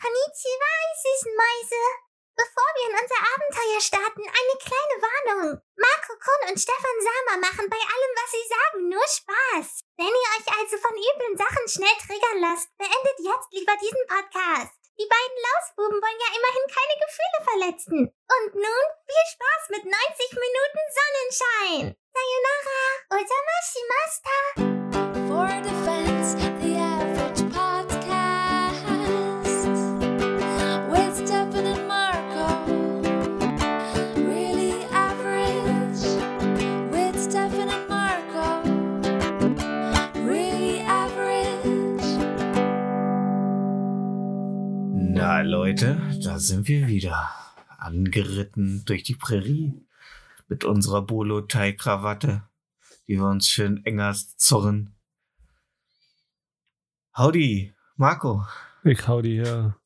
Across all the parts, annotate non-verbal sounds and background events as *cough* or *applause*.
Konnichiwa, ihr süßen Mäuse. Bevor wir in unser Abenteuer starten, eine kleine Warnung. Marco Kun und Stefan Sama machen bei allem, was sie sagen, nur Spaß. Wenn ihr euch also von üblen Sachen schnell triggern lasst, beendet jetzt lieber diesen Podcast. Die beiden Lausbuben wollen ja immerhin keine Gefühle verletzen. Und nun viel Spaß mit 90 Minuten Sonnenschein. Sayonara, osamashimashita. Leute, da sind wir wieder. Angeritten durch die Prärie. Mit unserer Bolo-Tai-Krawatte, die wir uns schön enger zurren. Howdy, Marco. Ich die her.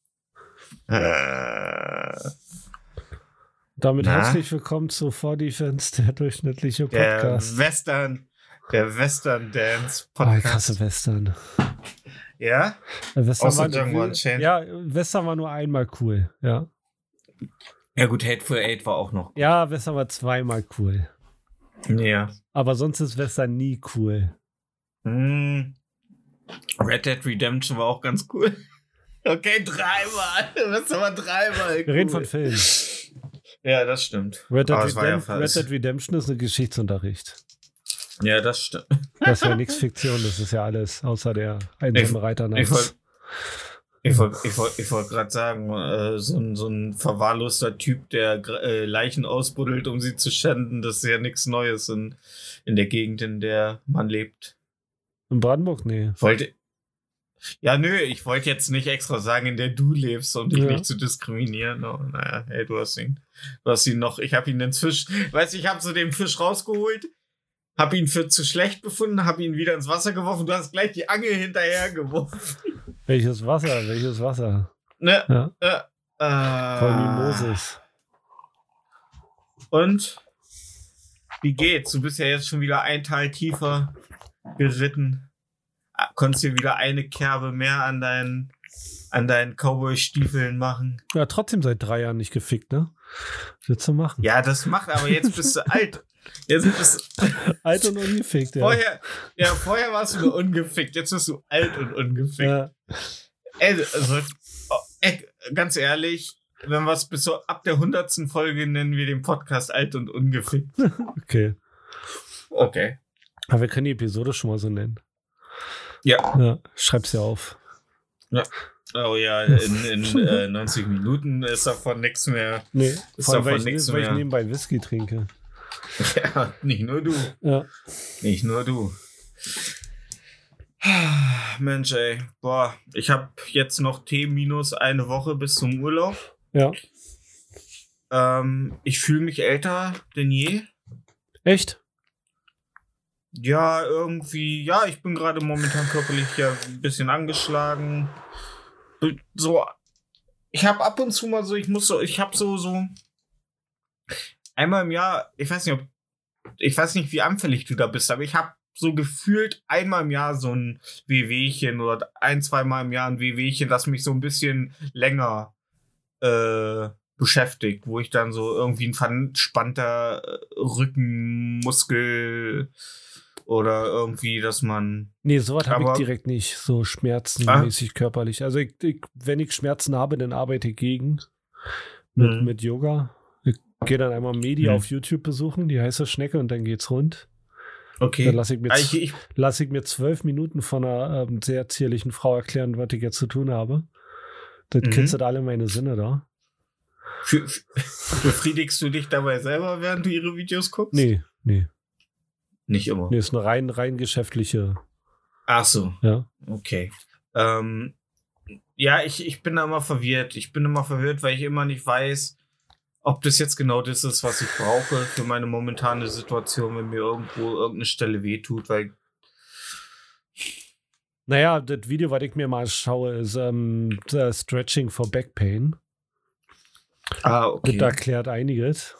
Äh, Damit Na? herzlich willkommen zu 4Defense, der durchschnittliche der Podcast. Western, der Western Dance Ah, ich Podcast. hasse Western. Ja? Western Außer war, Django Unchained. ja, Western war nur einmal cool. Ja, Ja gut, Hate for Eight war auch noch. ja Western war zweimal cool. Ja. Aber sonst ist Western nie cool. Hm. Red Dead Redemption war auch ganz cool. *laughs* Okay, dreimal. Ist aber dreimal. Wir reden von cool. Filmen. Ja, das stimmt. Red Dead, war ja. Red Dead Redemption ist ein Geschichtsunterricht. Ja, das stimmt. Das ist ja nichts Fiktion, das ist ja alles, außer der einsame Reiter Ich wollte ich wollt, ich wollt, wollt gerade sagen, äh, so, ein, so ein verwahrloster Typ, der äh, Leichen ausbuddelt, um sie zu schänden, das ist ja nichts Neues in, in der Gegend, in der man lebt. In Brandenburg? Nee. Wollte. Ja, nö, ich wollte jetzt nicht extra sagen, in der du lebst, um dich Ja. nicht zu diskriminieren. Oh, naja, hey, du hast ihn. Du hast ihn noch. Ich habe ihn den Fisch. Weißt du, ich habe so den Fisch rausgeholt, habe ihn für zu schlecht befunden, habe ihn wieder ins Wasser geworfen. Du hast gleich die Angel hinterher geworfen. Welches Wasser? Welches Wasser? Ne? Ja, Äh, voll wie Moses. Und wie geht's? Du bist ja jetzt schon wieder ein Teil tiefer geritten. Ah, Konntest dir wieder eine Kerbe mehr an deinen, an deinen Cowboy-Stiefeln machen. Ja, trotzdem seit drei Jahren nicht gefickt, ne? Willst du machen? Ja, das macht, aber jetzt bist du *laughs* alt. Jetzt bist du, *laughs* Alt und ungefickt, ja. vorher, ja, vorher warst du nur ungefickt, jetzt bist du alt und ungefickt. ja. Ey, also, oh, ey, ganz ehrlich, wenn wir es bis so ab der hundertsten Folge nennen wir den Podcast alt und ungefickt. *laughs* Okay. Okay. Aber wir können die Episode schon mal so nennen. Ja. Ja, schreib's ja auf. Oh ja, in, in äh, *laughs* 90 Minuten ist davon nichts mehr. Nee, Ist allem, weil, davon ich, nix weil ich nebenbei Whisky trinke. *laughs* Ja, nicht nur du. Ja. Nicht nur du. *sighs* Mensch, ey. Boah, ich habe jetzt noch T minus eine Woche bis zum Urlaub. Ja. Ähm, ich fühle mich älter denn je. Echt? Ja, irgendwie, ja, ich bin gerade momentan körperlich ja ein bisschen angeschlagen. So, ich habe ab und zu mal so, ich muss so, ich habe so, so einmal im Jahr, ich weiß nicht, ob, ich weiß nicht, wie anfällig du da bist, aber ich habe so gefühlt einmal im Jahr so ein Wehwehchen oder ein, zweimal im Jahr ein Wehwehchen, das mich so ein bisschen länger äh, beschäftigt, wo ich dann so irgendwie ein verspannter äh, Rückenmuskel oder irgendwie, dass man Nee, sowas habe ich direkt nicht, so schmerzenmäßig körperlich. Also ich, ich, wenn ich Schmerzen habe, dann arbeite ich gegen mit, Mhm. mit Yoga. Ich gehe dann einmal Medi Mhm. auf YouTube besuchen, die heiße Schnecke, und dann geht's rund. okay. Dann lasse ich, mir Ah, ich, ich, lass ich mir zwölf Minuten von einer ähm, sehr zierlichen Frau erklären, was ich jetzt zu tun habe. Das Mhm. kitzelt alle meine Sinne da. für, für, *laughs* befriedigst du dich dabei selber, während du ihre Videos guckst? Nee, nee. Nicht immer. Nee, ist eine rein, rein geschäftliche, Ach so, ja. okay. Ähm, ja, ich, ich bin da immer verwirrt. Ich bin immer verwirrt, weil ich immer nicht weiß, ob das jetzt genau das ist, was ich brauche für meine momentane Situation, wenn mir irgendwo irgendeine Stelle wehtut, weil Naja, das Video, was ich mir mal schaue, ist ähm, äh, Stretching for Back Pain. Ah, Das erklärt einiges.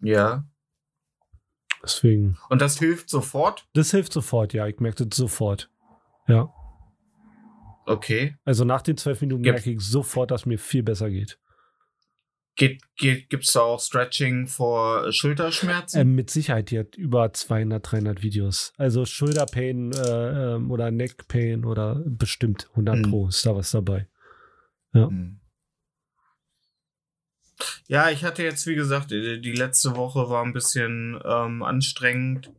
Ja. Deswegen, Und das hilft sofort? das hilft sofort, ja. Ich merke das sofort. Ja. Okay. Also nach den zwölf Minuten Gibt- merke ich sofort, dass mir viel besser geht. Geht, geht, gibt's da auch Stretching vor Schulterschmerzen? Ähm, mit Sicherheit, die hat über 200, 300 Videos. Also Schulterpain äh, ähm, oder Neckpain oder bestimmt 100 Mhm. Pro ist da was dabei. Hm. Ja, ich hatte jetzt, wie gesagt, die, die letzte Woche war ein bisschen ähm, anstrengend.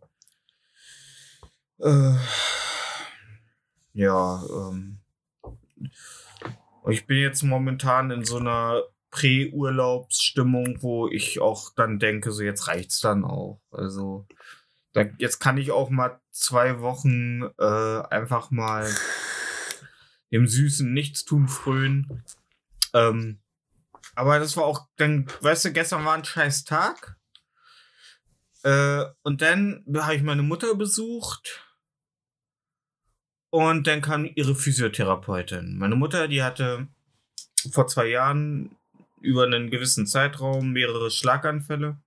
Äh, ja, ähm, ich bin jetzt momentan in so einer Prä-Urlaubsstimmung, wo ich auch dann denke, so jetzt reicht's dann auch. Also da, jetzt kann ich auch mal zwei Wochen äh, einfach mal dem süßen Nichtstun frönen. Ähm, aber das war auch, dann, weißt du, gestern war ein scheiß Tag. Äh, und dann habe ich meine Mutter besucht. Und dann kam ihre Physiotherapeutin. Meine Mutter, die hatte vor zwei Jahren über einen gewissen Zeitraum mehrere Schlaganfälle.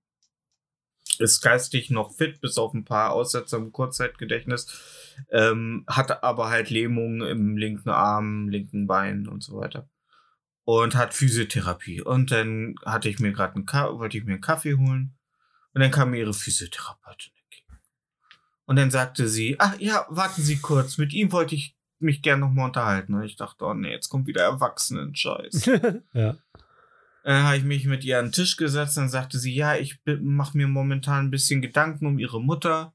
Ist geistig noch fit, bis auf ein paar Aussetzer im Kurzzeitgedächtnis. Ähm, hatte aber halt Lähmungen im linken Arm, linken Bein und so weiter. Und hat Physiotherapie. Und dann hatte ich mir gerade einen Ka wollte ich mir einen Kaffee holen. Und dann kam ihre Physiotherapeutin. Und dann sagte sie, ach ja, warten Sie kurz, mit ihm wollte ich mich gern nochmal unterhalten. Und ich dachte, oh nee, jetzt kommt wieder Erwachsenen-Scheiß. *laughs* ja. Dann habe ich mich mit ihr an den Tisch gesetzt, dann sagte sie, ja, ich mache mir momentan ein bisschen Gedanken um ihre Mutter.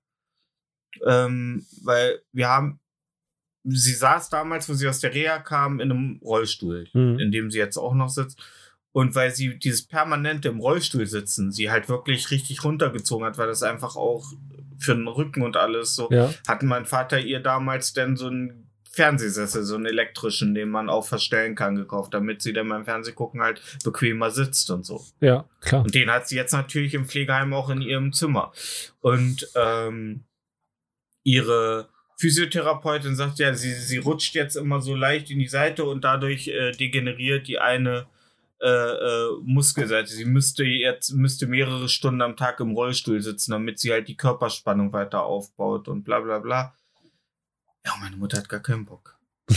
Ähm, weil wir haben, sie saß damals, wo sie aus der Reha kam, in einem Rollstuhl, Mhm. in dem sie jetzt auch noch sitzt. Und weil sie dieses permanente im Rollstuhl sitzen, sie halt wirklich richtig runtergezogen hat, weil das einfach auch für den Rücken und alles so, Ja. hat mein Vater ihr damals dann so einen Fernsehsessel, so einen elektrischen, den man auch verstellen kann, gekauft, damit sie dann beim Fernsehgucken halt bequemer sitzt und so. Ja, klar. Und den hat sie jetzt natürlich im Pflegeheim auch in ihrem Zimmer. Und ähm, ihre Physiotherapeutin sagt ja, sie, sie rutscht jetzt immer so leicht in die Seite und dadurch äh, degeneriert die eine äh, äh, Muskelseite. Sie müsste jetzt müsste mehrere Stunden am Tag im Rollstuhl sitzen, damit sie halt die Körperspannung weiter aufbaut und bla bla bla. Ja, meine Mutter hat gar keinen Bock. *laughs*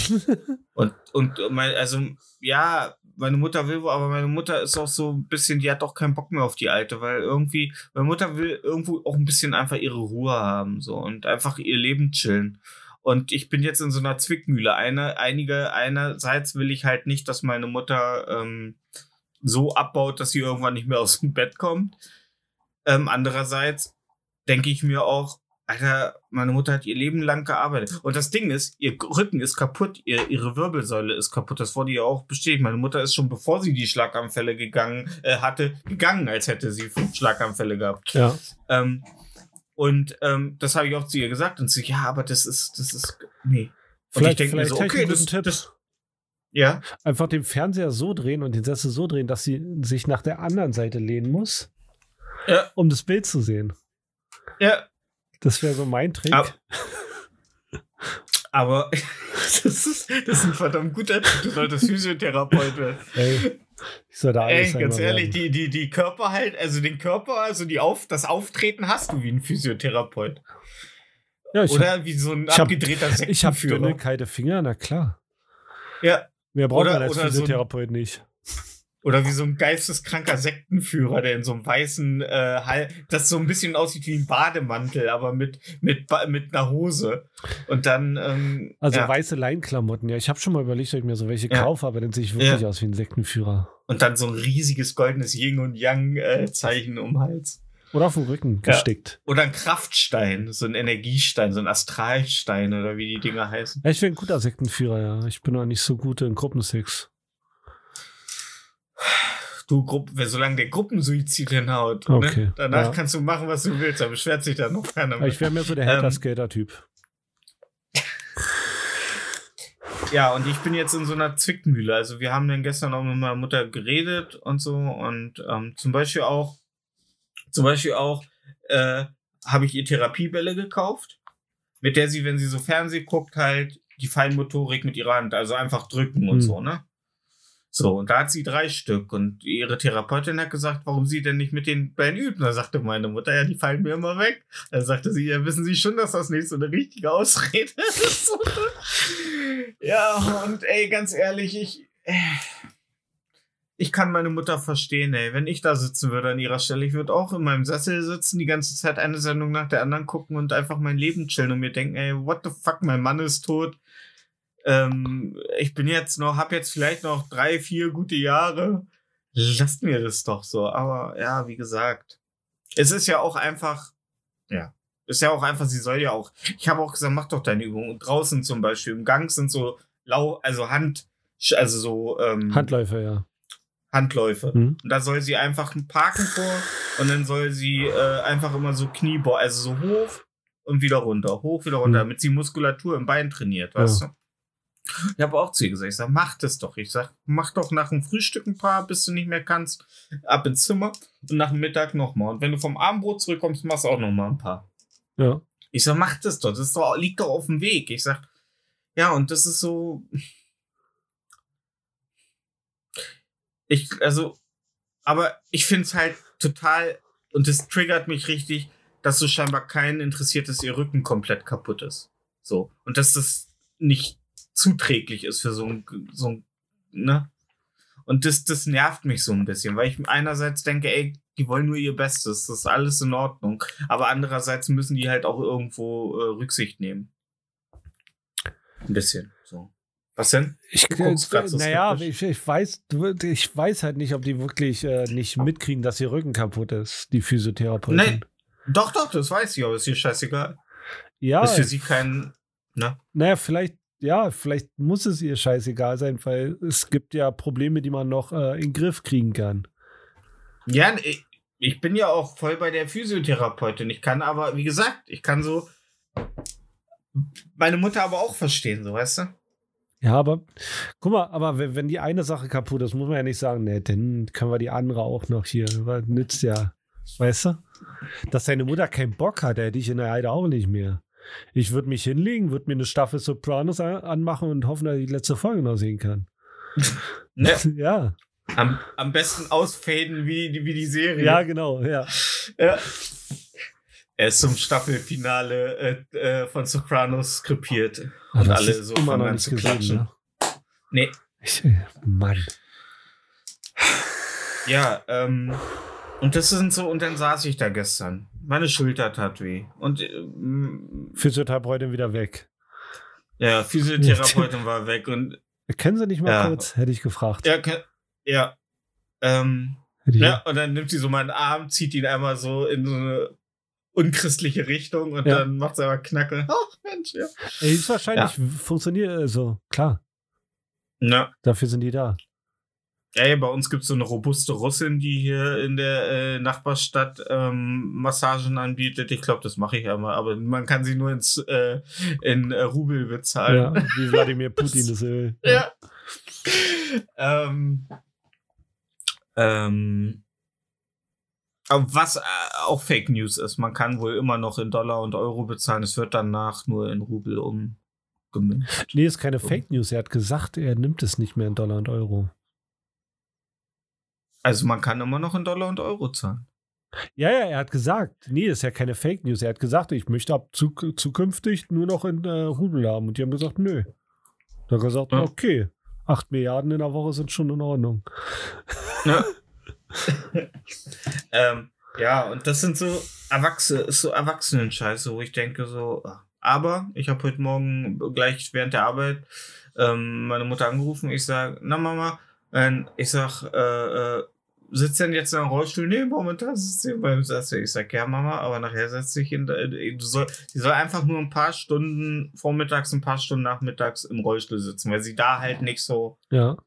Und, und mein, also, ja, meine Mutter will, aber meine Mutter ist auch so ein bisschen, die hat auch keinen Bock mehr auf die Alte, weil irgendwie, meine Mutter will irgendwo auch ein bisschen einfach ihre Ruhe haben, so, und einfach ihr Leben chillen. Und ich bin jetzt in so einer Zwickmühle. Eine, einige, einerseits will ich halt nicht, dass meine Mutter ähm, so abbaut, dass sie irgendwann nicht mehr aus dem Bett kommt. Ähm, andererseits denke ich mir auch, Alter, meine Mutter hat ihr Leben lang gearbeitet. Und das Ding ist, ihr Rücken ist kaputt, ihr, ihre Wirbelsäule ist kaputt. Das wurde ja auch bestätigt. Meine Mutter ist schon, bevor sie die Schlaganfälle gegangen äh, hatte, gegangen, als hätte sie fünf Schlaganfälle gehabt. Ja. Ähm, und ähm, das habe ich auch zu ihr gesagt. Und sie, ja, aber das ist, das ist, nee. Und Vielleicht, ich denke mir so, okay, das, Tipp. das, ja, Einfach den Fernseher so drehen und den Sessel so drehen, dass sie sich nach der anderen Seite lehnen muss, ja, um das Bild zu sehen. ja. Das wäre so mein Trick. Aber- Aber *laughs* das ist, das ist ein verdammt guter Tipp. Du solltest Physiotherapeut werden. Ey, ich soll da alles Ey, ganz ehrlich, werden. die, die, die Körper halt, also den Körper, also die auf, das Auftreten hast du wie ein Physiotherapeut. Ja, ich Oder wie so ein hab- abgedrehter hab, ich hab Sektenführer. dünne, kalte Finger, na klar. Ja, Mehr braucht Oder- man als oder so ein- Physiotherapeut nicht. Oder wie so ein geisteskranker Sektenführer, der in so einem weißen äh, Hall, das so ein bisschen aussieht wie ein Bademantel, aber mit, mit, mit einer Hose. Und dann, ähm, Also ja. weiße Leinklamotten. Ja, ich habe schon mal überlegt, ob ich mir so welche Ja. kaufe, aber dann sehe ich wirklich Ja. aus wie ein Sektenführer. und dann so ein riesiges goldenes Yin und Yang äh, Zeichen um den Hals. Oder auf dem Rücken Ja. gestickt. Oder ein Kraftstein, so ein Energiestein, so ein Astralstein oder wie die Dinger heißen. Ja, ich wäre ein guter Sektenführer, ja. Ich bin auch nicht so gut in Gruppensex. Du, Gruppe, solange der Gruppensuizid hinhaut, Okay, ne? danach ja. kannst du machen, was du willst, da beschwert sich dann noch keiner mehr. ich wäre mehr so der Ähm, Helter-Skater-Typ. *laughs* Ja, und ich bin jetzt in so einer Zwickmühle. Also wir haben dann gestern auch mit meiner Mutter geredet und so und ähm, zum Beispiel auch, zum Beispiel auch, äh, habe ich ihr Therapiebälle gekauft, mit der sie, wenn sie so Fernseh guckt, halt die Feinmotorik mit ihrer Hand, also einfach drücken und Hm. so, ne? So, und da hat sie drei Stück. Und ihre Therapeutin hat gesagt, warum sie denn nicht mit den beiden üben. Da sagte meine Mutter, ja, die fallen mir immer weg. Dann sagte sie, ja, wissen Sie schon, dass das nicht so eine richtige Ausrede *laughs* ist. ja, und ey, ganz ehrlich, ich. Ich kann meine Mutter verstehen, ey. Wenn ich da sitzen würde an ihrer Stelle, ich würde auch in meinem Sessel sitzen, die ganze Zeit eine Sendung nach der anderen gucken und einfach mein Leben chillen und mir denken, ey, what the fuck, mein Mann ist tot. Ähm, ich bin jetzt noch, hab jetzt vielleicht noch drei, vier gute Jahre. Lasst mir das doch so. Aber ja, wie gesagt, es ist ja auch einfach, ja, ist ja auch einfach, sie soll ja auch. Ich habe auch gesagt, mach doch deine Übung. draußen zum Beispiel im Gang sind so lau, also Hand, also so ähm, Handläufe, ja. Handläufe. Mhm. Und da soll sie einfach parken vor und dann soll sie äh, einfach immer so Kniebeugen, also so hoch und wieder runter, hoch, wieder runter, mhm. damit sie Muskulatur im Bein trainiert, weißt ja. du? Ich habe auch zu ihr gesagt, ich sag, mach das doch. Ich sag, mach doch nach dem Frühstück ein paar, bis du nicht mehr kannst, ab ins Zimmer und nach dem Mittag nochmal. Und wenn du vom Abendbrot zurückkommst, machst du auch nochmal ein paar. Ja. Ich sag, mach das doch, das doch, liegt doch auf dem Weg. Ich sag, ja, und das ist so, Ich, also, aber ich finde es halt total, und das triggert mich richtig, dass so scheinbar keinen interessiert, dass ihr Rücken komplett kaputt ist. So. Und dass das nicht zuträglich ist für so ein, so ein, ne? Und das, das nervt mich so ein bisschen, weil ich einerseits denke, ey, die wollen nur ihr Bestes, das ist alles in Ordnung. Aber andererseits müssen die halt auch irgendwo äh, Rücksicht nehmen. Ein bisschen, so. Was denn? Ich, äh, so naja, ich, ich, weiß, ich weiß halt nicht, ob die wirklich äh, nicht mitkriegen, dass ihr Rücken kaputt ist, die Physiotherapeutin. Nee, doch, doch, das weiß ich, aber ist ihr scheißegal. Ja. Ist für sie kein, ne? Naja, vielleicht, ja, vielleicht muss es ihr scheißegal sein, weil es gibt ja Probleme, die man noch äh, in den Griff kriegen kann. Ja, ich, ich bin ja auch voll bei der Physiotherapeutin. Ich kann aber, wie gesagt, ich kann so meine Mutter aber auch verstehen, so weißt du? Ja, aber guck mal, aber wenn, wenn die eine Sache kaputt ist, muss man ja nicht sagen, ne, dann können wir die andere auch noch hier. Weil nützt ja, weißt du? Dass seine Mutter keinen Bock hat, hätte ich in der Heide auch nicht mehr. Ich würde mich hinlegen, würde mir eine Staffel Sopranos anmachen und hoffen, dass ich die letzte Folge noch sehen kann. *laughs* ne? *laughs* Ja. Am, am besten ausfaden wie, wie die Serie. Ja, genau, ja. ja. Er ist zum Staffelfinale äh, äh, von Sopranos skripiert. Und das alle so immer noch nicht gesehen, ne? Nee. Ich, Mann. Ja, ähm, und das sind so, und dann saß ich da gestern. Meine Schulter tat weh. Und ähm, Physiotherapeutin wieder weg. Ja, Physiotherapeutin war weg und. *laughs* Kennen Sie nicht mal ja. kurz? Hätte ich gefragt. Ja, ja. Ähm, ja, und dann nimmt sie so meinen Arm, zieht ihn einmal so in so eine unchristliche Richtung und ja. dann macht es aber Knacke. *laughs* Ach, Mensch, ja. Ey, ist wahrscheinlich ja. funktioniert, also klar. Ja. Dafür sind die da. Ey, bei uns gibt es so eine robuste Russin, die hier in der äh, Nachbarstadt ähm, Massagen anbietet. Ich glaube, das mache ich einmal, aber man kann sie nur ins, äh, in äh, Rubel bezahlen. Ja, wie Wladimir *laughs* Putin das will. Ja. ähm, ähm, was äh, auch Fake News ist. Man kann wohl immer noch in Dollar und Euro bezahlen. Es wird danach nur in Rubel umgemünzt. Nee, ist keine Fake News. Er hat gesagt, er nimmt es nicht mehr in Dollar und Euro. Also man kann immer noch in Dollar und Euro zahlen. Ja, ja, er hat gesagt, nee, das ist ja keine Fake News. Er hat gesagt, ich möchte ab zukünftig nur noch in äh, Rubel haben. Und die haben gesagt, nö. Da hat er gesagt, ja. okay, 8 Milliarden in der Woche sind schon in Ordnung. Ja. *laughs* ähm, ja, und das sind so Erwachsene, so Erwachsenen-Scheiße, wo ich denke so, aber ich habe heute Morgen gleich während der Arbeit ähm, meine Mutter angerufen. Ich sage, na Mama, ähm, ich sag, äh, äh, sitzt denn jetzt in einem Rollstuhl? Nee, momentan sitzt sie beim Sessel. Ich sag, ja Mama, aber nachher setzt sich in, du soll, die soll einfach nur ein paar Stunden vormittags, ein paar Stunden nachmittags im Rollstuhl sitzen, weil sie da halt nicht so ja.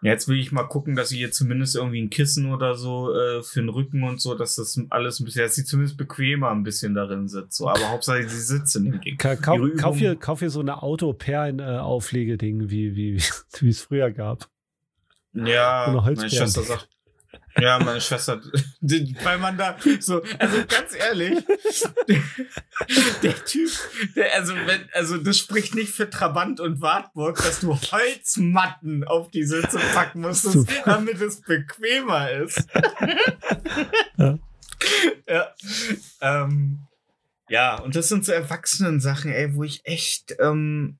Jetzt will ich mal gucken, dass ich ihr zumindest irgendwie ein Kissen oder so äh, für den Rücken und so, dass das alles ein bisschen, dass sie zumindest bequemer ein bisschen darin sitzt. So, aber Hauptsache sie sitzt in dem Ding. Ka kauf, kauf, hier, kauf hier so eine Autoperlen-Auflegeding, wie, wie, *laughs* wie es früher gab. Ja, meine Schwester sagt, Ja, meine Schwester, weil man da so, also ganz ehrlich, *laughs* der Typ, der, also wenn, also das spricht nicht für Trabant und Wartburg, dass du Holzmatten auf die Sitze packen musstest, *laughs* damit es bequemer ist. Ja. *laughs* ja. Ähm, ja, und das sind so Erwachsenen-Sachen, ey, wo ich echt, ähm,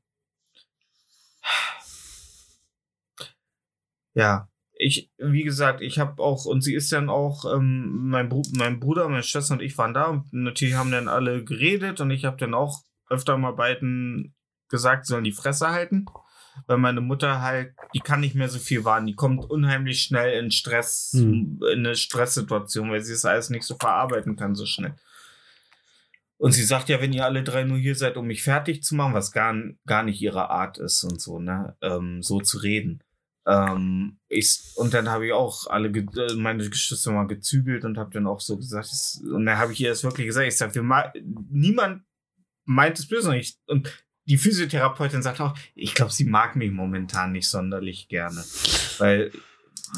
ja, ich, wie gesagt, ich habe auch, und sie ist dann auch, ähm, mein, Bru mein Bruder, meine Schwester und ich waren da und natürlich haben dann alle geredet und ich habe dann auch öfter mal beiden gesagt, sie sollen die Fresse halten, weil meine Mutter halt, die kann nicht mehr so viel warten, die kommt unheimlich schnell in Stress, Hm. in eine Stresssituation, weil sie das alles nicht so verarbeiten kann so schnell. Und sie sagt ja, wenn ihr alle drei nur hier seid, um mich fertig zu machen, was gar, gar nicht ihre Art ist und so, ne, ähm, so zu reden. Ähm, ich, und dann habe ich auch alle äh, meine Geschwister mal gezügelt und habe dann auch so gesagt, es- und dann habe ich ihr das wirklich gesagt, ich sage, niemand meint es böse und, ich, und die Physiotherapeutin sagt auch, ich glaube, sie mag mich momentan nicht sonderlich gerne, weil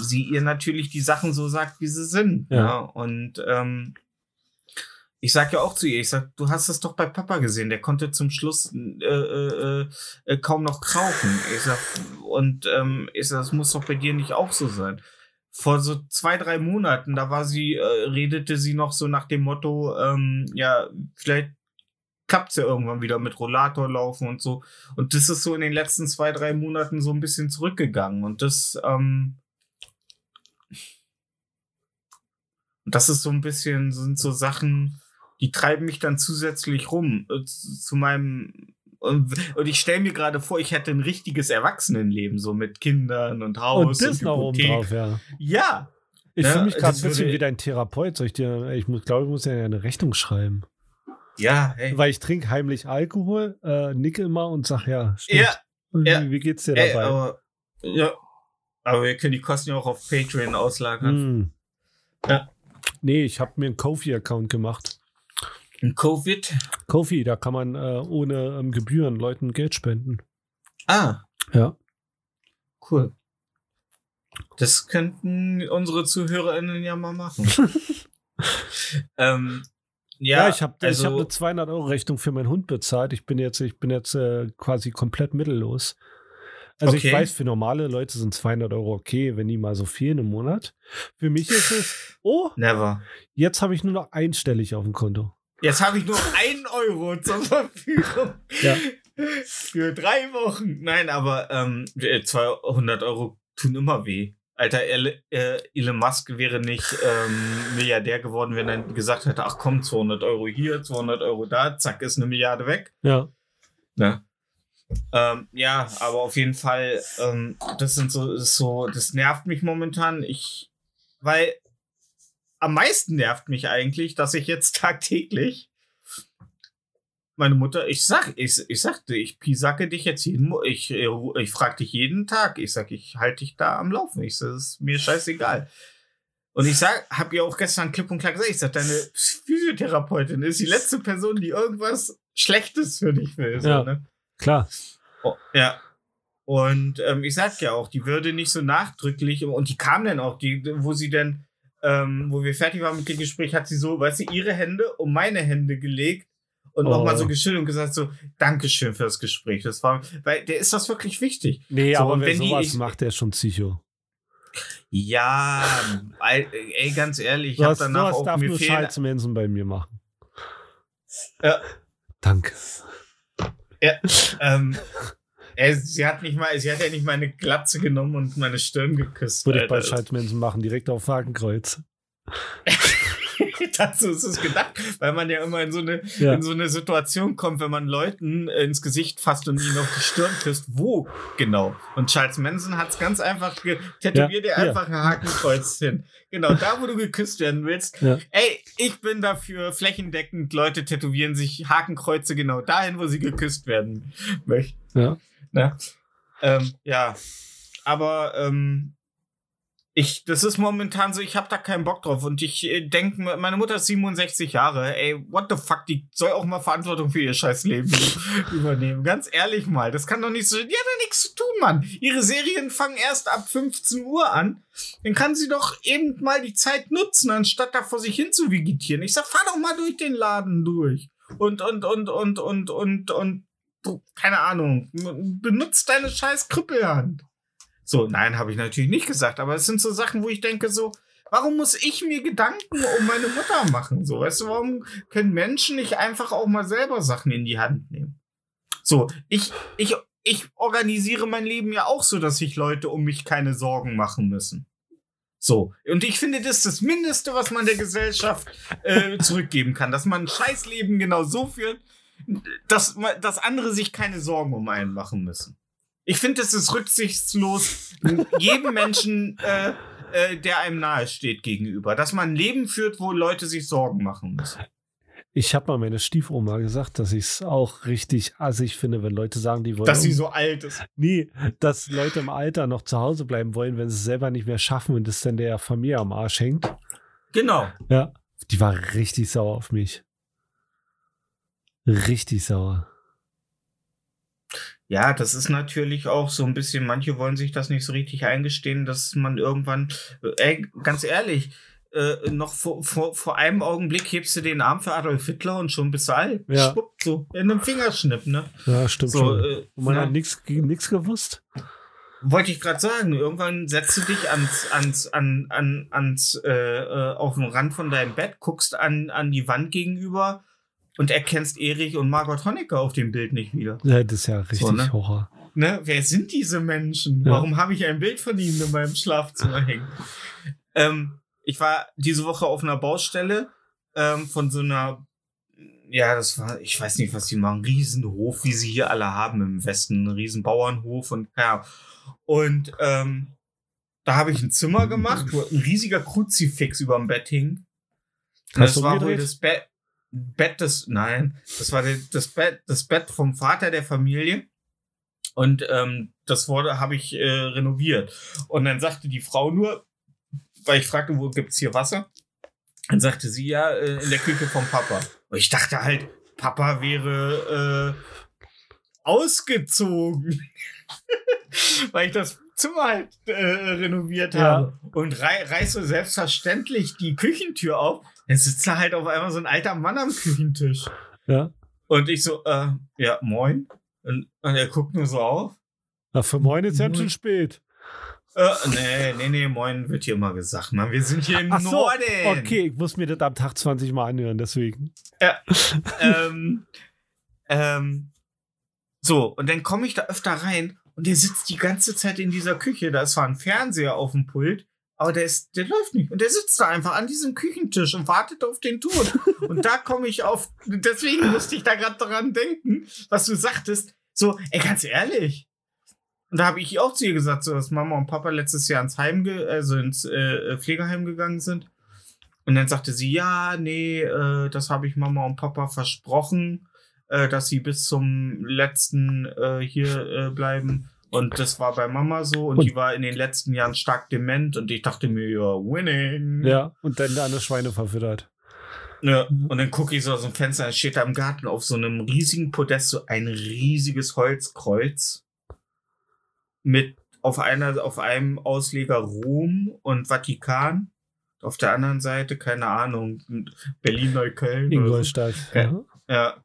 sie ihr natürlich die Sachen so sagt, wie sie sind. Ja. Ja. Und ähm, ich sag ja auch zu ihr, ich sag, du hast es doch bei Papa gesehen, der konnte zum Schluss äh, äh, äh, kaum noch krauchen. Ich sag, und ähm, ich sag, das muss doch bei dir nicht auch so sein. Vor so zwei, drei Monaten, da war sie, äh, redete sie noch so nach dem Motto, ähm, ja, vielleicht klappt's ja irgendwann wieder mit Rollator laufen und so. Und das ist so in den letzten zwei, drei Monaten so ein bisschen zurückgegangen. Und das, ähm, das ist so ein bisschen, sind so Sachen, die treiben mich dann zusätzlich rum äh, zu zu meinem und, und ich stelle mir gerade vor, ich hätte ein richtiges Erwachsenenleben, so mit Kindern und Haus Und das noch oben drauf, ja. Ja, Ich Ja, fühle mich gerade ein bisschen wie dein Therapeut. Soll ich dir, ich muss, glaube, ich muss dir eine Rechnung schreiben. ja, ey. Weil ich trinke heimlich Alkohol, äh, nicke immer und sag, ja, stimmt. Ja, Und ja. Wie, geht's dir ey, dabei? aber, ja. Aber wir können die Kosten ja auch auf Patreon auslagern. Hm. Ja. Nee, ich habe mir einen Kofi-Account gemacht. Ein Covid? Kofi, da kann man äh, ohne ähm, Gebühren Leuten Geld spenden. Ah, Ja. cool. Das könnten unsere ZuhörerInnen ja mal machen. *laughs* *laughs* ähm, Ja, ja, ich habe also, ich hab eine 200-Euro-Rechnung für meinen Hund bezahlt. Ich bin jetzt, ich bin jetzt äh, quasi komplett mittellos. Also ich Okay. weiß, für normale Leute sind 200 Euro okay, wenn die mal so fehlen im Monat. Für mich ist es, oh, Never. jetzt habe ich nur noch einstellig auf dem Konto. Jetzt habe ich nur ein Euro zur Verfügung. Ja. Für drei Wochen. Nein, aber ähm, äh, 200 Euro tun immer weh. Alter, äh, Elon Musk wäre nicht ähm, Milliardär geworden, wenn er gesagt hätte, ach komm, 200 Euro hier, 200 Euro da, zack, ist eine Milliarde weg. Ja. Ne? Ähm, ja, aber auf jeden Fall, ähm, das sind so, so, das nervt mich momentan. Ich, weil am meisten nervt mich eigentlich, dass ich jetzt *laughs* tagtäglich meine Mutter, ich sag, ich, ich sagte, ich pisacke dich jetzt jeden, ich, äh, ich frag dich jeden Tag. Ich sag, ich halte dich da am Laufen. Ich sag, das ist mir scheißegal. Und ich sag, hab ihr auch gestern klipp und klar gesagt, ich sag, deine Physiotherapeutin ist die letzte Person, die irgendwas Schlechtes für dich will. So, Ja. ne? Klar. Oh, ja. Und ähm, ich sag ja auch, die würde nicht so nachdrücklich, und die kam dann auch, die, wo sie dann, ähm, wo wir fertig waren mit dem Gespräch, hat sie so, weißt du, ihre Hände um meine Hände gelegt und Oh. nochmal so geschüttelt und gesagt so, Dankeschön für das Gespräch. Das war, weil der ist das wirklich wichtig. Nee, So, aber wenn sowas ich- macht, der ist schon Psycho. Ja, ey, ganz ehrlich, ich hab danach auch darf mir nur Fehler. Charles Manson bei mir machen. Ja. Danke. Ähm, ey, sie hat nicht mal, sie hat ja nicht meine Glatze genommen und meine Stirn geküsst. Würde ich bei Manson machen, direkt auf Hakenkreuz. *laughs* Dazu ist es gedacht, weil man ja immer in so eine, Ja. in so eine Situation kommt, wenn man Leuten äh, ins Gesicht fasst und ihnen auf die Stirn küsst. Wo genau? Und Charles Manson hat es ganz einfach tätowiert dir Ja, einfach ein Hakenkreuz hin. Genau, da wo du geküsst werden willst. Ja. Ey, ich bin dafür flächendeckend, Leute tätowieren sich Hakenkreuze genau dahin, wo sie geküsst werden möchten. Ja. Ne? Ähm, ja. Aber ähm, Ich, das ist momentan so, ich habe da keinen Bock drauf und ich äh, denke, meine Mutter ist 67 Jahre, ey, what the fuck, die soll auch mal Verantwortung für ihr scheiß Leben *laughs* übernehmen. Ganz ehrlich mal, das kann doch nicht so, die hat da nichts zu tun, Mann. Ihre Serien fangen erst ab 15 Uhr an. Dann kann sie doch eben mal die Zeit nutzen, anstatt da vor sich hin zu vegetieren. Ich sag, fahr doch mal durch den Laden durch. Und, und, und, und, und, und, und keine Ahnung, benutzt deine scheiß Krüppelhand. So, nein, habe ich natürlich nicht gesagt, aber es sind so Sachen, wo ich denke so, warum muss ich mir Gedanken um meine Mutter machen? So, weißt du, warum können Menschen nicht einfach auch mal selber Sachen in die Hand nehmen? So, ich, ich, ich organisiere mein Leben ja auch so, dass sich Leute um mich keine Sorgen machen müssen. So, und ich finde, das ist das Mindeste, was man der Gesellschaft äh, zurückgeben kann, dass man ein Scheißleben genau so führt, dass, dass andere sich keine Sorgen um einen machen müssen. Ich finde, es ist rücksichtslos jedem Menschen, äh, äh, der einem nahe steht, gegenüber. Dass man ein Leben führt, wo Leute sich Sorgen machen müssen. Ich habe mal meine Stiefoma gesagt, dass ich es auch richtig assig finde, wenn Leute sagen, die wollen. Dass sie so alt ist. Nee, dass Leute im Alter noch zu Hause bleiben wollen, wenn sie es selber nicht mehr schaffen und es dann der Familie am Arsch hängt. Genau. Ja, die war richtig sauer auf mich. Richtig sauer. Ja, das ist natürlich auch so ein bisschen, manche wollen sich das nicht so richtig eingestehen, dass man irgendwann, ey, ganz ehrlich, äh, noch vor, vor, vor einem Augenblick hebst du den Arm für Adolf Hitler und schon bist du alt. Ja. Schwupp, so in einem Fingerschnipp, ne? Ja, stimmt So, schon. äh, und man ja. hat nichts gewusst. Wollte ich gerade sagen, irgendwann setzt du dich ans, ans, an, an, ans, äh, äh, auf den Rand von deinem Bett, guckst an, an die Wand gegenüber und erkennst Erich und Margot Honecker auf dem Bild nicht wieder. Ja, das ist ja richtig So, ne? Horror. Ne? Wer sind diese Menschen? Ja. Warum habe ich ein Bild von ihnen in meinem Schlafzimmer *laughs* hängen? Ähm, ich war diese Woche auf einer Baustelle ähm, von so einer, ja, das war, ich weiß nicht, was die machen, Riesenhof, wie sie hier alle haben im Westen, Riesenbauernhof und ja. Und ähm, da habe ich ein Zimmer gemacht, wo ein riesiger Kruzifix über dem Bett hing. Und Hast das war wohl umgedreht? das Bett, Bett des, nein, das war das Bett, das Bett vom Vater der Familie. Und ähm, das wurde, habe ich äh, renoviert. Und dann sagte die Frau nur, weil ich fragte, wo gibt's hier Wasser? Dann sagte sie ja, äh, in der Küche vom Papa. Und ich dachte halt, Papa wäre äh, ausgezogen. *laughs* weil ich das Zimmer halt äh, renoviert Ja. habe. Und rei reißt so selbstverständlich die Küchentür auf. Dann sitzt da halt auf einmal so ein alter Mann am Küchentisch. Ja. Und ich so, äh, ja, moin. Und, und er guckt nur so auf. Na, für moin ist jetzt Moin. schon spät. Äh, nee, nee, nee, moin wird hier immer gesagt, Mann. Wir sind hier im Ach so, Norden. okay, ich muss mir das am Tag 20 Mal anhören, deswegen. Ähm, ähm, so, und dann komme ich da öfter rein und der sitzt die ganze Zeit in dieser Küche. Da ist zwar ein Fernseher auf dem Pult, aber der, ist, der läuft nicht. Und der sitzt da einfach an diesem Küchentisch und wartet auf den Tod. und da komme ich auf, deswegen musste ich da gerade dran denken, was du sagtest. So, ey, ganz ehrlich. Und da habe ich auch zu ihr gesagt, so, dass Mama und Papa letztes Jahr ins Heim, also ins äh, Pflegeheim gegangen sind. Und dann sagte sie, ja, nee, äh, das habe ich Mama und Papa versprochen, äh, dass sie bis zum letzten äh, hier äh, bleiben. Und das war bei Mama so und, Und- die war in den letzten Jahren stark dement und ich dachte mir, ja, winning. Ja, und dann eine Schweine verfüttert. Ja, und dann gucke ich so aus dem Fenster, dann steht da im Garten auf so einem riesigen Podest so ein riesiges Holzkreuz mit auf einer, auf einem Ausleger Rom und Vatikan. Auf der anderen Seite, keine Ahnung, Berlin-Neukölln. so. Ingolstadt. Ja. Ja.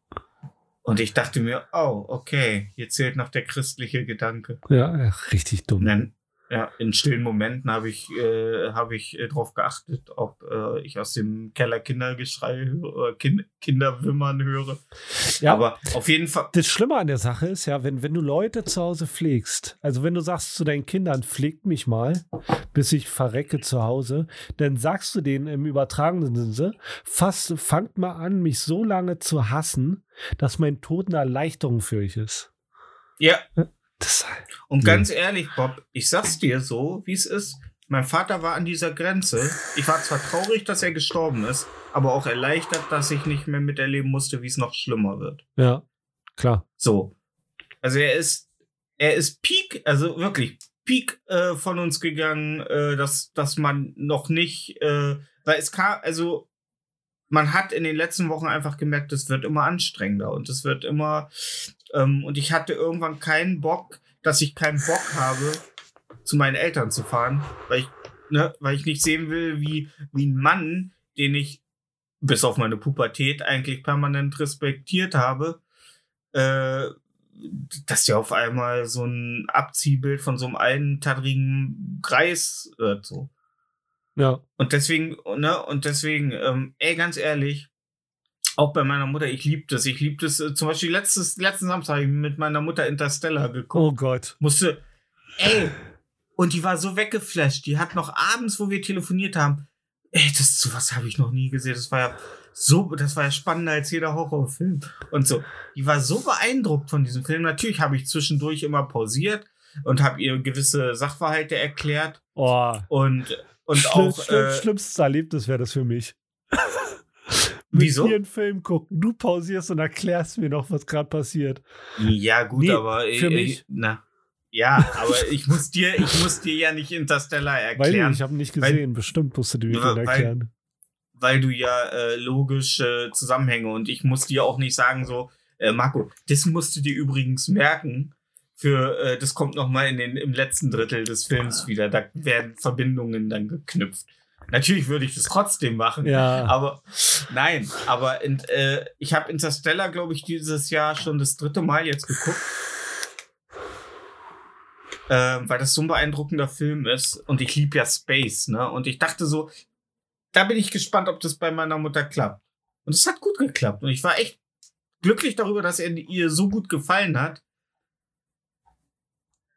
Und ich dachte mir, oh, okay, hier zählt noch der christliche Gedanke. Ja, richtig Und dumm. dann, ja, in stillen Momenten habe ich, äh, habe ich äh, darauf geachtet, ob äh, ich aus dem Keller Kindergeschrei höre, kind, Kinderwimmern höre. Ja, Aber auf jeden Fall. das Schlimme an der Sache ist ja, wenn, wenn du Leute zu Hause pflegst, also wenn du sagst zu deinen Kindern, pflegt mich mal, bis ich verrecke zu Hause, dann sagst du denen im übertragenen Sinne, fast, fangt mal an, mich so lange zu hassen, dass mein Tod eine Erleichterung für euch ist. Ja, Das, und Ja. ganz ehrlich, Bob, ich sag's dir so, wie es ist. Mein Vater war an dieser Grenze. Ich war zwar traurig, dass er gestorben ist, aber auch erleichtert, dass ich nicht mehr miterleben musste, wie es noch schlimmer wird. ja, klar. So. Also er ist, er ist Peak, also wirklich Peak äh, von uns gegangen, äh, dass, dass man noch nicht, äh, weil es kam, also man hat in den letzten Wochen einfach gemerkt, es wird immer anstrengender und es wird immer, ähm, und ich hatte irgendwann keinen Bock, dass ich keinen Bock habe, zu meinen Eltern zu fahren, weil ich, ne, weil ich nicht sehen will, wie, wie ein Mann, den ich bis auf meine Pubertät eigentlich permanent respektiert habe, äh, dass der auf einmal so ein Abziehbild von so einem alten, tadrigen Greis wird, so. Ja. Und deswegen, ne, und deswegen, ähm, ey, ganz ehrlich, auch bei meiner Mutter, ich liebe das. Ich liebe das. Äh, zum Beispiel letztes, letzten Samstag ich mit meiner Mutter Interstellar geguckt. Oh Gott. Musste, ey, und die war so weggeflasht. Die hat noch abends, wo wir telefoniert haben, ey, das sowas habe ich noch nie gesehen. Das war ja so, das war ja spannender als jeder Horrorfilm. Und so, die war so beeindruckt von diesem Film. Natürlich habe ich zwischendurch immer pausiert und habe ihr gewisse Sachverhalte erklärt Oh. und und Schlimm, auch schlimm, äh, schlimmstes Erlebnis wäre das für mich. *laughs* Mit Wieso? dir einen Film gucken, du pausierst und erklärst mir noch, was gerade passiert. Ja, gut, Nee, aber für äh, mich. na. Ja, aber ich muss dir, ich muss dir ja nicht Interstellar *laughs* Weil erklären, ich habe nicht weil- gesehen, bestimmt musst du dir weil- erklären. weil du ja äh, logische Zusammenhänge und ich muss dir auch nicht sagen so, äh, Marco, das musst du dir übrigens merken. Für äh, das kommt noch mal in den im letzten Drittel des Films wieder. Da werden Verbindungen dann geknüpft. Natürlich würde ich das trotzdem machen. Ja. Aber nein, aber in, äh, ich habe Interstellar, glaube ich, dieses Jahr schon das dritte Mal jetzt geguckt. Ähm, weil das so ein beeindruckender Film ist und ich liebe ja Space, ne? Und ich dachte so, da bin ich gespannt, ob das bei meiner Mutter klappt. Und es hat gut geklappt. Und ich war echt glücklich darüber, dass er ihr so gut gefallen hat.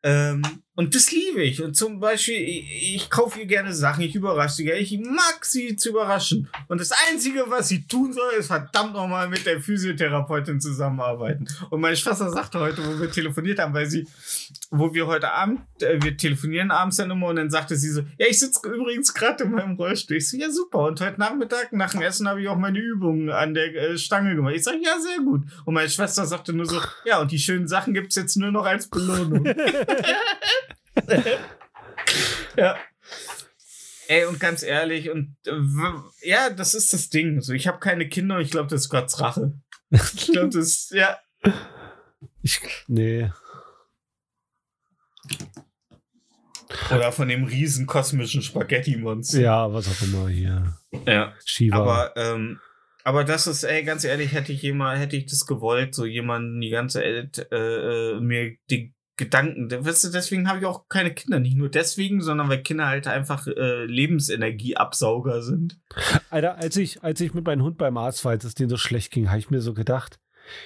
Ähm, und das liebe ich. Und zum Beispiel, ich, ich kaufe ihr gerne Sachen, ich überrasche sie gerne. Ich mag sie zu überraschen. Und das Einzige, was sie tun soll, ist verdammt nochmal mit der Physiotherapeutin zusammenarbeiten. Und meine Schwester sagte heute, wo wir telefoniert haben, weil sie, wo wir heute Abend, äh, wir telefonieren abends dann immer und dann sagte sie so, ja, ich sitze übrigens gerade in meinem Rollstuhl. Ich so, ja, super. Und heute Nachmittag nach dem Essen habe ich auch meine Übungen an der äh, Stange gemacht. Ich sage, ja, sehr gut. Und meine Schwester sagte nur so, ja, und die schönen Sachen gibt's jetzt nur noch als Belohnung. *laughs* *laughs* ja. Ey, und ganz ehrlich, und äh, ja, das ist das Ding. So, ich habe keine Kinder und ich glaube, das ist Gottes Rache. Ich glaube, das ist, ja. Ich, nee. Oder von dem riesen kosmischen Spaghetti-Monster. Ja, was auch immer hier. Ja. Shiva. Aber, ähm, aber das ist, ey, ganz ehrlich, hätte ich jemand, hätte ich das gewollt, so jemanden die ganze Zeit, äh, äh, mir die Gedanken, weißt du, deswegen habe ich auch keine Kinder. Nicht nur deswegen, sondern weil Kinder halt einfach äh, Lebensenergieabsauger sind. Alter, als ich, als ich mit meinem Hund beim Arzt war, als es denen so schlecht ging, habe ich mir so gedacht,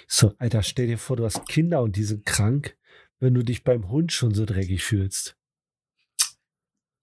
so, Alter, stell dir vor, du hast Kinder und die sind krank, wenn du dich beim Hund schon so dreckig fühlst.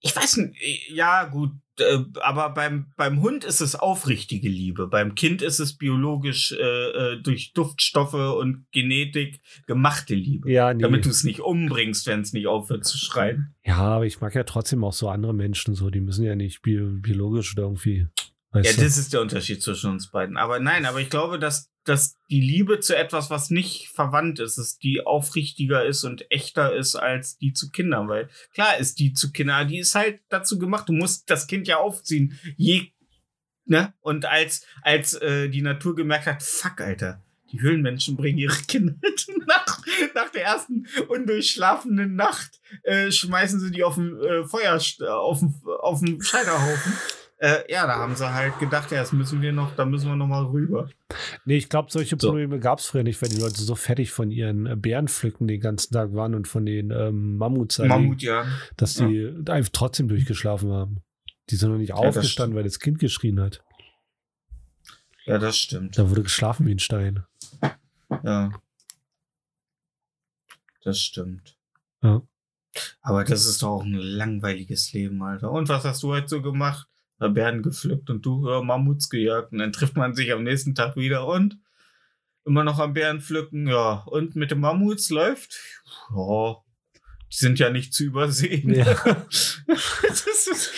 Ich weiß nicht, ja, gut, äh, aber beim, beim Hund ist es aufrichtige Liebe. Beim Kind ist es biologisch äh, äh, durch Duftstoffe und Genetik gemachte Liebe. Ja, nee. Damit du es nicht umbringst, wenn es nicht aufhört zu schreien. Ja, aber ich mag ja trotzdem auch so andere Menschen so, die müssen ja nicht bio, biologisch oder irgendwie. Ja, Weißt du? das ist der Unterschied zwischen uns beiden. Aber nein, aber ich glaube, dass, dass die Liebe zu etwas, was nicht verwandt ist, dass die aufrichtiger ist und echter ist als die zu Kindern. Weil klar ist die zu Kindern, die ist halt dazu gemacht, du musst das Kind ja aufziehen. Je, ne? Und als, als äh, die Natur gemerkt hat, fuck, Alter. Die Höhlenmenschen bringen ihre *laughs* Kinder nach, nach der ersten undurchschlafenen Nacht, äh, schmeißen sie die auf dem äh, Feuer, auf dem, auf dem Scheiterhaufen. Äh, ja, da haben sie halt gedacht, ja, das müssen wir noch, da müssen wir noch mal rüber. Nee, ich glaube, solche So. Probleme gab es früher nicht, weil die Leute so fertig von ihren äh, Bärenpflücken den ganzen Tag waren und von den ähm, Mammuts, Mammut, ja. dass die einfach trotzdem durchgeschlafen haben. Die sind noch nicht das aufgestanden, weil das Kind geschrien hat. Ja, das stimmt. Da wurde geschlafen wie ein Stein. Ja. Das stimmt. Ja. Aber das ist doch auch ein langweiliges Leben, Alter. Und was hast du heute so gemacht? Bären gepflückt und du ja, Mammuts gejagt. Und dann trifft man sich am nächsten Tag wieder und immer noch am Bären pflücken. Ja, und mit den Mammuts läuft? Ja, die sind ja nicht zu übersehen. Ja. *laughs* ist,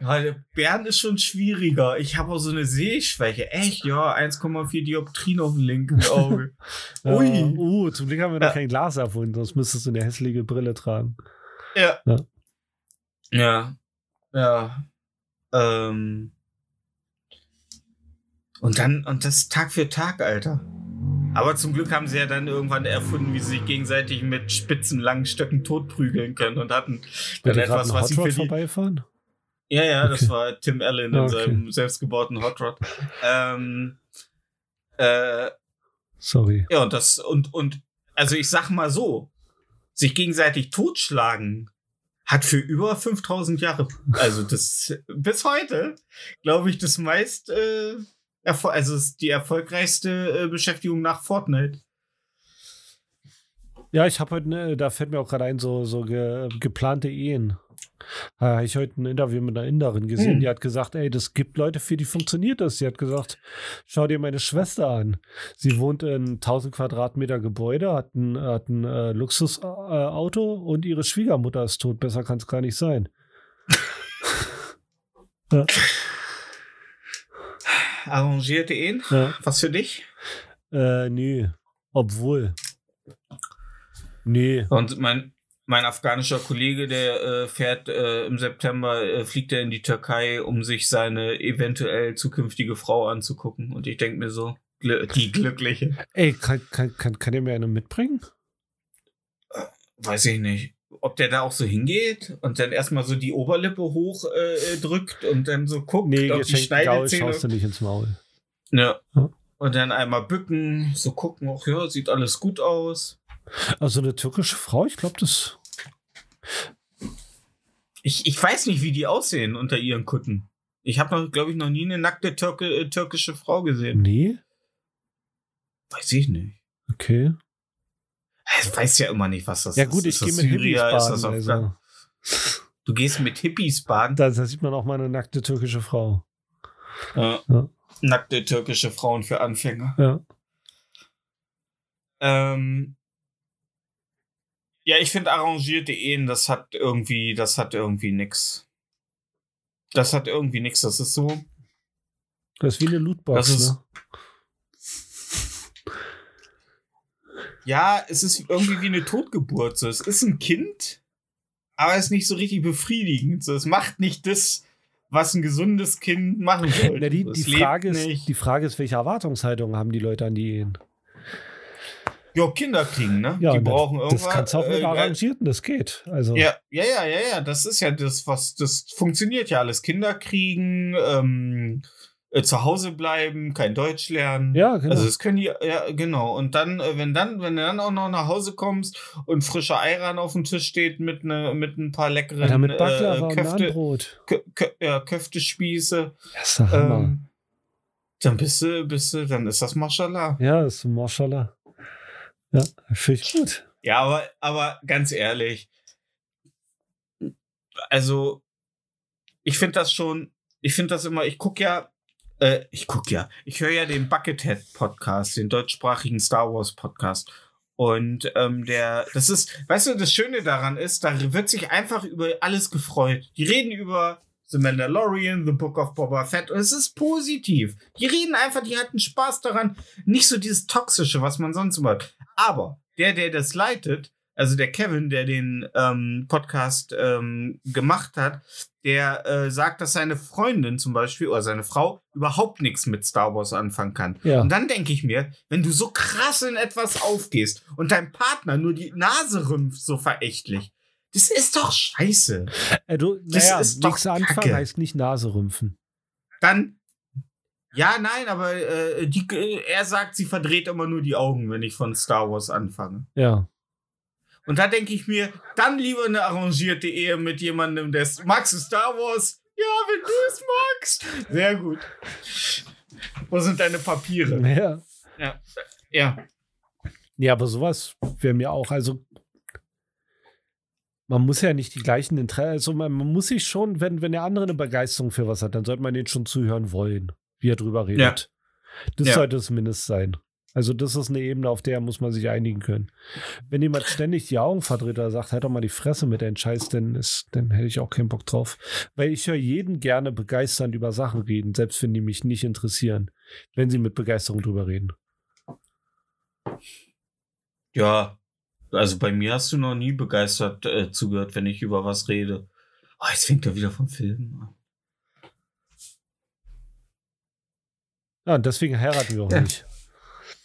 ja, Bären ist schon schwieriger. Ich habe auch so eine Sehschwäche. Echt, ja, 1,4 Dioptrien auf dem linken *laughs* Auge. Ui. Ui. Uh, zum Glück haben wir noch Ja. kein Glas erfunden, sonst müsstest du eine hässliche Brille tragen. Ja. Ja. Ja. Ja. Ähm. Und dann, und das Tag für Tag, Alter. Aber zum Glück haben sie ja dann irgendwann erfunden, wie sie sich gegenseitig mit spitzen, langen Stöcken totprügeln können und hatten dann etwas, was sie für die, vorbeifahren? Ja, ja, das Okay. war Tim Allen in okay. seinem selbstgebauten Hot Rod. *laughs* ähm, äh, Sorry. ja, und das, und, und, also ich sag mal so, sich gegenseitig totschlagen hat für über 5000 Jahre, also das, bis heute, glaube ich, das meist, äh, also die erfolgreichste äh, Beschäftigung nach Fortnite. Ja, ich habe heute, ne, da fällt mir auch gerade ein, so, so ge, geplante Ehen. Da habe ich heute ein Interview mit einer Inderin gesehen, Hm. die hat gesagt, ey, das gibt Leute, für die funktioniert das. Sie hat gesagt, schau dir meine Schwester an. Sie wohnt in 1000 Quadratmeter Gebäude, hat ein, hat ein äh, Luxusauto und ihre Schwiegermutter ist tot. Besser kann es gar nicht sein. *laughs* ja, Arrangierte Ehen, ja. was für dich? Äh, nee. Obwohl. Nee. Und mein, mein afghanischer Kollege, der äh, fährt äh, im September, äh, fliegt er in die Türkei, um sich seine eventuell zukünftige Frau anzugucken. Und ich denke mir so, gl die Glückliche. Ey, kann, kann, kann, kann der mir eine mitbringen? Weiß ich nicht. Ob der da auch so hingeht und dann erstmal so die Oberlippe hoch äh, drückt und dann so guckt, Nee, ob die Schneidezähne. schaust du nicht ins Maul. Ja. Ja. Und dann einmal bücken, so gucken, auch ja, sieht alles gut aus. Also eine türkische Frau, ich glaube, das. Ich, ich weiß nicht, wie die aussehen unter ihren Kutten. Ich habe noch, glaube ich, noch nie eine nackte Türke, äh, türkische Frau gesehen. Nee? Weiß ich nicht. Okay. Ich weiß ja immer nicht, was das Ja, ist. gut, ich gehe mit Hippies? Ist das baden. Also. Du gehst mit Hippies baden? Da, da sieht man auch mal eine nackte türkische Frau. Ja. Ja. Nackte türkische Frauen für Anfänger. Ja. Ähm, ja, ich finde arrangierte Ehen, das hat irgendwie, das hat irgendwie nix. Das hat irgendwie nix. Das ist so. Das ist wie eine Lootbox, Das ist- ne? Ja, es ist irgendwie wie eine Totgeburt. So. Es ist ein Kind, aber es ist nicht so richtig befriedigend. So. Es macht nicht das, was ein gesundes Kind machen sollte. Na, die, die, Frage ist, nicht. die Frage ist, welche Erwartungshaltung haben die Leute an die Ehen? Ja, Kinder kriegen, ne? Ja, die brauchen das, irgendwas. das kannst du auch mit äh, arrangierten, das geht. Also, Ja, ja, ja, ja, ja, das ist ja das, was, das funktioniert ja alles. Kinder kriegen, ähm, äh, zu Hause bleiben, kein Deutsch lernen. ja genau. Also das können die, ja, genau. Und dann, äh, wenn dann, wenn du dann auch noch nach Hause kommst und frischer Eiran auf dem Tisch steht mit ne, mit ein paar leckeren Alter, mit Baklava äh, Köfte. Kö, Kö, ja, Köftespieße, Das ist der Hammer. ähm, dann bist du, bist du, dann ist das Mashallah. ja, das ist Maschallah. Ja, finde ich gut. Ja, aber, aber ganz ehrlich, also ich finde das schon, ich finde das immer, ich gucke ja, äh, ich gucke ja, ich höre ja den Buckethead Podcast, den deutschsprachigen Star Wars Podcast. Und ähm, der, das ist, weißt du, das Schöne daran ist, da wird sich einfach über alles gefreut. Die reden über The Mandalorian, The Book of Boba Fett und es ist positiv. Die reden einfach, die hatten Spaß daran. Nicht so dieses Toxische, was man sonst immer hat. Aber der, der das leitet, also der Kevin, der den ähm, Podcast ähm, gemacht hat, der äh, sagt, dass seine Freundin zum Beispiel oder seine Frau überhaupt nichts mit Star Wars anfangen kann. Ja. Und dann denke ich mir, wenn du so krass in etwas aufgehst und dein Partner nur die Nase rümpft so verächtlich, das ist doch scheiße. Äh, du, Das naja, ist doch nichts anfangen heißt nicht Nase rümpfen. Dann ja, nein, aber äh, die, er sagt, sie verdreht immer nur die Augen, wenn ich von Star Wars anfange. Ja. Und da denke ich mir, dann lieber eine arrangierte Ehe mit jemandem, der magst du Star Wars? Ja, wenn du es magst. Sehr gut. Wo sind deine Papiere? Ja. Ja. Ja. Ja, aber sowas wäre mir auch, also man muss ja nicht die gleichen Interessen, also man, man muss sich schon, wenn, wenn der andere eine Begeisterung für was hat, dann sollte man den schon zuhören wollen, wie er drüber redet. Das Ja. sollte es zumindest sein. Also das ist eine Ebene, auf der muss man sich einigen können. Wenn jemand *laughs* ständig die Augen verdreht oder sagt, halt doch mal die Fresse mit deinem Scheiß, dann, ist, dann hätte ich auch keinen Bock drauf. Weil ich höre jeden gerne begeisternd über Sachen reden, selbst wenn die mich nicht interessieren, wenn sie mit Begeisterung drüber reden. Ja. Also bei mir hast du noch nie begeistert äh, zugehört, wenn ich über was rede. Oh, jetzt fängt er wieder vom Film an. Ja, und deswegen heiraten wir auch Ja. nicht.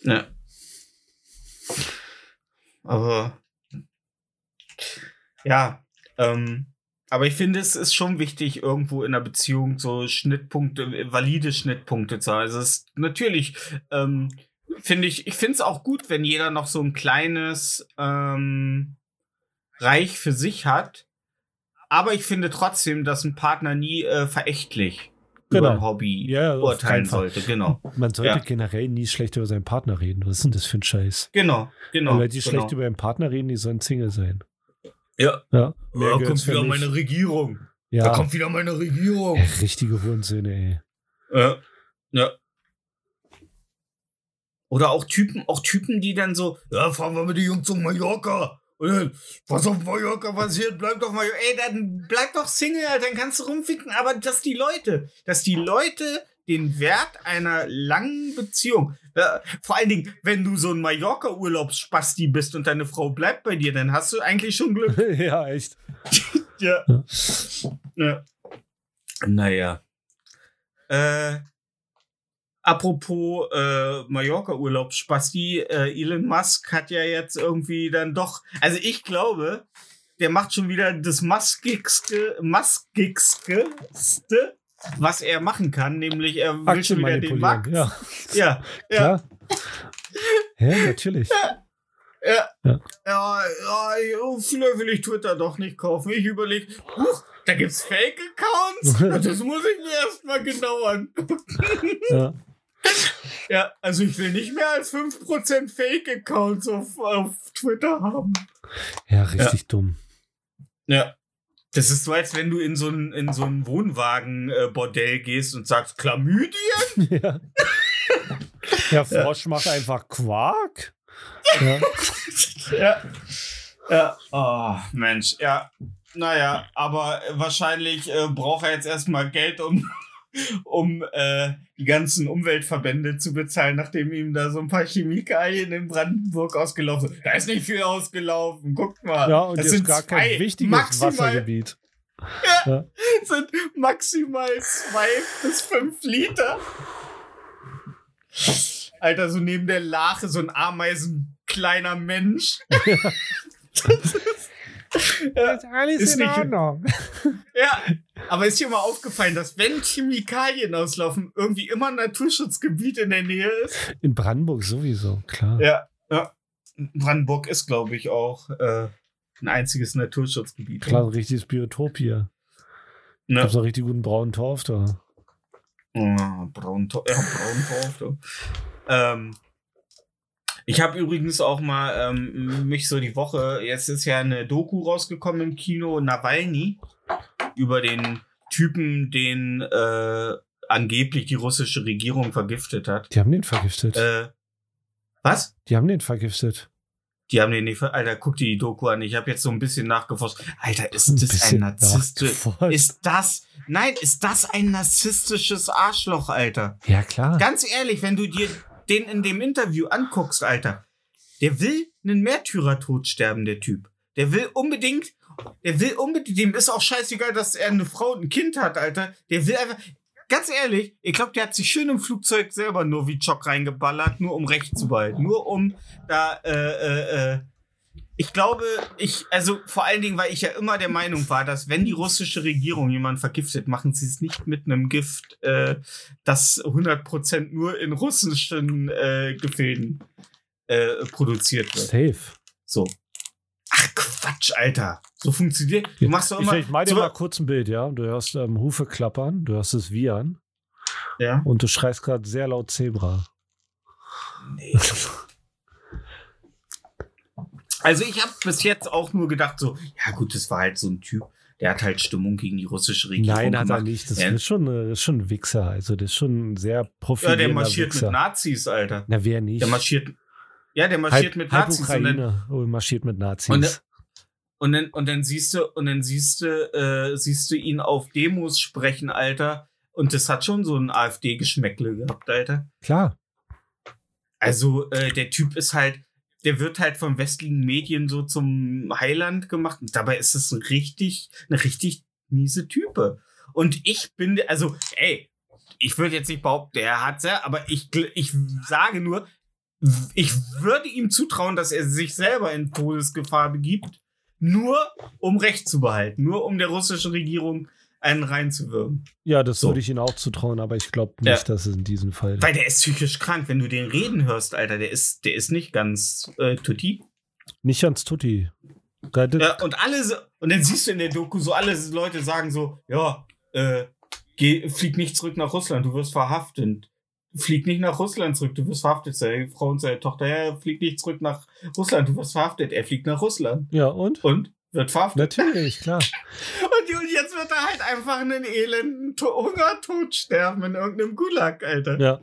Ja. Aber ja, ähm, aber ich finde, es ist schon wichtig, irgendwo in einer Beziehung so Schnittpunkte, valide Schnittpunkte zu haben. Also es ist natürlich, ähm, finde ich, ich finde es auch gut, wenn jeder noch so ein kleines ähm, Reich für sich hat. Aber ich finde trotzdem, dass ein Partner nie äh, verächtlich über Genau. ein Hobby Ja, urteilen sollte. Genau. Man sollte Ja. generell nie schlecht über seinen Partner reden. Was ist denn das für ein Scheiß? Genau, genau. Leute, die genau. schlecht über ihren Partner reden, die sollen Single sein. Ja. Ja, Da mehr gehört's kommt wieder meine Regierung. Da Ja, kommt wieder meine Regierung. ja, richtige Hurensöhne, ey. Ja. ja. Oder auch Typen, auch Typen, die dann so, ja, fahren wir mit den Jungs auf Mallorca. Was auf Mallorca passiert, bleib doch mal, ey, dann bleib doch Single, dann kannst du rumficken. Aber dass die Leute, dass die Leute den Wert einer langen Beziehung, äh, vor allen Dingen, wenn du so ein Mallorca-Urlaubsspasti bist und deine Frau bleibt bei dir, dann hast du eigentlich schon Glück. *laughs* ja, echt. Ja. *laughs* Ja. ja. Naja. Äh, apropos äh, Mallorca-Urlaub, Spasti, äh, Elon Musk hat ja jetzt irgendwie dann doch, also ich glaube, der macht schon wieder das Muskigste, Muskigste, was er machen kann, nämlich er will schon wieder den. Markt. Ja, Ja, *laughs* ja, klar. Ja, natürlich. ja. Ja. Ja, ja, ja, vielleicht will ich Twitter doch nicht kaufen. Ich überlege, da gibt's Fake-Accounts? *laughs* Das muss ich mir erstmal genau angucken. Ja. *laughs* *laughs* Ja, also ich will nicht mehr als 5% Fake-Accounts auf, auf Twitter haben. ja, richtig dumm. Ja. Das ist so, als wenn du in so ein, in so ein Wohnwagen-Bordell gehst und sagst, Chlamydien? *laughs* Ja. Der Frosch macht einfach Quark. Ja. Ja. *laughs* Ja. Oh, Mensch, ja. Naja, aber wahrscheinlich äh, braucht er jetzt erstmal Geld, um, um äh, die ganzen Umweltverbände zu bezahlen, nachdem ihm da so ein paar Chemikalien in Brandenburg ausgelaufen sind. Da ist nicht viel ausgelaufen, guckt mal. ja, und das sind gar kein wichtiges maximal, Wassergebiet. sind maximal zwei bis fünf Liter. Alter, so neben der Lache so ein Ameisen kleiner Mensch. ja, *laughs* Ist *laughs* alles Ist in nicht- Ordnung. *laughs* ja, aber ist dir mal aufgefallen, dass wenn Chemikalien auslaufen, irgendwie immer ein Naturschutzgebiet in der Nähe ist? In Brandenburg sowieso, klar. Ja, ja. Brandenburg ist, glaube ich, auch äh, ein einziges Naturschutzgebiet. Klar, ein richtiges Biotop hier. Ne? Gibt's auch richtig guten braunen Torf da. Oh, Brauntor ja, Brauntorf. du. Ähm, ich habe übrigens auch mal ähm, mich so die Woche, jetzt ist ja eine Doku rausgekommen im Kino, Nawalny, über den Typen, den äh, angeblich die russische Regierung vergiftet hat. Die haben den vergiftet. Äh, was? Die haben den vergiftet. Die haben den nicht ver Alter, guck dir die Doku an. Ich habe jetzt so ein bisschen nachgeforscht. Alter, ist Ein das ein Narzisst? Ist das, nein, ist das ein narzisstisches Arschloch, Alter? Ja, klar. Ganz ehrlich, wenn du dir den in dem Interview anguckst, Alter, der will einen Märtyrertod sterben, der Typ. Der will unbedingt, der will unbedingt, dem ist auch scheißegal, dass er eine Frau und ein Kind hat, Alter. Der will einfach, ganz ehrlich, ich glaube, der hat sich schön im Flugzeug selber Novichok reingeballert, nur um Recht zu behalten. Nur um da, äh, äh, äh, ich glaube, ich, also vor allen Dingen, weil ich ja immer der Meinung war, dass wenn die russische Regierung jemanden vergiftet, machen sie es nicht mit einem Gift, äh, das 100% nur in russischen äh, Gefilden äh, produziert wird. Safe. So. Ach Quatsch, Alter. So funktioniert. Du machst doch Ich, immer. ich mach dir so, mal kurz ein Bild, ja. Du hörst ähm, Hufe klappern, du hörst es wiehern ja. und du schreist gerade sehr laut Zebra. Nee. *laughs* Also ich habe bis jetzt auch nur gedacht so, ja gut, das war halt so ein Typ, der hat halt Stimmung gegen die russische Regierung Nein, hat er gemacht. nicht. Das Ja. ist schon, ist schon ein Wichser. Also, das ist schon ein sehr Ja, profilierender der marschiert Wichser. mit Nazis, Alter. Na, wer nicht? Der marschiert. Ja, der marschiert halb, mit Nazis. Und dann, Ukraine oh, marschiert mit Nazis. Und der- und dann, und dann siehst du, und dann siehst du, äh, siehst du ihn auf Demos sprechen, Alter. Und das hat schon so ein AfD-Geschmäckle gehabt, Alter. Klar. Also, äh, der Typ ist halt, der wird halt von westlichen Medien so zum Heiland gemacht. Und dabei ist es ein richtig, eine richtig miese Type. Und ich bin, also, ey, ich würde jetzt nicht behaupten, er hat's ja, aber ich, ich sage nur, ich würde ihm zutrauen, dass er sich selber in Todesgefahr begibt, nur um Recht zu behalten, nur um der russischen Regierung einen reinzuwirken. Ja, das So. würde ich Ihnen auch zutrauen, aber ich glaube nicht, Ja. dass es in diesem Fall. Weil der ist psychisch krank, wenn du den reden hörst, Alter, der ist, der ist nicht ganz äh, tutti. Nicht ans Tutti. Ja, und alle, so, und dann siehst du in der Doku so, alle Leute sagen so, ja, äh, geh, flieg nicht zurück nach Russland, du wirst verhaftet. Flieg nicht nach Russland zurück, du wirst verhaftet. Seine Frau und seine Tochter, ja, flieg nicht zurück nach Russland, du wirst verhaftet. Er fliegt nach Russland ja, und? und wird verhaftet. Natürlich, klar. *laughs* Und, und jetzt wird er halt einfach einen elenden to Hungertod sterben in irgendeinem Gulag, Alter. Ja.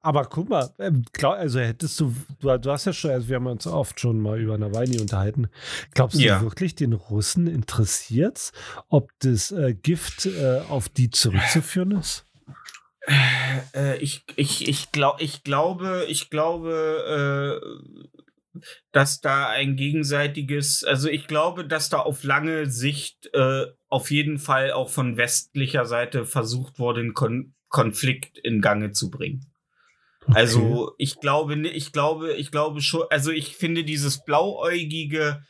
Aber guck mal, ähm, glaub, also hättest du, du, du hast ja schon, also wir haben uns oft schon mal über Nawalny unterhalten. Glaubst du Ja. wirklich, den Russen interessiert ob das äh, Gift äh, auf die zurückzuführen ist? Äh, ich, ich, ich, glaub, ich glaube, ich glaube, äh, dass da ein gegenseitiges, also ich glaube, dass da auf lange Sicht äh, auf jeden Fall auch von westlicher Seite versucht wurde, einen Kon Konflikt in Gange zu bringen. Also ich glaube, ich glaube, ich glaube schon, also ich finde dieses blauäugige,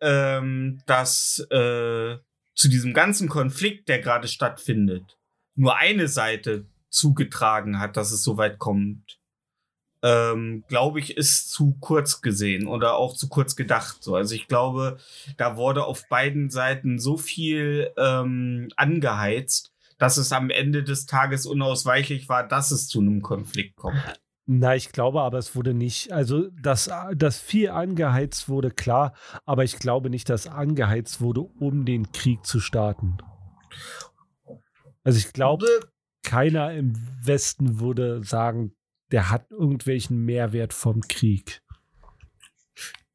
ähm, dass äh, zu diesem ganzen Konflikt, der gerade stattfindet, nur eine Seite zugetragen hat, dass es so weit kommt, ähm, glaube ich, ist zu kurz gesehen oder auch zu kurz gedacht. So. Also ich glaube, da wurde auf beiden Seiten so viel ähm, angeheizt, dass es am Ende des Tages unausweichlich war, dass es zu einem Konflikt kommt. Na, ich glaube aber, es wurde nicht, also dass, dass viel angeheizt wurde, klar, aber ich glaube nicht, dass angeheizt wurde, um den Krieg zu starten. Also ich glaube, keiner im Westen würde sagen, der hat irgendwelchen Mehrwert vom Krieg.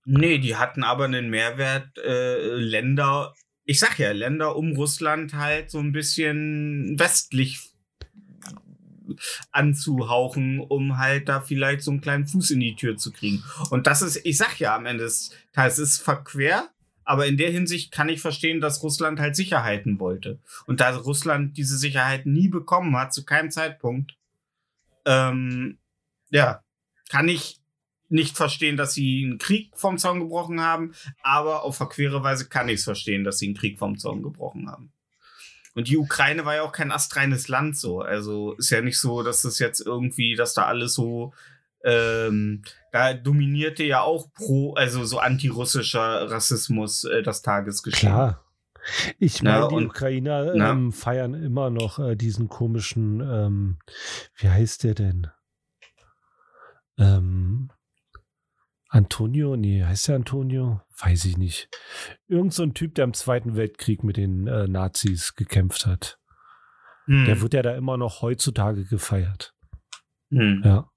Nee, die hatten aber einen Mehrwert, äh, Länder, ich sag ja, Länder um Russland halt so ein bisschen westlich anzuhauchen, um halt da vielleicht so einen kleinen Fuß in die Tür zu kriegen. Und das ist, ich sag ja am Ende des Tages, es ist verquer, aber in der Hinsicht kann ich verstehen, dass Russland halt Sicherheiten wollte. Und da Russland diese Sicherheiten nie bekommen hat, zu keinem Zeitpunkt, ähm, ja, kann ich nicht verstehen, dass sie einen Krieg vom Zaun gebrochen haben, aber auf verquere Weise kann ich es verstehen, dass sie einen Krieg vom Zaun gebrochen haben. Und die Ukraine war ja auch kein astreines Land so. Also ist ja nicht so, dass das jetzt irgendwie, dass da alles so, ähm, da dominierte ja auch pro, also so antirussischer Rassismus äh, das Tagesgeschehen. Klar. Ich meine, die und- Ukrainer ähm, feiern immer noch äh, diesen komischen, ähm, wie heißt der denn? Ähm, Antonio? Nee, heißt der Antonio? Weiß ich nicht. Irgend so ein Typ, der im Zweiten Weltkrieg mit den äh, Nazis gekämpft hat. Hm. Der wird ja da immer noch heutzutage gefeiert. Hm. Ja.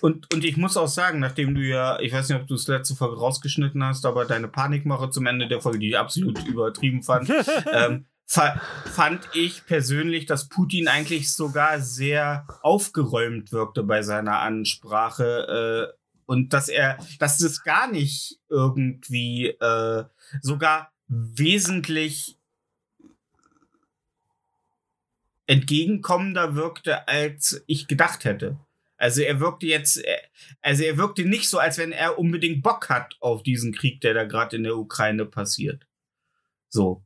Und, und ich muss auch sagen, nachdem du ja, ich weiß nicht, ob du es letzte Folge rausgeschnitten hast, aber deine Panikmache zum Ende der Folge, die ich absolut übertrieben fand, *laughs* ähm, fand ich persönlich, dass Putin eigentlich sogar sehr aufgeräumt wirkte bei seiner Ansprache äh, und dass er, dass das gar nicht irgendwie äh, sogar wesentlich entgegenkommender wirkte, als ich gedacht hätte. Also er wirkte jetzt, äh, also er wirkte nicht so, als wenn er unbedingt Bock hat auf diesen Krieg, der da gerade in der Ukraine passiert. So.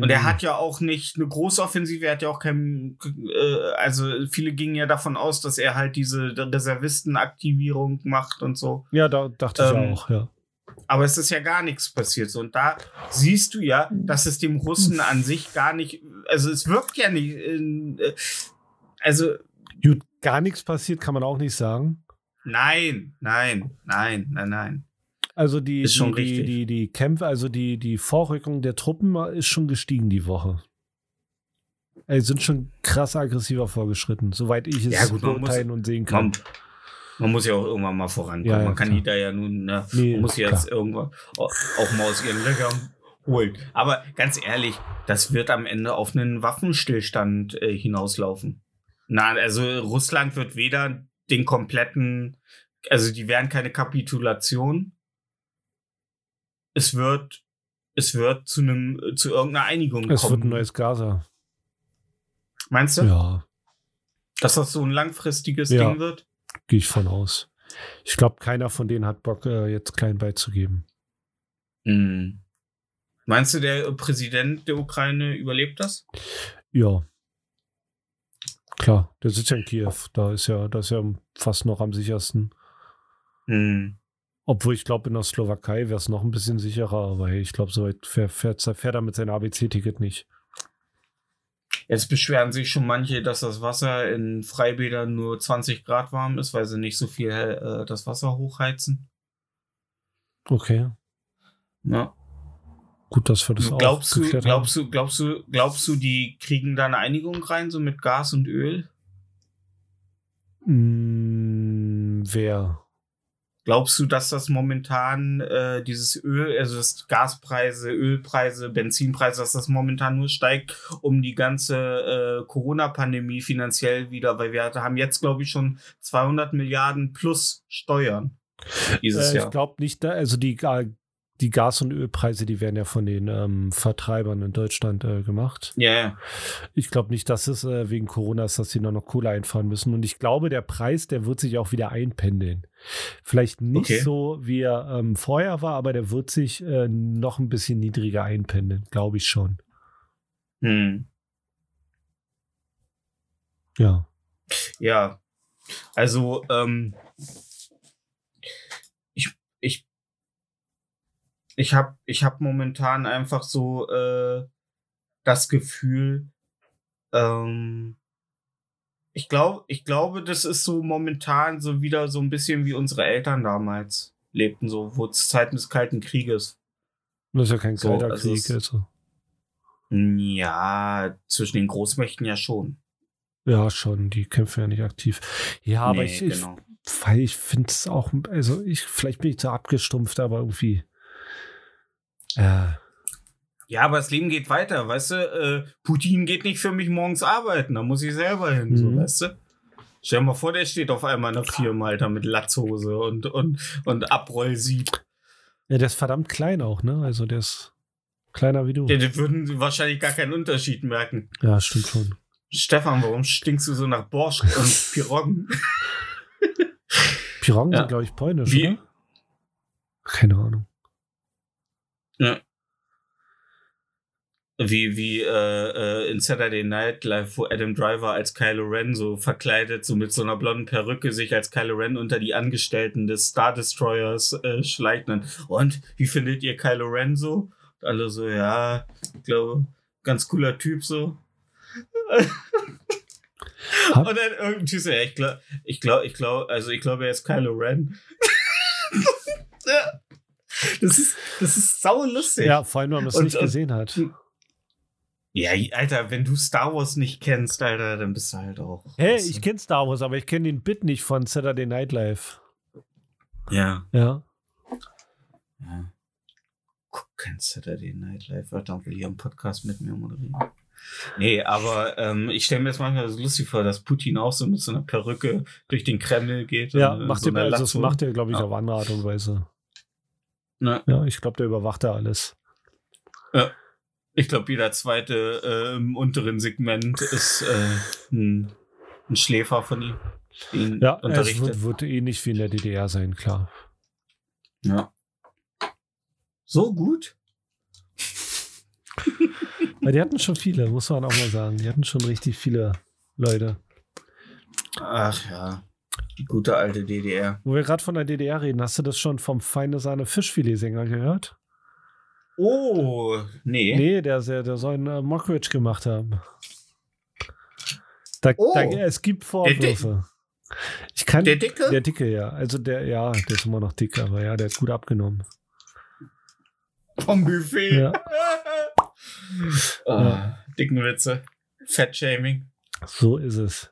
Und er hat ja auch nicht eine große Offensive, er hat ja auch kein, äh, also viele gingen ja davon aus, dass er halt diese Reservistenaktivierung macht und so. Ja, da dachte ich Ähm, auch, ja. Aber es ist ja gar nichts passiert. So, Und da siehst du ja, dass es dem Russen an sich gar nicht, also es wirkt ja nicht, äh, also Gut, gar nichts passiert, kann man auch nicht sagen. nein, nein, nein, nein, nein. Also die, Ist schon die, die, richtig. die, die Kämpfe, also die, die Vorrückung der Truppen ist schon gestiegen die Woche. Ey, sind schon krass aggressiver vorgeschritten, soweit ich es Ja, gut, man muss- beurteilen und sehen kann. Man, man muss ja auch irgendwann mal vorankommen. Ja, ja, man kann klar. die da ja nun, ne, Nee, man muss sie klar. jetzt irgendwann auch, auch mal aus ihren Löchern holen. Aber ganz ehrlich, das wird am Ende auf einen Waffenstillstand äh, hinauslaufen. Na, also Russland wird weder den kompletten also die wären keine Kapitulation. Es wird, es wird zu einem, zu irgendeiner Einigung Es kommen. wird ein neues Gaza. Meinst du, Ja, dass das so ein langfristiges Ja. Ding wird? gehe ich von aus. Ich glaube, keiner von denen hat Bock, äh, jetzt klein beizugeben. Mhm. Meinst du, der Präsident der Ukraine überlebt das? Ja. Klar, der sitzt ja in Kiew. Da ist ja, da ist ja fast noch am sichersten. Mhm. Obwohl ich glaube, in der Slowakei wäre es noch ein bisschen sicherer, aber hey, ich glaube, so weit fährt, fährt, er mit seinem ABC-Ticket nicht. Jetzt beschweren sich schon manche, dass das Wasser in Freibädern nur 20 Grad warm ist, weil sie nicht so viel äh, das Wasser hochheizen. Okay, Ja. gut, dass wir das auch glaubst du, geklärt glaubst du, glaubst du, glaubst du, die kriegen da eine Einigung rein, so mit Gas und Öl? Mm, wer? Glaubst du, dass das momentan äh, dieses Öl, also das Gaspreise, Ölpreise, Benzinpreise, dass das momentan nur steigt, um die ganze äh, Corona-Pandemie finanziell wieder, weil wir haben jetzt, glaube ich, schon 200 Milliarden plus Steuern dieses Äh, Jahr. ich glaube nicht, da, also die, Ga- die Gas- und Ölpreise, die werden ja von den ähm, Vertreibern in Deutschland äh, gemacht. Ja, ja. Ich glaube nicht, dass es äh, wegen Corona ist, dass sie noch, noch Kohle einfahren müssen. Und ich glaube, der Preis, der wird sich auch wieder einpendeln. Vielleicht nicht Okay. so, wie er ähm, vorher war, aber der wird sich äh, noch ein bisschen niedriger einpendeln, glaube ich schon. Hm. Ja. Ja. Also, ähm, ich, ich, ich habe ich hab momentan einfach so äh, das Gefühl, ähm, ich glaube, ich glaube, das ist so momentan so wieder so ein bisschen wie unsere Eltern damals lebten, so, wo zu Zeiten des Kalten Krieges. Das ist ja kein So, kalter also Krieg. es- Also. Ja, zwischen den Großmächten ja schon. Ja, schon. Die kämpfen ja nicht aktiv. Ja, aber Nee, ich, ich, genau. weil ich finde es auch, also ich, vielleicht bin ich zu abgestumpft, aber irgendwie. Äh, Ja, aber das Leben geht weiter, weißt du? Äh, Putin geht nicht für mich morgens arbeiten, da muss ich selber hin, so, Mhm. weißt du? Stell dir mal vor, der steht auf einmal in der Firma, Alter, mit Latzhose und, und, und Abrollsieb. ja, der ist verdammt klein auch, ne? Also der ist kleiner wie du. Ja, die würden wahrscheinlich gar keinen Unterschied merken. Ja, stimmt schon. Stefan, warum stinkst du so nach Borscht und Piroggen? Pirong Ja. sind, glaube ich, polnisch, Wie- oder? Keine Ahnung. Wie, wie äh, äh, in Saturday Night Live, wo Adam Driver als Kylo Ren so verkleidet, so mit so einer blonden Perücke sich als Kylo Ren unter die Angestellten des Star Destroyers äh, schleicht. Und, und wie findet ihr Kylo Ren so? Und alle so, ja, ich glaube, ganz cooler Typ so. Hab- *laughs* Und dann irgendein Typ so, ja, ich glaube, ich glaube, ich glaube, also ich glaube, er ist Kylo Ren. *laughs* ja. *laughs* Das ist, das ist sau lustig. Ja, vor allem, wenn man es nicht und- gesehen hat. Ja, Alter, wenn du Star Wars nicht kennst, Alter, dann bist du halt auch. Hey, weißt du. ich kenne Star Wars, aber ich kenne den Bit nicht von Saturday Night Live. Ja. Ja. ja. Guck, da den Night Live? Verdammt, will hier einen Podcast mit mir moderieren. Nee, aber ähm, ich stelle mir das manchmal so lustig vor, dass Putin auch so mit so einer Perücke durch den Kreml geht. Ja, und, äh, macht so er, also das macht er, glaube ich, Ja. auf andere Art und Weise. Ne? Ja, ich glaube, der überwacht da alles. Ich glaube, jeder zweite äh, im unteren Segment ist äh, ein, ein Schläfer von ihm. Ja, es wird, wird ähnlich wie in der DDR sein, klar. ja. So gut? *laughs* Weil die hatten schon viele, muss man auch mal sagen. Die hatten schon richtig viele Leute. Ach ja. Die gute alte DDR. Wo wir gerade von der DDR reden, hast du das schon vom Feine Sahne Fischfiletsänger gehört? Oh, nee. Nee, der, der, der soll einen äh, Mockridge gemacht haben. Da, Oh. da, es gibt Vorwürfe. Ich kann, Der Dicke? Der Dicke, ja. Also der, ja, der ist immer noch dick, aber ja, der hat gut abgenommen. Vom Buffet. Ja. *laughs* Ah, Dicken Witze. Fettshaming. So ist es.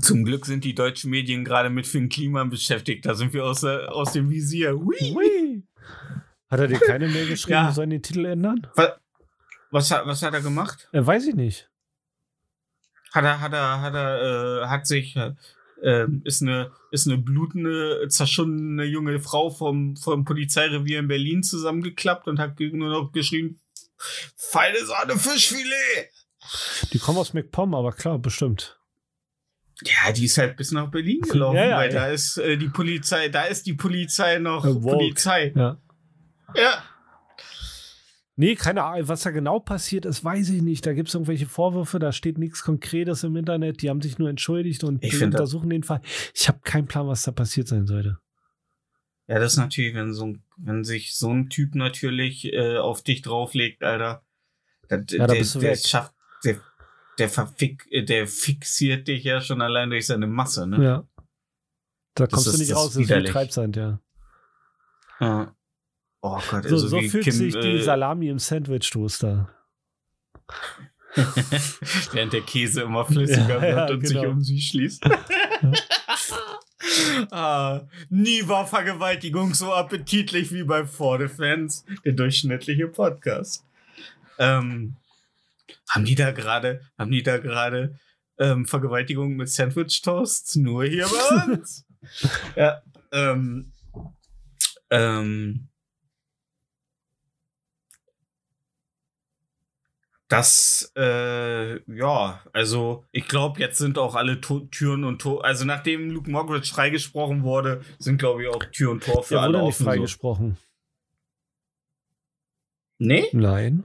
Zum Glück sind die deutschen Medien gerade mit Finn Kliman beschäftigt. Da sind wir aus, der, aus dem Visier. Hui. Hui. Hat er dir keine Mail geschrieben, Ja. sollen den Titel ändern? Was, hat- was hat er gemacht? Äh, weiß ich nicht. Hat er, hat er, hat er, äh, hat sich, äh, ähm, ist eine ist eine blutende, zerschundene junge Frau vom, vom Polizeirevier in Berlin zusammengeklappt und hat nur noch geschrien, feine Sahne Fischfilet. Die kommen aus McPom, aber klar, bestimmt. Ja, die ist halt bis nach Berlin *laughs* gelaufen, Ja, ja, weil ja. da ist äh, die Polizei, da ist die Polizei noch Äh. Polizei. Ja. Ja. Nee, keine Ahnung, was da genau passiert ist, weiß ich nicht. Da gibt es irgendwelche Vorwürfe, da steht nichts Konkretes im Internet. Die haben sich nur entschuldigt und das- untersuchen den Fall. Ich habe keinen Plan, was da passiert sein sollte. Ja, das ist natürlich, wenn so wenn sich so ein Typ natürlich äh, auf dich drauflegt, Alter. Da, Ja, da der, bist du der weg. schafft, der, verfick, der fixiert dich ja schon allein durch seine Masse, ne? Ja. Da Das kommst du nicht raus, das ist wie. Treibsand, ja. Ja. Oh Gott, So, also so fühlt Kim, sich die äh, Salami im Sandwich-Toaster. *laughs* Während der Käse immer flüssiger *laughs* Ja, wird ja, und sich genau. um sie schließt. *laughs* ah, nie war Vergewaltigung so appetitlich wie bei For the Fans, der durchschnittliche Podcast. Ähm, haben die da gerade, haben die da gerade ähm, Vergewaltigung mit Sandwich Toasts? Nur hier bei uns. *laughs* ja, ähm, ähm, Das, äh, ja, also ich glaube, jetzt sind auch alle to Türen und Tor, also nachdem Luke Mockridge freigesprochen wurde, sind glaube ich auch Tür und Tor für Der alle wurde nicht offen. So. freigesprochen. Nee? Nein.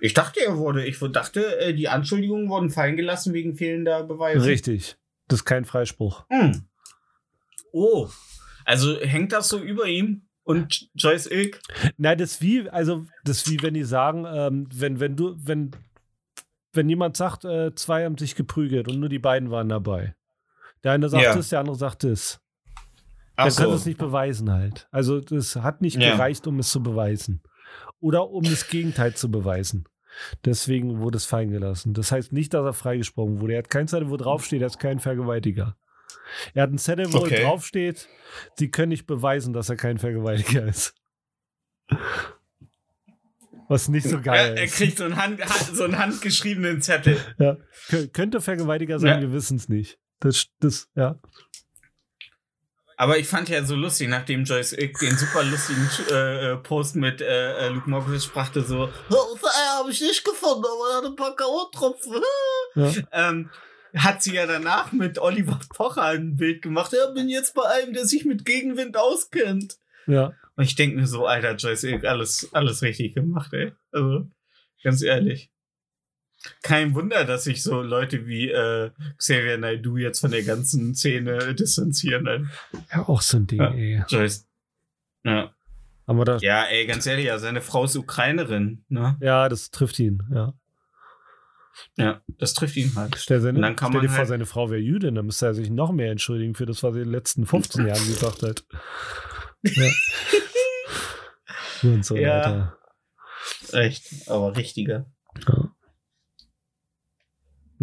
Ich dachte, er wurde, ich dachte, äh, die Anschuldigungen wurden fallen gelassen wegen fehlender Beweise. Richtig. Das ist kein Freispruch. Hm. Oh, also hängt das so über ihm und Joyce Ilk? Nein, das ist wie, also das wie wenn die sagen, ähm, wenn, wenn du, wenn, wenn jemand sagt, äh, zwei haben sich geprügelt und nur die beiden waren dabei. Der eine sagt Ja. das, der andere sagt das. Ach Der kann so. es nicht beweisen halt. Also das hat nicht Ja. gereicht, um es zu beweisen. Oder um das Gegenteil zu beweisen. Deswegen wurde es fallen gelassen. Das heißt nicht, dass er freigesprochen wurde. Er hat kein Zettel, wo draufsteht, er ist kein Vergewaltiger. Er hat einen Zettel, wo Okay. draufsteht, sie können nicht beweisen, dass er kein Vergewaltiger ist. Was nicht so geil er, er ist. kriegt so einen, Hand, so einen handgeschriebenen Zettel. Ja. Kö- Könnte Vergewaltiger sein, Ja. wir wissen es nicht. Das, das, ja. Aber ich fand ja so lustig, nachdem Joyce Ilk den super lustigen äh, äh, Post mit äh, äh, Luke Mockridge brachte, so, Eier habe ich nicht gefunden, aber er hat ein paar K.O.-Tropfen. Ja. ähm, hat sie ja danach mit Oliver Pocher ein Bild gemacht. Ja, bin jetzt bei einem, der sich mit Gegenwind auskennt. ja. Und ich denke mir so, Alter, Joyce Ilk, alles, alles richtig gemacht, ey. Also, ganz ehrlich. Kein Wunder, dass sich so Leute wie äh, Xavier Naidoo jetzt von der ganzen Szene distanzieren. Ja, auch so ein Ding, Ja. ey. Ja. Aber da, ja, ey, ganz ehrlich, ja, seine Frau ist Ukrainerin, ne? ja, das trifft ihn, ja. Ja, das trifft ihn halt. Stell, seine, dann kann stell dir man vor, halt- seine Frau wäre Jüdin, dann müsste er sich noch mehr entschuldigen für das, was er in den letzten 15 Jahren gesagt hat. *laughs* Ja. *laughs* Und so Ja. weiter. Echt, aber richtiger. Ja.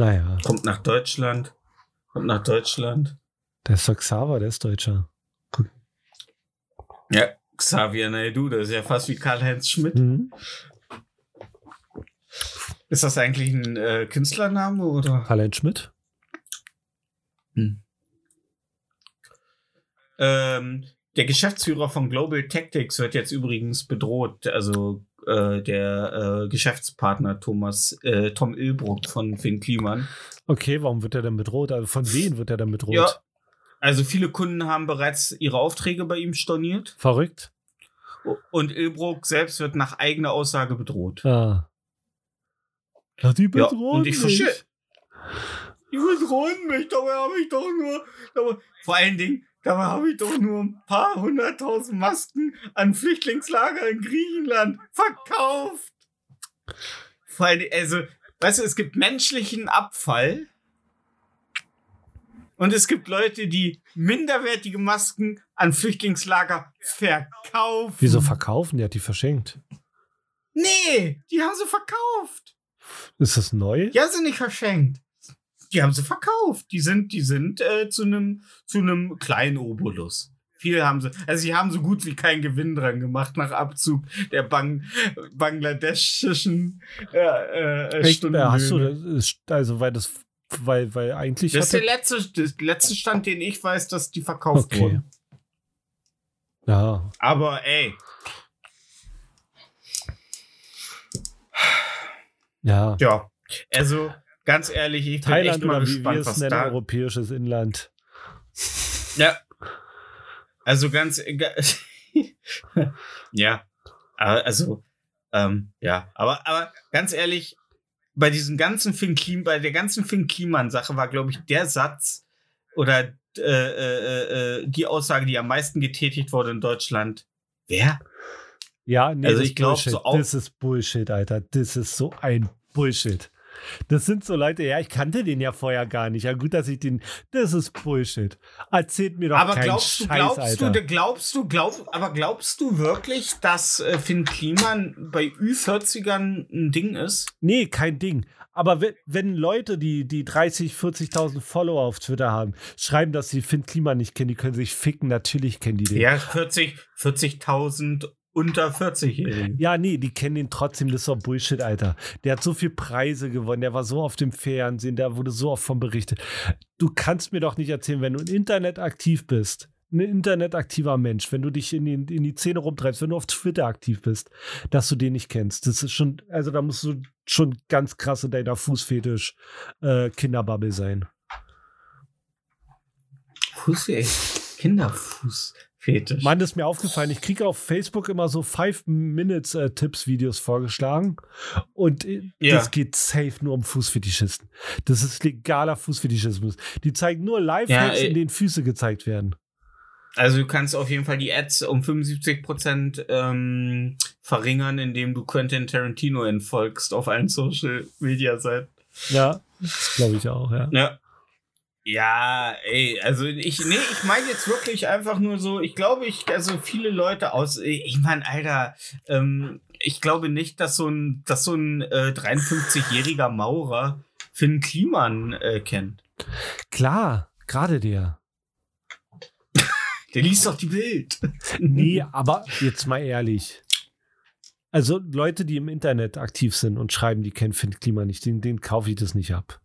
Naja, Kommt nach Deutschland. Kommt nach Deutschland. der ist doch Xaver, der ist Deutscher. Ja, Xavier Naidoo, das ist ja fast wie Karl-Heinz Schmidt. Mhm. Ist das eigentlich ein äh, Künstlername oder? Karl-Heinz Schmidt? Ähm, der Geschäftsführer von Global Tactics wird jetzt übrigens bedroht. Also äh, der äh, Geschäftspartner Thomas äh, Tom Ilbruck von Finn Kliman. Okay, warum wird er denn bedroht? Also von wem wird er denn bedroht? Ja. Also viele Kunden haben bereits ihre Aufträge bei ihm storniert Verrückt? und Ilbruck selbst wird nach eigener Aussage bedroht. Ah. Ja, die Ja, bedrohen und ich verstehe. Die bedrohen mich, dabei habe ich doch nur. Vor allen Dingen, dabei habe ich doch nur ein paar hunderttausend Masken an Flüchtlingslager in Griechenland verkauft. Vor Dingen, also, weißt du, es gibt menschlichen Abfall. Und es gibt Leute, die minderwertige Masken an Flüchtlingslager verkaufen. Wieso verkaufen? Der hat die verschenkt. Nee, die haben sie verkauft. Ist das neu? Ja, sind nicht verschenkt. Die haben sie verkauft. Die sind, die sind äh, zu einem zu einem kleinen Obolus. Viel haben sie, also sie haben so gut wie keinen Gewinn dran gemacht nach Abzug der Bang, bangladeschischen äh, äh, Echt? Hast du das? Also, weil das weil, weil eigentlich. Das ist der letzte, der letzte Stand, den ich weiß, dass die verkauft Okay. wurden. ja, Aber ey, ja. ja. Also, ganz ehrlich, ich bin Thailand echt mal wie gespannt, es was nennen, da... europäisches Inland. Ja. Also ganz... ga- *laughs* ja. Aber Also, ähm, ja. Aber, aber ganz ehrlich, bei diesem ganzen Finn Klim, bei der ganzen Finn Kliman-Sache war, glaube ich, der Satz oder äh, äh, äh, die Aussage, die am meisten getätigt wurde in Deutschland. Wer? Ja, nee, Also das ich glaub, Bullshit. so auch- Das ist Bullshit, Alter. Das ist so ein Bullshit. Das sind so Leute, ja, ich kannte den ja vorher gar nicht. Ja, gut, dass ich den. Das ist Bullshit. Erzählt mir doch aber keinen glaubst du, Scheiß, glaubst Alter. du, glaubst du, glaub, aber glaubst du wirklich, dass äh, Finn Kliman bei Ü40ern ein Ding ist? Nee, kein Ding. Aber wenn, wenn Leute, die, die 30, 40.000 Follower auf Twitter haben, schreiben, dass sie Finn Klima nicht kennen, die können sich ficken, natürlich kennen die den. Ja, 40, 40.000 unter 40-Jährigen. Ja, nee, die kennen den trotzdem, das ist doch Bullshit, Alter. Der hat so viel Preise gewonnen, der war so auf dem Fernsehen, da wurde so oft von berichtet. Du kannst mir doch nicht erzählen, wenn du im Internet aktiv bist, ein internetaktiver Mensch, wenn du dich in die, in die Szene rumtreibst, wenn du auf Twitter aktiv bist, dass du den nicht kennst. Das ist schon, also da musst du schon ganz krass in deiner Fußfetisch äh, Kinderbubble sein. Fuß, ey. Kinderfußfetisch. Mann, das ist mir aufgefallen. Ich kriege auf Facebook immer so 5-Minutes-Tipps-Videos vorgeschlagen. Und äh, Ja. das geht safe nur um Fußfetischisten. Das ist legaler Fußfetischismus. Die zeigen nur Lifehacks, Ja, in denen Füße gezeigt werden. Also du kannst auf jeden Fall die Ads um 75% ähm, verringern, indem du Quentin Tarantino entfolgst auf allen Social Media Seiten. Ja, das glaube ich auch, ja. Ja. Ja, ey, also ich, nee, ich meine jetzt wirklich einfach nur so, ich glaube, ich, also viele Leute aus, ich meine, Alter, ähm, ich glaube nicht, dass so ein, dass so ein äh, 53-jähriger Maurer Finn Kliman äh, kennt. Klar, gerade der. *laughs* Der liest doch die Bild. Nee, *laughs* aber jetzt mal ehrlich. Also Leute, die im Internet aktiv sind und schreiben, die kennen Finn Klima nicht, denen, denen kaufe ich das nicht ab.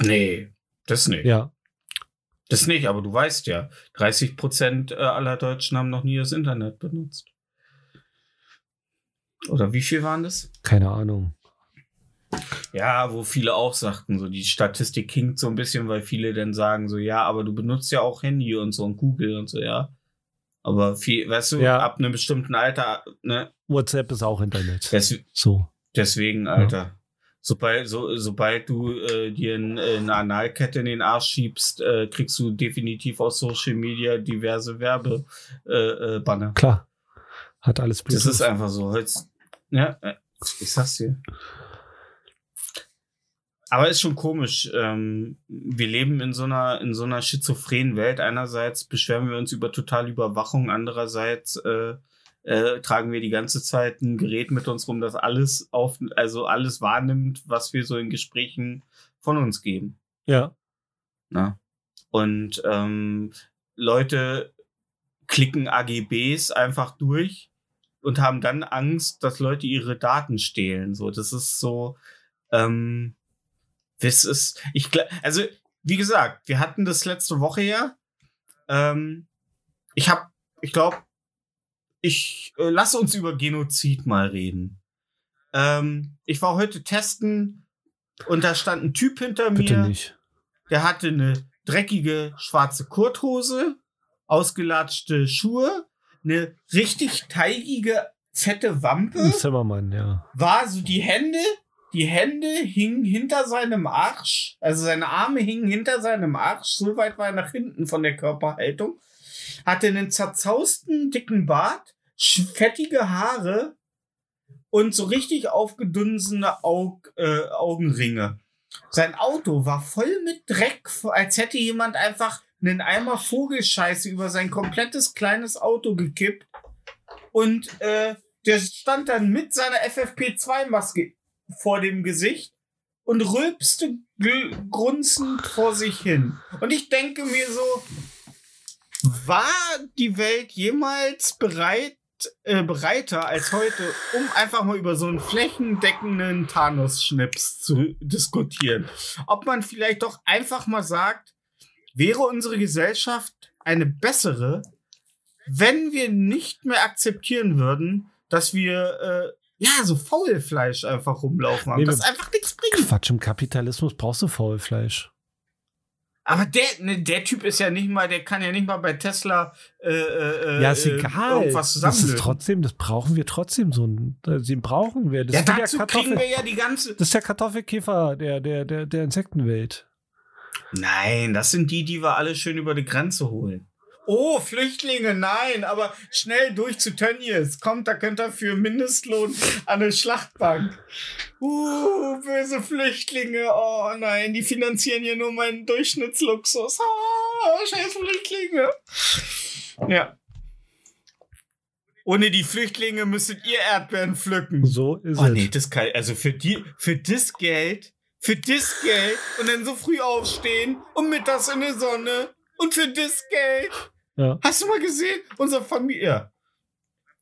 Nee, das nicht. Ja, Das nicht, aber du weißt ja, 30 Prozent aller Deutschen haben noch nie das Internet benutzt. Oder wie viel waren das? keine Ahnung. Ja, wo viele auch sagten, so die Statistik hinkt so ein bisschen, weil viele dann sagen so, ja, aber du benutzt ja auch Handy und so und Google und so, ja. Aber viel, weißt du, Ja. ab einem bestimmten Alter, ne, WhatsApp ist auch Internet. des, So. deswegen, Alter. Sobald, so, sobald du äh, dir ein, äh, eine Analkette in den Arsch schiebst, äh, kriegst du definitiv aus Social Media diverse Werbebanner. Äh, Banner. Klar. Hat alles Das ist einfach so. Holz, ja, äh, ich sag's dir. Aber ist schon komisch. Ähm, wir leben in so einer in so einer schizophrenen Welt. Einerseits beschweren wir uns über totale Überwachung, andererseits äh, äh, tragen wir die ganze Zeit ein Gerät mit uns rum, das alles auf, also alles wahrnimmt, was wir so in Gesprächen von uns geben. Ja. Ne? Und ähm, Leute klicken AGBs einfach durch und haben dann Angst, dass Leute ihre Daten stehlen. So, das ist so, ähm, das ist, ich also wie gesagt, wir hatten das letzte Woche ja. Ähm, ich habe, ich glaube, ich äh, lasse uns über Genozid mal reden. Ähm, ich war heute testen und da stand ein Typ hinter Bitte mir. nicht. Der hatte eine dreckige schwarze Kurthose, ausgelatschte Schuhe, eine richtig teigige, fette Wampe, Ein Zimmermann, ja. war so die Hände, die Hände hingen hinter seinem Arsch, also seine Arme hingen hinter seinem Arsch, so weit war er nach hinten von der Körperhaltung, hatte einen zerzausten, dicken Bart, fettige Haare und so richtig aufgedunsene Aug, äh, Augenringe. Sein Auto war voll mit Dreck, als hätte jemand einfach einen Eimer Vogelscheiße über sein komplettes kleines Auto gekippt. Und äh, der stand dann mit seiner FFP2-Maske vor dem Gesicht und rülpste grunzend vor sich hin. Und ich denke mir so, war die Welt jemals bereit, äh, bereiter als heute, um einfach mal über so einen flächendeckenden Thanos-Schnips zu diskutieren. Ob man vielleicht doch einfach mal sagt, wäre unsere Gesellschaft eine bessere, wenn wir nicht mehr akzeptieren würden, dass wir äh, ja so Faulfleisch einfach rumlaufen haben, Nee, das einfach nichts bringt. Quatsch, im Kapitalismus brauchst du Faulfleisch. Aber der, ne, der Typ ist ja nicht mal, der kann ja nicht mal bei Tesla äh, äh, Ja, ist äh, egal. irgendwas das ist zusammenlöten. trotzdem, das brauchen wir trotzdem so. ein- Den brauchen wir. Das, Ja, der dazu Kartoffel, kriegen wir ja die ganze. das ist der Kartoffelkäfer der, der, der, der Insektenwelt. Nein, das sind die, die wir alle schön über die Grenze holen. Oh, Flüchtlinge, nein, aber schnell durch zu Tönnies. Kommt, da könnt ihr für Mindestlohn an eine Schlachtbank. Uh, böse Flüchtlinge. Oh nein, die finanzieren hier nur meinen Durchschnittsluxus. Oh, scheiß Flüchtlinge. Ja. Ohne die Flüchtlinge müsstet ihr Erdbeeren pflücken. So ist Oh es. nee, das kann, also für die, für das Geld, für das Geld und dann so früh aufstehen und mittags in der Sonne und für das Geld. Ja. Hast du mal gesehen? Unser. Ja.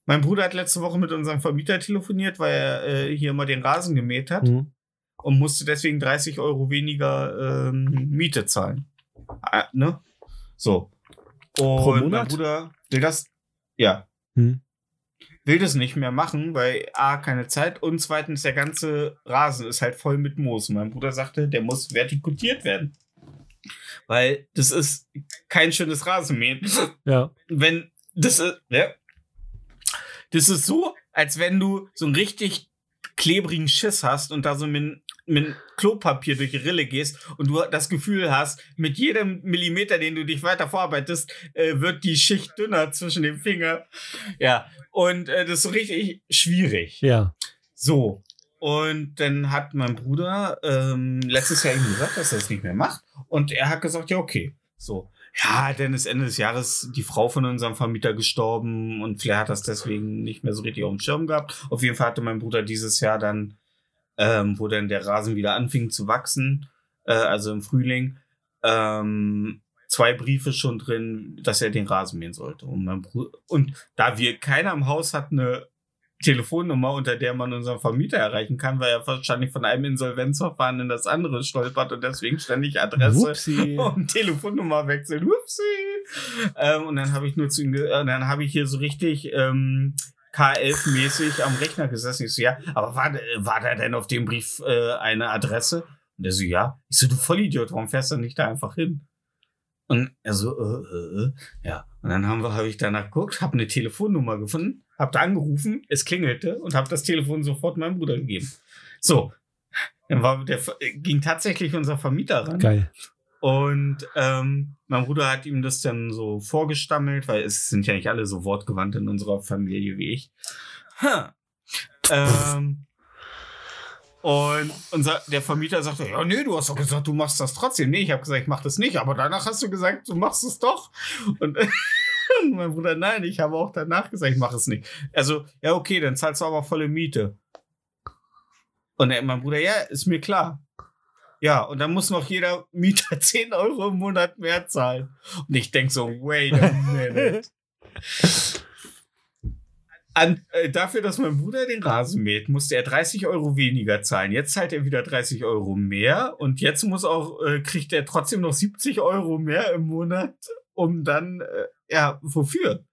Mein Bruder hat letzte Woche mit unserem Vermieter telefoniert, weil er äh, hier mal den Rasen gemäht hat Hm. und musste deswegen 30 Euro weniger ähm, Miete zahlen. Ah, ne? So. Und Pro mein Monat? Bruder will das, ja, Hm. will das nicht mehr machen, weil A, keine Zeit und zweitens der ganze Rasen ist halt voll mit Moos. Mein Bruder sagte, der muss vertikutiert werden. Weil das ist kein schönes Rasenmähen. Ja. Wenn das ist, ja, das ist so, als wenn du so einen richtig klebrigen Schiss hast und da so mit, mit Klopapier durch die Rille gehst und du das Gefühl hast, mit jedem Millimeter, den du dich weiter vorarbeitest, äh, wird die Schicht dünner zwischen den Fingern. Ja, und äh, das ist so richtig schwierig. Ja. So. Und dann hat mein Bruder ähm, letztes Jahr ihm gesagt, dass er es nicht mehr macht. Und er hat gesagt, ja, okay. So. Ja, dann ist Ende des Jahres die Frau von unserem Vermieter gestorben und Flair hat das deswegen nicht mehr so richtig auf dem Schirm gehabt. Auf jeden Fall hatte mein Bruder dieses Jahr dann, ähm, wo dann der Rasen wieder anfing zu wachsen, äh, also im Frühling, ähm, zwei Briefe schon drin, dass er den Rasen mähen sollte. Und, mein Bruder, und da wir keiner im Haus hat eine Telefonnummer, unter der man unseren Vermieter erreichen kann, weil er wahrscheinlich von einem Insolvenzverfahren in das andere stolpert und deswegen ständig Adresse Wupsi. *laughs* und Telefonnummer wechseln. Upsi. Ähm, und dann habe ich nur zu ihm, äh, dann habe ich hier so richtig ähm, K11-mäßig am Rechner gesessen. Ich so, ja, aber war, war da denn auf dem Brief äh, eine Adresse? Und er so, ja. Ich so, du Vollidiot, warum fährst du nicht da einfach hin? Und er so, äh, äh, äh. ja. Und dann haben wir, habe ich danach geguckt, habe eine Telefonnummer gefunden, habe da angerufen, es klingelte und habe das Telefon sofort meinem Bruder gegeben. So. Dann war der, ging tatsächlich unser Vermieter ran. Geil. Und ähm, mein Bruder hat ihm das dann so vorgestammelt, weil es sind ja nicht alle so wortgewandt in unserer Familie wie ich. Ha. Ähm, und unser, der Vermieter sagte, ja, nee, du hast doch gesagt, du machst das trotzdem. Nee, ich habe gesagt, ich mach das nicht, aber danach hast du gesagt, du machst es doch. Und, und mein Bruder, nein, ich habe auch danach gesagt, ich mache es nicht. Also, ja, okay, dann zahlst du aber volle Miete. Und mein Bruder, ja, ist mir klar. Ja, und dann muss noch jeder Mieter *laughs* 10 Euro im Monat mehr zahlen. Und ich denk so, wait a minute. An, äh, dafür, dass mein Bruder den Rasen mäht, musste er 30 Euro weniger zahlen. Jetzt zahlt er wieder 30 Euro mehr und jetzt muss auch, äh, kriegt er trotzdem noch 70 Euro mehr im Monat, um dann, äh, ja, wofür?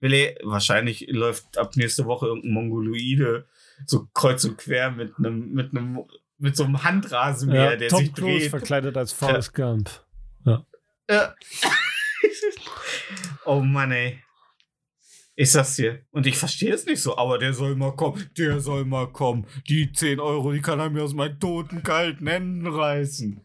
Will er, wahrscheinlich läuft ab nächste Woche irgendein Mongoloide so kreuz und quer mit einem, mit einem, mit so einem Handrasenmäher, Ja, der Tom sich Cruise dreht. verkleidet als Forrest Gump. Ja. *laughs* oh Mann, ey. Ich sag's dir. Und ich verstehe es nicht so, aber der soll mal kommen. Der soll mal kommen. Die 10 Euro, die kann er mir aus meinen toten, kalten Händen reißen.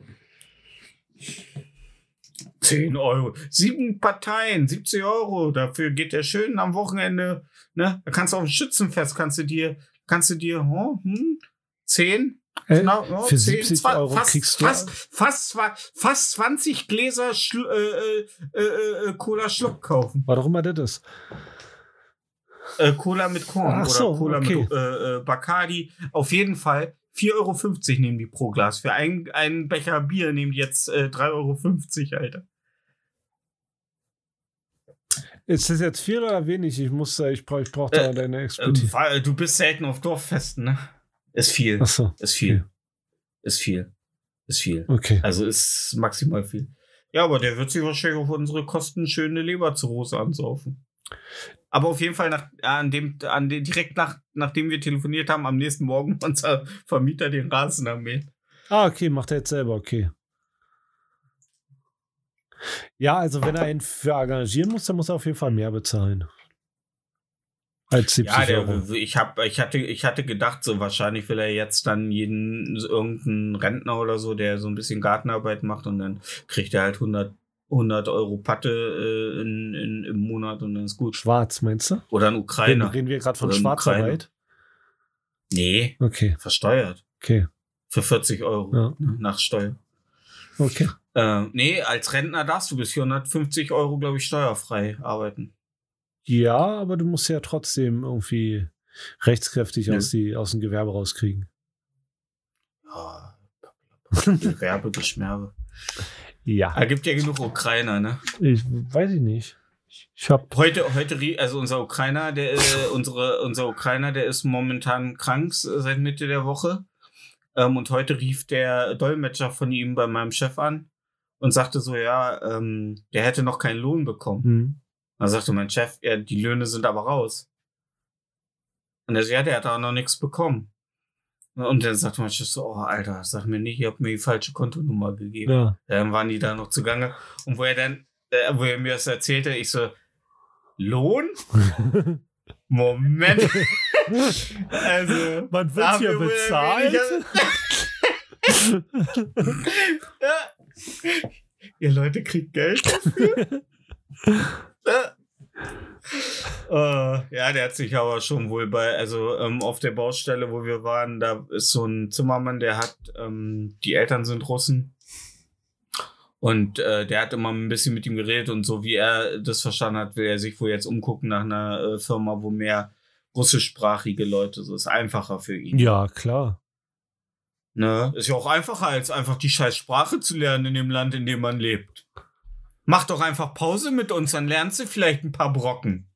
10 Euro. Sieben Parteien, 70 Euro. Dafür geht der schön am Wochenende. Ne? Da kannst du auf dem Schützenfest, kannst du dir, kannst du dir, oh, hm, 10, Äh, Genau, ja, für 10, 70 zwa- Euro fast, kriegst du- Fast, fast, fast 20 Gläser Schlu äh, äh, äh, äh, Cola Schluck kaufen. war doch immer das ist. Äh, Cola mit Korn Ach oder so, Cola okay. mit Bacardi. Auf jeden Fall 4,50 Euro nehmen die pro Glas. Für ein, einen Becher Bier nehmen die jetzt äh, 3,50 Euro, Alter. Ist das jetzt viel oder wenig? Ich muss, äh, ich brauche ich brauch da Äh, deine Ähm, Expertise. weil du bist selten auf Dorffesten, ne? Ist viel. Achso, Ist viel. okay. Ist viel. Ist viel. okay. Also ist maximal viel. Ja, aber der wird sich wahrscheinlich auf unsere Kosten schöne Leberzirrhose ansaufen. Aber auf jeden Fall nach, an dem, an dem, direkt nach, nachdem wir telefoniert haben, am nächsten Morgen *laughs* unser Vermieter den Rasen armäht. Ah, okay, macht er jetzt selber, okay. Ja, also wenn er ihn für engagieren muss, dann muss er auf jeden Fall mehr bezahlen. Als 70 Ja, Euro. der, ich, hab, ich, hatte, ich hatte gedacht, so wahrscheinlich will er jetzt dann jeden, irgendeinen Rentner oder so, der so ein bisschen Gartenarbeit macht und dann kriegt er halt 100, 100 Euro Patte äh, in, in, im Monat und dann ist gut. Schwarz, meinst du? Oder ein Reden, Ukrainer. reden wir gerade von Schwarzarbeit? Nee, Okay, versteuert. okay, Für 40 Euro Ja. nach Steuer. Okay. Äh, nee, als Rentner darfst du bis 450 Euro, glaube ich, steuerfrei arbeiten. Ja, aber du musst ja trotzdem irgendwie rechtskräftig Ja. aus, die, aus dem Gewerbe rauskriegen. Ja. *laughs* Gewerbe, Geschmerbe. Ja. Da gibt ja genug Ukrainer, ne? Ich weiß ich nicht. Ich, hab. Heute, heute, also unser Ukrainer, der, äh, unsere, unser Ukrainer, der ist momentan krank äh, seit Mitte der Woche. Ähm, und heute rief der Dolmetscher von ihm bei meinem Chef an und sagte so, ja, ähm, der hätte noch keinen Lohn bekommen. Hm. Dann sagte mein Chef, ja, die Löhne sind aber raus. Und er so, ja, der hat auch noch nichts bekommen. Und dann sagte mein Chef so, oh, Alter, sag mir nicht, ihr habt mir die falsche Kontonummer gegeben. Ja. Dann waren die da noch zugange. Und wo er dann, äh, wo er mir das erzählte, ich so, Lohn? *laughs* Moment. *laughs* also, Man wird hier bezahlt. *laughs* ja. Ihr Leute kriegt Geld dafür? *laughs* ja. Äh, ja, der hat sich aber schon wohl bei, also ähm, auf der Baustelle, wo wir waren, da ist so ein Zimmermann, der hat, ähm, die Eltern sind Russen. Und äh, der hat immer ein bisschen mit ihm geredet und so wie er das verstanden hat, will er sich wohl jetzt umgucken nach einer äh, Firma, wo mehr russischsprachige Leute, so ist einfacher für ihn. ja, klar. Ne? Ist ja auch einfacher, als einfach die scheiß Sprache zu lernen in dem Land, in dem man lebt. Mach doch einfach Pause mit uns, dann lernst du vielleicht ein paar Brocken.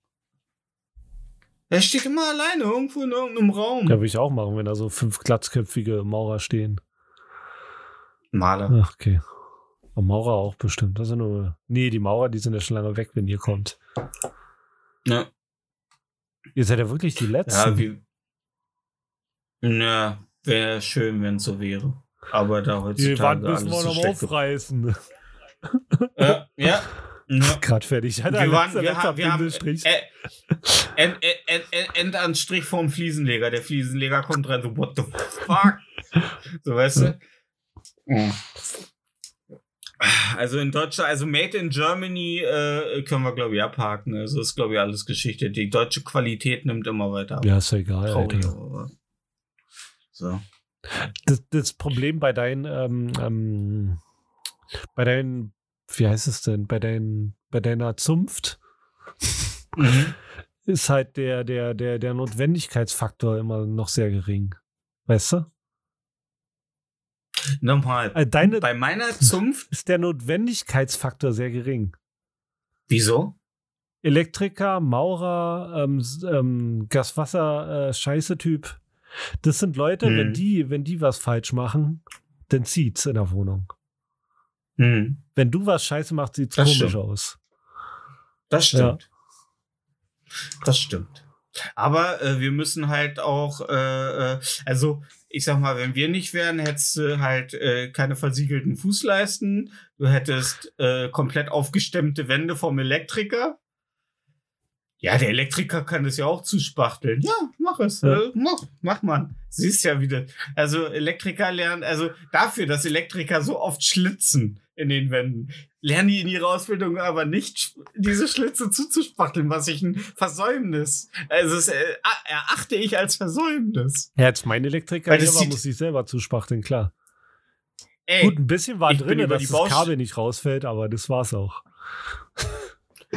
Er steht immer alleine irgendwo in irgendeinem Raum. Ja, würde ich auch machen, wenn da so fünf glatzköpfige Maurer stehen. Maler. Ach, okay. Aber Maurer auch bestimmt. Das sind nur. Nee, die Maurer, die sind ja schon lange weg, wenn ihr kommt. Ja, Ihr seid ja wirklich die Letzten. ja wie. Ja, wäre schön, wenn es so wäre. Aber da die Wand heutzutage alles müssen *laughs* wir noch aufreißen. Ja, ja. ja. Gerade fertig. Alter, Wir, waren, letzter, wir, letzter haben, wir haben äh, End, End, End, End, Endanstrich vom Fliesenleger. Der Fliesenleger kommt rein, so, what the fuck? So, weißt du? Also in Deutschland, also Made in Germany äh, können wir, glaube ich, abhaken. Also ist, glaube ich, alles Geschichte. Die deutsche Qualität nimmt immer weiter ab. ja, ist ja egal, Traurig, So. Das, das Problem bei deinen, ähm, ähm, bei deinen, wie heißt es denn, bei deinen, bei deiner Zunft Mhm. *laughs* ist halt der, der, der, der Notwendigkeitsfaktor immer noch sehr gering. Weißt du? Nochmal. Also deine Bei meiner *laughs* Zunft, ist der Notwendigkeitsfaktor sehr gering. wieso? Elektriker, Maurer, ähm, ähm, Gaswasser, äh, Scheiße-Typ. Das sind Leute, Hm. wenn die, wenn die was falsch machen, dann zieht's in der Wohnung. Hm. Wenn du was Scheiße machst, sieht's Das komisch stimmt. aus. Das stimmt. Das stimmt. Aber äh, wir müssen halt auch, äh, äh, also ich sag mal, wenn wir nicht wären, hättest du halt äh, keine versiegelten Fußleisten. Du hättest äh, komplett aufgestemmte Wände vom Elektriker. Ja, der Elektriker kann das ja auch zuspachteln. Ja, mach es. Ja. Äh, mach, mach man. Siehst ja wieder. Also Elektriker lernen, also dafür, dass Elektriker so oft schlitzen in den Wänden, lernen die in ihrer Ausbildung aber nicht, diese Schlitze zuzuspachteln, was ich ein Versäumnis. Also es äh, erachte ich als Versäumnis. Ja, jetzt mein Elektriker das sieht- muss ich selber zuspachteln, klar. Ey, Gut, ein bisschen war drin, über dass die das Baust- Kabel nicht rausfällt, aber das war's auch.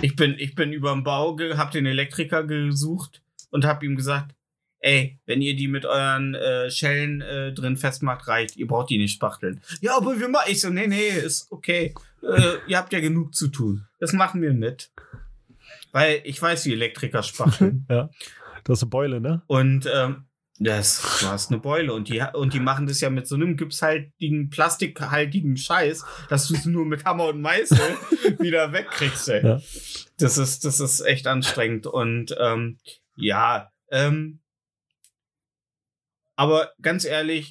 ich bin, ich bin über den Bau, hab den Elektriker gesucht und hab ihm gesagt, ey, wenn ihr die mit euren äh, Schellen äh, drin festmacht, reicht. Ihr braucht die nicht spachteln. Ja, aber wir machen. Ich so, nee, nee, ist okay. Äh, ihr habt ja genug zu tun. Das machen wir mit. weil ich weiß, wie Elektriker spachteln. *laughs* ja. Du hast eine Beule, ne? Und ähm, das, du hast eine Beule und die, und die machen das ja mit so einem gipshaltigen, plastikhaltigen Scheiß, dass du es nur mit Hammer und Meißel *laughs* wieder wegkriegst, ey. Ja. Das ist, das ist echt anstrengend. Und ähm, ja, ähm, aber ganz ehrlich,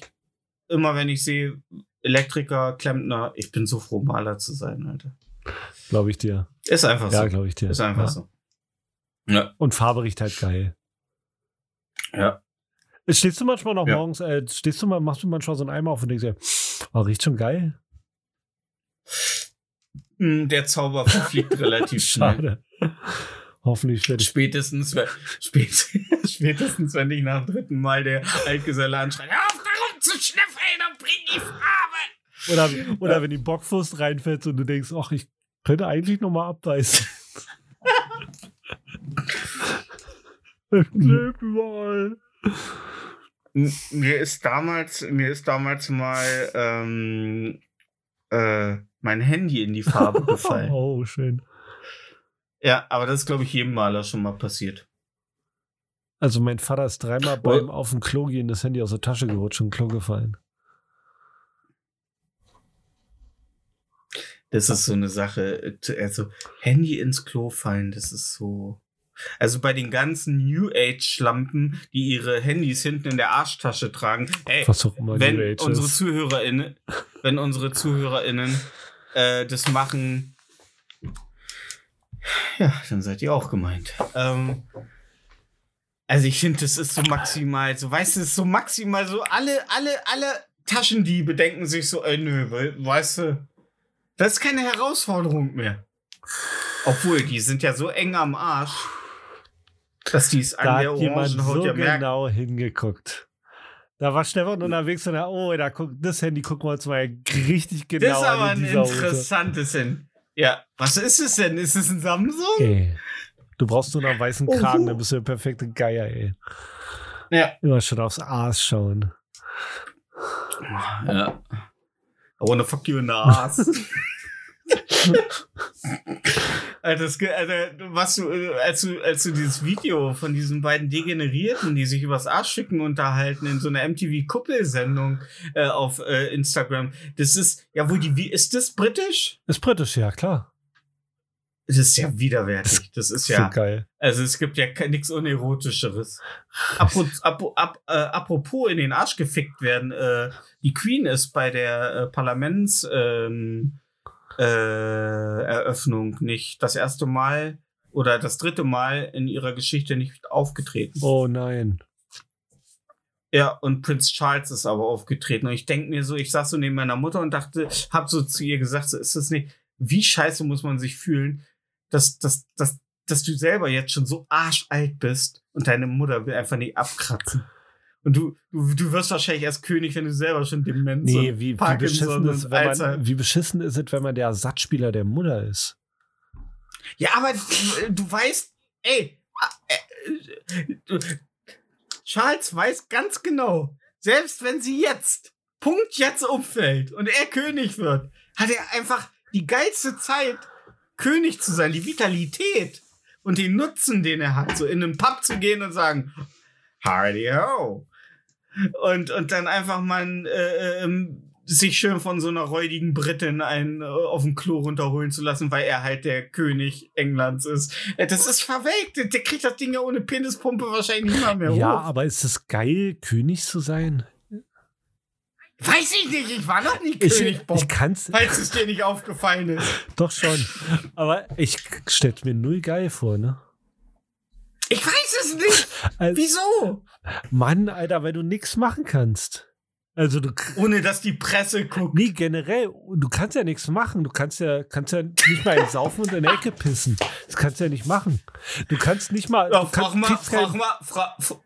immer wenn ich sehe, Elektriker, Klempner, ich bin so froh, Maler zu sein, Alter. Glaube ich dir. Ist einfach Ja, so. glaube ich dir. Ist einfach ja. so. Ja. Und Farbe riecht halt geil. Ja. Stehst du manchmal noch Ja. morgens, äh, stehst du mal, machst du manchmal so einen Eimer auf und denkst dir, oh, riecht schon geil? Hm, Der Zauber verfliegt relativ *laughs* schnell. Schade. Hoffentlich werde ich. Spätestens, wenn- *laughs* spät, spätestens, wenn dich nach dem dritten Mal der Altgeselle anschreit, hör auf zu schnüffeln und bring die Farbe. Oder, oder wenn die Bockwurst reinfällt und du denkst, ach, ich könnte eigentlich noch mal abbeißen. Klebt überall. Mir ist damals, mir ist damals mal ähm, äh, mein Handy in die Farbe *laughs* gefallen. Oh, schön. ja, aber das ist, glaube ich, jedem Maler schon mal passiert. Also mein Vater ist dreimal Oh. beim auf dem Klo gehen das Handy aus der Tasche gerutscht und Klo gefallen. Das ist so eine Sache, äh, also Handy ins Klo fallen, das ist so. Also bei den ganzen New Age-Schlampen, die ihre Handys hinten in der Arschtasche tragen, ey, Was auch immer wenn New Age unsere ist. ZuhörerInnen, wenn unsere *laughs* ZuhörerInnen äh, das machen, ja, dann seid ihr auch gemeint. Ähm, also ich finde, das ist so maximal, so weißt du, es ist so maximal so alle, alle, alle Taschendiebe denken sich so, ey, nö, we- weißt du, das ist keine Herausforderung mehr. Obwohl, die sind ja so eng am Arsch, dass die es Da an der hat jemand Orangenhaut so ja merken. genau hingeguckt. Da war Stefan unterwegs und er, oh, da guckt, das Handy gucken wir uns mal richtig genau Das ist aber an ein interessantes Hin. Ja, was ist es denn? Ist es ein Samsung? Ey. Du brauchst nur noch einen weißen Oh. Kragen, dann bist du der perfekte Geier, ey. Ja. Immer schon aufs Aas schauen. ja. I wanna fuck you in the *laughs* ass. *laughs* Alter, das, Alter, was du, äh, als du, als du dieses Video von diesen beiden Degenerierten, die sich übers Arschschicken unterhalten in so einer MTV-Kuppelsendung äh, auf äh, Instagram, das ist, ja, wo die, wie, ist das britisch? Ist britisch, ja, klar. Das ist ja widerwärtig. Das ist So ja, geil. Also es gibt ja nichts Unerotischeres. Apro- apo- ap, äh, apropos in den Arsch gefickt werden, äh, die Queen ist bei der äh, Parlaments ähm, äh, nicht das erste Mal oder das dritte Mal in ihrer Geschichte nicht aufgetreten. Oh nein. Ja, und Prince Charles ist aber aufgetreten. Und ich denke mir so, ich saß so neben meiner Mutter und dachte, hab so zu ihr gesagt, so ist das nicht, wie scheiße muss man sich fühlen, dass, dass, dass, dass du selber jetzt schon so arschalt bist und deine Mutter will einfach nicht abkratzen. Und du, du, du wirst wahrscheinlich erst König, wenn du selber schon Demenz Nee, wie, wie, beschissen ist, wenn man, wie beschissen ist es, wenn man der Ersatzspieler der Mutter ist? Ja, aber du, du weißt, ey, äh, du, Charles weiß ganz genau, selbst wenn sie jetzt, Punkt jetzt umfällt und er König wird, hat er einfach die geilste Zeit, König zu sein, die Vitalität und den Nutzen, den er hat, so in einen Pub zu gehen und sagen, Hardy ho. Und, und dann einfach mal äh, ähm, sich schön von so einer räudigen Britin ein, äh, auf dem Klo runterholen zu lassen, weil er halt der König Englands ist. Äh, Das ist verwelkt. Der kriegt das Ding ja ohne Penispumpe wahrscheinlich nicht mal mehr Ja, hoch. aber ist es geil, König zu sein? Weiß ich nicht, ich war noch nie Ich, König, Bob. ich kann's falls es dir nicht aufgefallen ist. *laughs* doch schon. Aber ich stell's mir null geil vor, ne? Ich weiß es nicht. Also, Wieso? Mann, Alter, weil du nix machen kannst. Also du Ohne dass die Presse guckt. nie generell, du kannst ja nichts machen. Du kannst ja, kannst ja nicht mal Saufen und in der Ecke pissen. Das kannst du ja nicht machen. Du kannst nicht mal. Ja, du frag, kannst, mal, frag, mal, fra, f-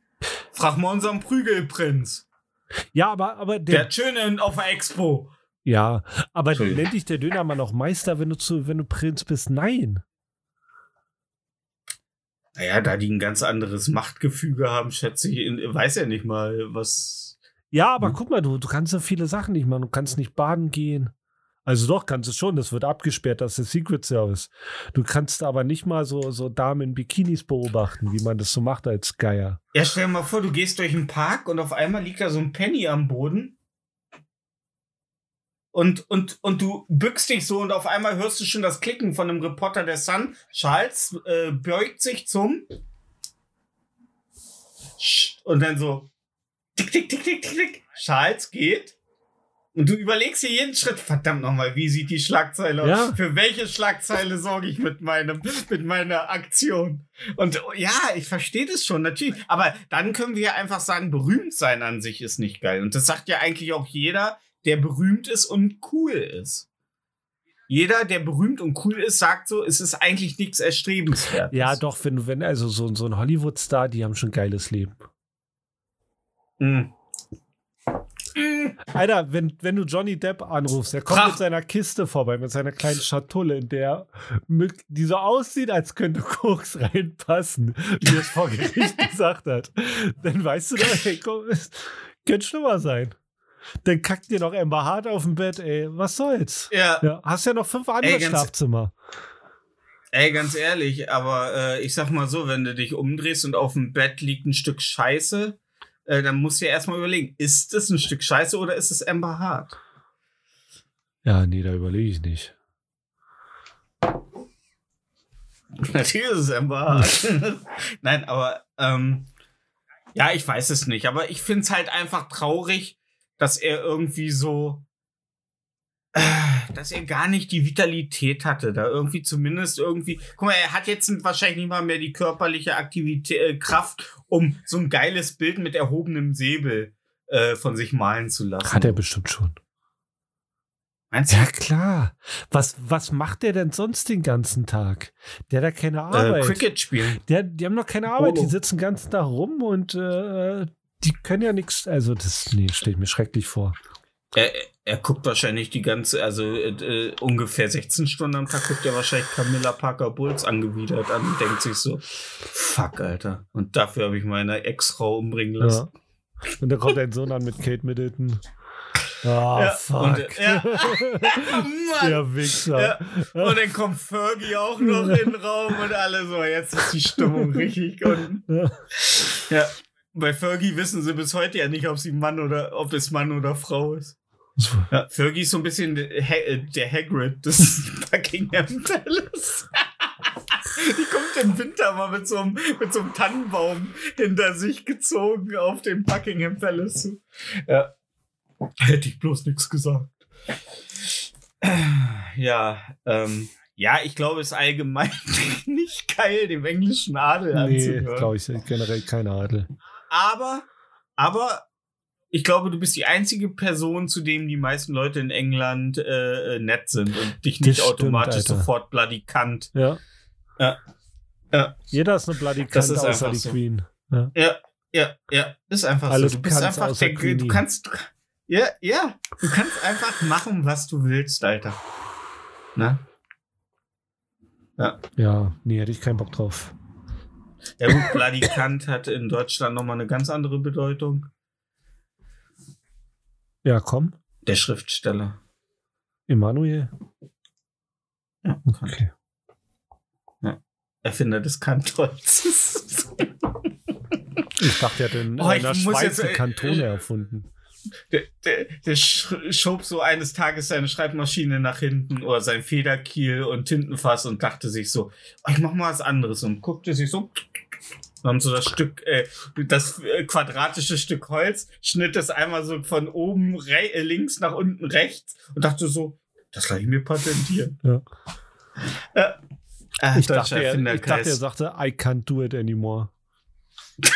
frag mal unseren Prügelprinz. Ja, aber, aber Der der, hat schön in, auf der Expo. ja, aber nennt dich der Dönermann auch Meister, wenn du zu, wenn du Prinz bist? Nein. Naja, da die ein ganz anderes Machtgefüge haben, schätze ich, weiß er nicht mal, was. Ja, aber Hm. guck mal, du, du kannst so viele Sachen nicht machen. Du kannst nicht baden gehen. Also doch, kannst du schon. Das wird abgesperrt, das ist der Secret Service. Du kannst aber nicht mal so, so Damen in Bikinis beobachten, wie man das so macht als Geier. Ja, stell dir mal vor, du gehst durch einen Park und auf einmal liegt da so ein Penny am Boden. Und, und, und du bückst dich so und auf einmal hörst du schon das Klicken von einem Reporter der Sun. Charles äh, beugt sich zum. Und dann so. Tick, tick, tick, tick, tick, tick. Charles geht. Und du überlegst dir jeden Schritt, verdammt nochmal, wie sieht die Schlagzeile aus? Ja. Für welche Schlagzeile sorge ich mit meinem, mit meiner Aktion? Und ja, ich verstehe das schon, natürlich. Aber dann können wir ja einfach sagen, berühmt sein an sich ist nicht geil. Und das sagt ja eigentlich auch jeder, der berühmt ist und cool ist. Jeder, der berühmt und cool ist, sagt so, es ist eigentlich nichts Erstrebenswertes. Ja, doch, wenn, du- wenn, also so, so ein Hollywood-Star, die haben schon geiles Leben. Mhm. Alter, wenn, wenn du Johnny Depp anrufst, der kommt Krach. mit seiner Kiste vorbei, mit seiner kleinen Schatulle, in der mit, die so aussieht, als könnte Koks reinpassen, wie er es vor Gericht *laughs* gesagt hat. Dann weißt du doch, ey, komm, es könnte schlimmer sein. Dann kackt dir noch Amber Hart auf dem Bett, ey, was soll's? Ja, Ja, hast ja noch fünf andere Ey, Schlafzimmer. ey, ganz ehrlich, aber äh, ich sag mal so, wenn du dich umdrehst und auf dem Bett liegt ein Stück Scheiße, äh, dann musst du ja erstmal überlegen, ist es ein Stück Scheiße oder ist es Amber Hart? Ja, nee, da überlege ich nicht. *laughs* Natürlich ist es Amber Hart. *laughs* Nein, aber ähm, ja, ich weiß es nicht. Aber ich finde es halt einfach traurig, dass er irgendwie so, dass er gar nicht die Vitalität hatte. Da irgendwie zumindest irgendwie. Guck mal, er hat jetzt wahrscheinlich nicht mal mehr die körperliche Aktivität, äh, Kraft, um so ein geiles Bild mit erhobenem Säbel äh, von sich malen zu lassen. Hat er bestimmt schon. Meinst du? Ja, klar. Was, was macht der denn sonst den ganzen Tag? Der hat da keine Äh, Arbeit. Cricket spielen. Der, die haben noch keine Arbeit, Oh. die sitzen den ganzen Tag rum und äh, die können ja nichts. Also, das nee, ich mir schrecklich vor. Er, er guckt wahrscheinlich die ganze, also äh, äh, ungefähr 16 Stunden am Tag guckt er wahrscheinlich Camilla Parker Bowles angewidert an und denkt sich so, fuck, Alter. Und dafür habe ich meine Ex-Frau umbringen lassen. Ja. Und dann kommt dein Sohn an mit Kate Middleton. Ah, Ja, fuck. und, äh, *laughs* ja. Mann. Der Wichser. Ja. Und dann kommt Fergie auch noch in den Raum und alle so, jetzt ist die Stimmung richtig unten. *laughs* Ja. Ja. Bei Fergie wissen sie bis heute ja nicht, ob sie Mann oder ob es Mann oder Frau ist. Ja, Fergie ist so ein bisschen der, äh, Hagrid des *laughs* Buckingham Palace. *laughs* Die kommt im Winter mal mit so, einem, mit so einem Tannenbaum hinter sich gezogen auf den Buckingham Palace. zu. Ja. Hätte ich bloß nichts gesagt. Ja, ähm, ja, ich glaube, es ist allgemein *laughs* nicht geil, dem englischen Adel Nee, anzuhören. glaube ich, generell keine Adel. Aber, aber ich glaube, du bist die einzige Person, zu dem die meisten Leute in England äh, äh, nett sind und dich nicht stimmt, automatisch Alter. sofort bloody kant. Ja. Ja. Ja. Jeder ist eine Bloody Das Kant ist außer einfach die so. Queen. Ja. Ja, ja, ja, ist einfach Alles so. Du bist einfach der, Queenie. du kannst, ja, ja, du kannst einfach machen, was du willst, Alter. Na? ja, nee, hätte ich keinen Bock drauf. Ja gut, bloody Kant hat in Deutschland nochmal eine ganz andere Bedeutung. Ja, komm. Der Schriftsteller. Emanuel. Ja. Okay. Erfinder des Kantholzes. Ich dachte, er hat in Oh, einer muss Schweiz jetzt, äh, Kantone erfunden. Der, der, der sch- schob so eines Tages seine Schreibmaschine nach hinten oder sein Federkiel und Tintenfass und dachte sich so, oh, ich mach mal was anderes und guckte sich so haben so das Stück, äh, das äh, quadratische Stück Holz, schnitt es einmal so von oben äh, links nach unten rechts und dachte so, das lasse ich mir patentieren. Ja. Äh, äh, Ich dachte, er, ich dachte, er sagte, I can't do it anymore. *laughs*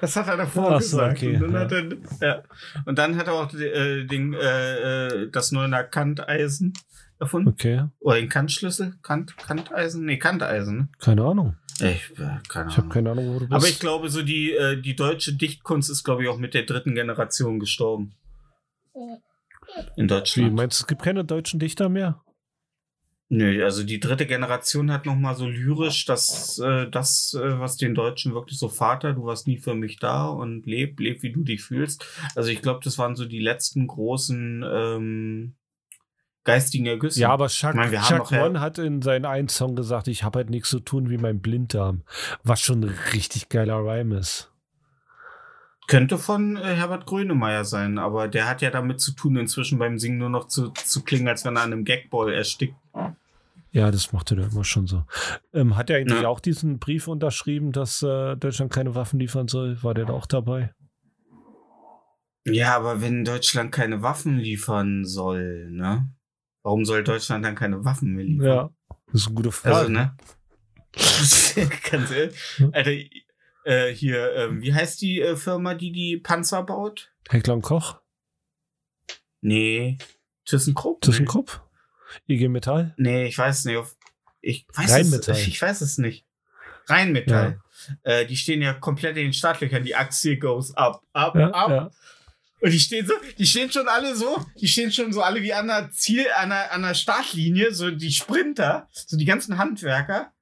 Das hat er davor Ach so, gesagt. okay, und, dann ja. hat er, ja. und dann hat er auch äh, den, äh, äh, das Neuner Kanteisen erfunden. Okay, Oder den Kantschlüssel? Kant, Kanteisen? Nee, Kanteisen. Ne? keine Ahnung. Ich, äh, keine Ich habe keine Ahnung, wo du bist. Aber ich glaube, so die, äh, die deutsche Dichtkunst ist, glaube ich, auch mit der dritten Generation gestorben. In Wie, Deutschland. meinst du, es gibt keine deutschen Dichter mehr? Nö, also die dritte Generation hat noch mal so lyrisch das, äh, das, äh, was den Deutschen wirklich so Vater, du warst nie für mich da und leb, leb, wie du dich fühlst. Also ich glaube, das waren so die letzten großen ähm, geistigen Ergüsse. Ja, aber Chuck, Ich haben Chuck One hat in seinem einen Song gesagt, ich habe halt nichts zu tun wie mein Blinddarm. Was schon ein richtig geiler Rhyme ist. Könnte von äh, Herbert Grönemeyer sein, aber der hat ja damit zu tun, inzwischen beim Singen nur noch zu, zu klingen, als wenn er an einem Gagball erstickt. Ja, das macht er immer schon so. Ähm, hat er eigentlich Ja. auch diesen Brief unterschrieben, dass äh, Deutschland keine Waffen liefern soll? War der da auch dabei? Ja, aber wenn Deutschland keine Waffen liefern soll, ne? Warum soll Deutschland dann keine Waffen mehr liefern? Ja, das ist eine gute Frage. Also, ne? *laughs* Ganz ehrlich. Alter, äh, hier, ähm, wie heißt die äh, Firma, die die Panzer baut? Heckler und Koch? Nee. ThyssenKrupp? ThyssenKrupp? IG Metall? Nee, ich weiß nicht. Ich weiß Rheinmetall. es, ich weiß es nicht. Rheinmetall. Äh, die stehen ja komplett in den Startlöchern. Die Aktie goes up, up, Ja, up. ja. Und die stehen so, die stehen schon alle so, die stehen schon so alle wie an der Ziel, an der, an der Startlinie, so die Sprinter, so die ganzen Handwerker.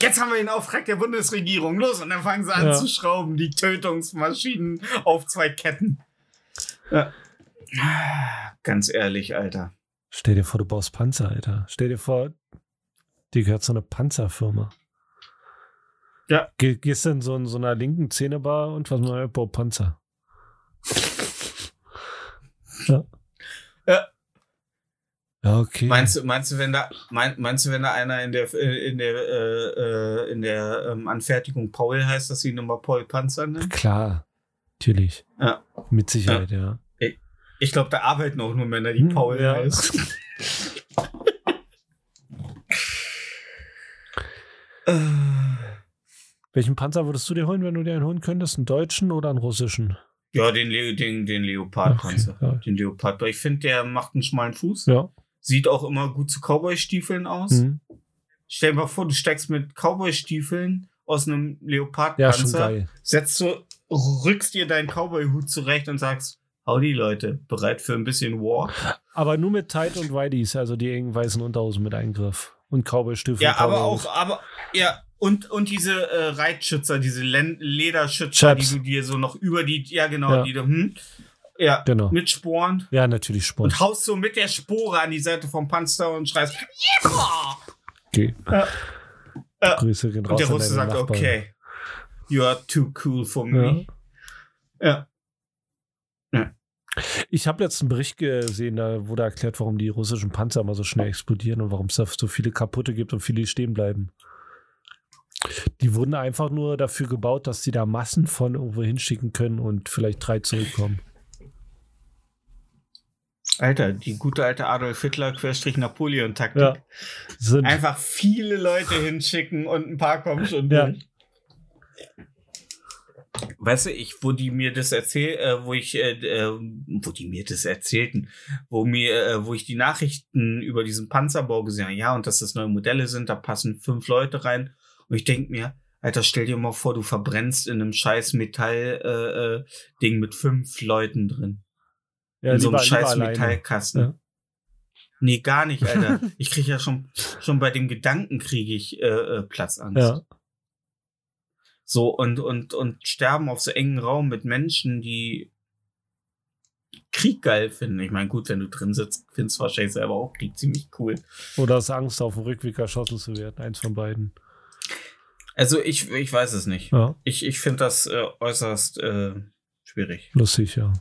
Jetzt haben wir den Auftrag der Bundesregierung. Los, und dann fangen sie an Ja. zu schrauben, die Tötungsmaschinen auf zwei Ketten. Ja. Ganz ehrlich, Alter. Stell dir vor, du baust Panzer, Alter. Stell dir vor, dir gehört so eine Panzerfirma. Ja. Ge gehst du in so, in so einer linken Zähnebar und was man baut Panzer. ja. Ja. Ja, okay. Meinst du, meinst du, wenn da, mein, meinst du, wenn da einer in der, äh, in der, äh, äh, in der ähm, Anfertigung Paul heißt, dass sie ihn immer Paul Panzer nennen? Klar. Natürlich. Ja. Mit Sicherheit, ja. Ich glaube, da arbeiten auch nur Männer, die Hm, Paul ja. heißen. *laughs* Welchen Panzer würdest du dir holen, wenn du dir einen holen könntest? Einen deutschen oder einen russischen? ja, den, Le den, den Leopard-Panzer. Okay, ja. Den Leopard. Ich finde, der macht einen schmalen Fuß. Ja. Sieht auch immer gut zu Cowboy-Stiefeln aus. Mhm. Stell dir mal vor, du steigst mit Cowboy-Stiefeln aus einem Ja, Leopard-Panzer. geil. setzt du, rückst dir deinen Cowboy-Hut zurecht und sagst, howdy Leute, bereit für ein bisschen War? Aber nur mit Tight und Whiteys, also die engen weißen Unterhosen mit Eingriff. Und Cowboy-Stiefel. Ja, aber auch, aber, ja, und, und diese äh, Reitschützer, diese Len Lederschützer, Chaps. die du dir so noch über die, ja genau, Ja. die du, hm, ja, Genau. mit Sporen Ja, natürlich Sport. und haust so mit der Spore an die Seite vom Panzer und schreist, yeah! Okay. Ja. Ja. Grüße gehen raus. Und der Russe sagt, Nachbarn. okay, you are too cool for Ja. me. Ja. Ich habe letzten Bericht gesehen, da wurde erklärt, warum die russischen Panzer immer so schnell explodieren und warum es da so viele kaputte gibt und viele stehen bleiben. Die wurden einfach nur dafür gebaut, dass sie da Massen von irgendwo hinschicken können und vielleicht drei zurückkommen. Alter, die gute alte Adolf Hitler Querstrich Napoleon Taktik. Ja. Sind, Einfach viele Leute hinschicken und ein paar kommen schon Ja. durch. Weißt du, ich, wo die mir das erzähl, äh, wo ich, äh, äh, wo die mir das erzählten, wo mir, äh, wo ich die Nachrichten über diesen Panzerbau gesehen habe, ja, und dass das neue Modelle sind, da passen fünf Leute rein. Und ich denk mir, Alter, stell dir mal vor, du verbrennst in einem scheiß Metall äh, äh, Ding mit fünf Leuten drin. Ja, in so einem scheiß. Metallkasten. Ja. Nee, gar nicht, Alter. *laughs* ich krieg ja schon, schon bei dem Gedanken kriege ich äh, äh, Platzangst. Ja. So, und, und, und sterben auf so engen Raum mit Menschen, die Krieg geil finden. Ich meine, gut, wenn du drin sitzt, findest du wahrscheinlich selber auch Krieg ziemlich cool. Oder hast Angst, auf dem Rückweg erschossen zu werden. Eins von beiden. Also ich, ich weiß es nicht. Ja, Ich, ich finde das äh, äußerst äh, schwierig. lustig, ja.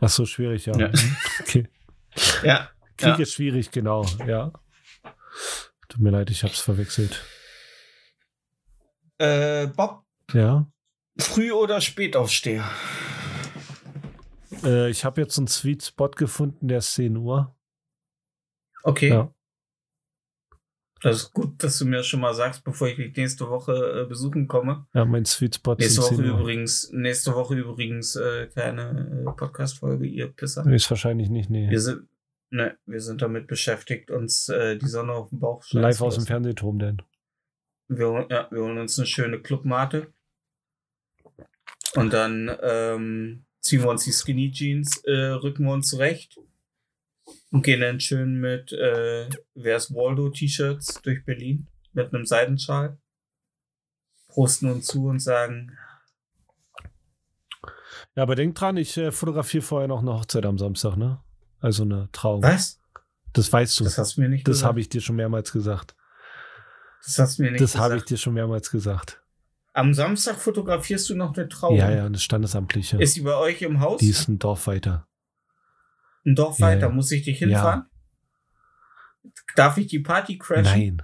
Ach so, schwierig, ja. Ja. Mhm. Okay. *laughs* Ja. Krieg Ja. ist schwierig, genau, ja. Tut mir leid, ich hab's verwechselt. Äh, Bob, Ja. Früh- oder Spätaufsteher? Äh, ich habe jetzt einen Sweet Spot gefunden, der ist 10 Uhr. Okay. Ja. Das ist gut, dass du mir schon mal sagst, bevor ich dich nächste Woche äh, besuchen komme. Ja, mein Sweet Spot Nächste ist Woche 10 Uhr. übrigens, nächste Woche übrigens äh, keine äh, Podcast-Folge, ihr Pisser. Ist wahrscheinlich nicht, nee. Wir sind, ne, wir sind damit beschäftigt, uns äh, die Sonne auf den Bauch scheinen Live zu aus dem. Fernsehturm denn. Wir, ja, wir holen uns eine schöne Clubmate. Und dann ähm, ziehen wir uns die Skinny Jeans, äh, rücken wir uns zurecht. Und gehen dann schön mit äh, Where's Waldo T-Shirts durch Berlin mit einem Seidenschal. Prosten uns zu und sagen, Ja, aber denk dran, ich äh, fotografiere vorher noch eine Hochzeit am Samstag, ne? Also eine Trauung. was? Das weißt du. Das Das, hast du mir nicht gesagt. habe ich dir schon mehrmals gesagt. Das hast du mir nicht Das gesagt. habe ich dir schon mehrmals gesagt. Am Samstag fotografierst du noch eine Trauung. Ja, ja, eine standesamtliche. Ist die bei euch im Haus? Die ist ein Dorf weiter. Ein Dorf Ja, weiter. ja. Muss ich dich hinfahren? Darf ich die Party crashen? Nein,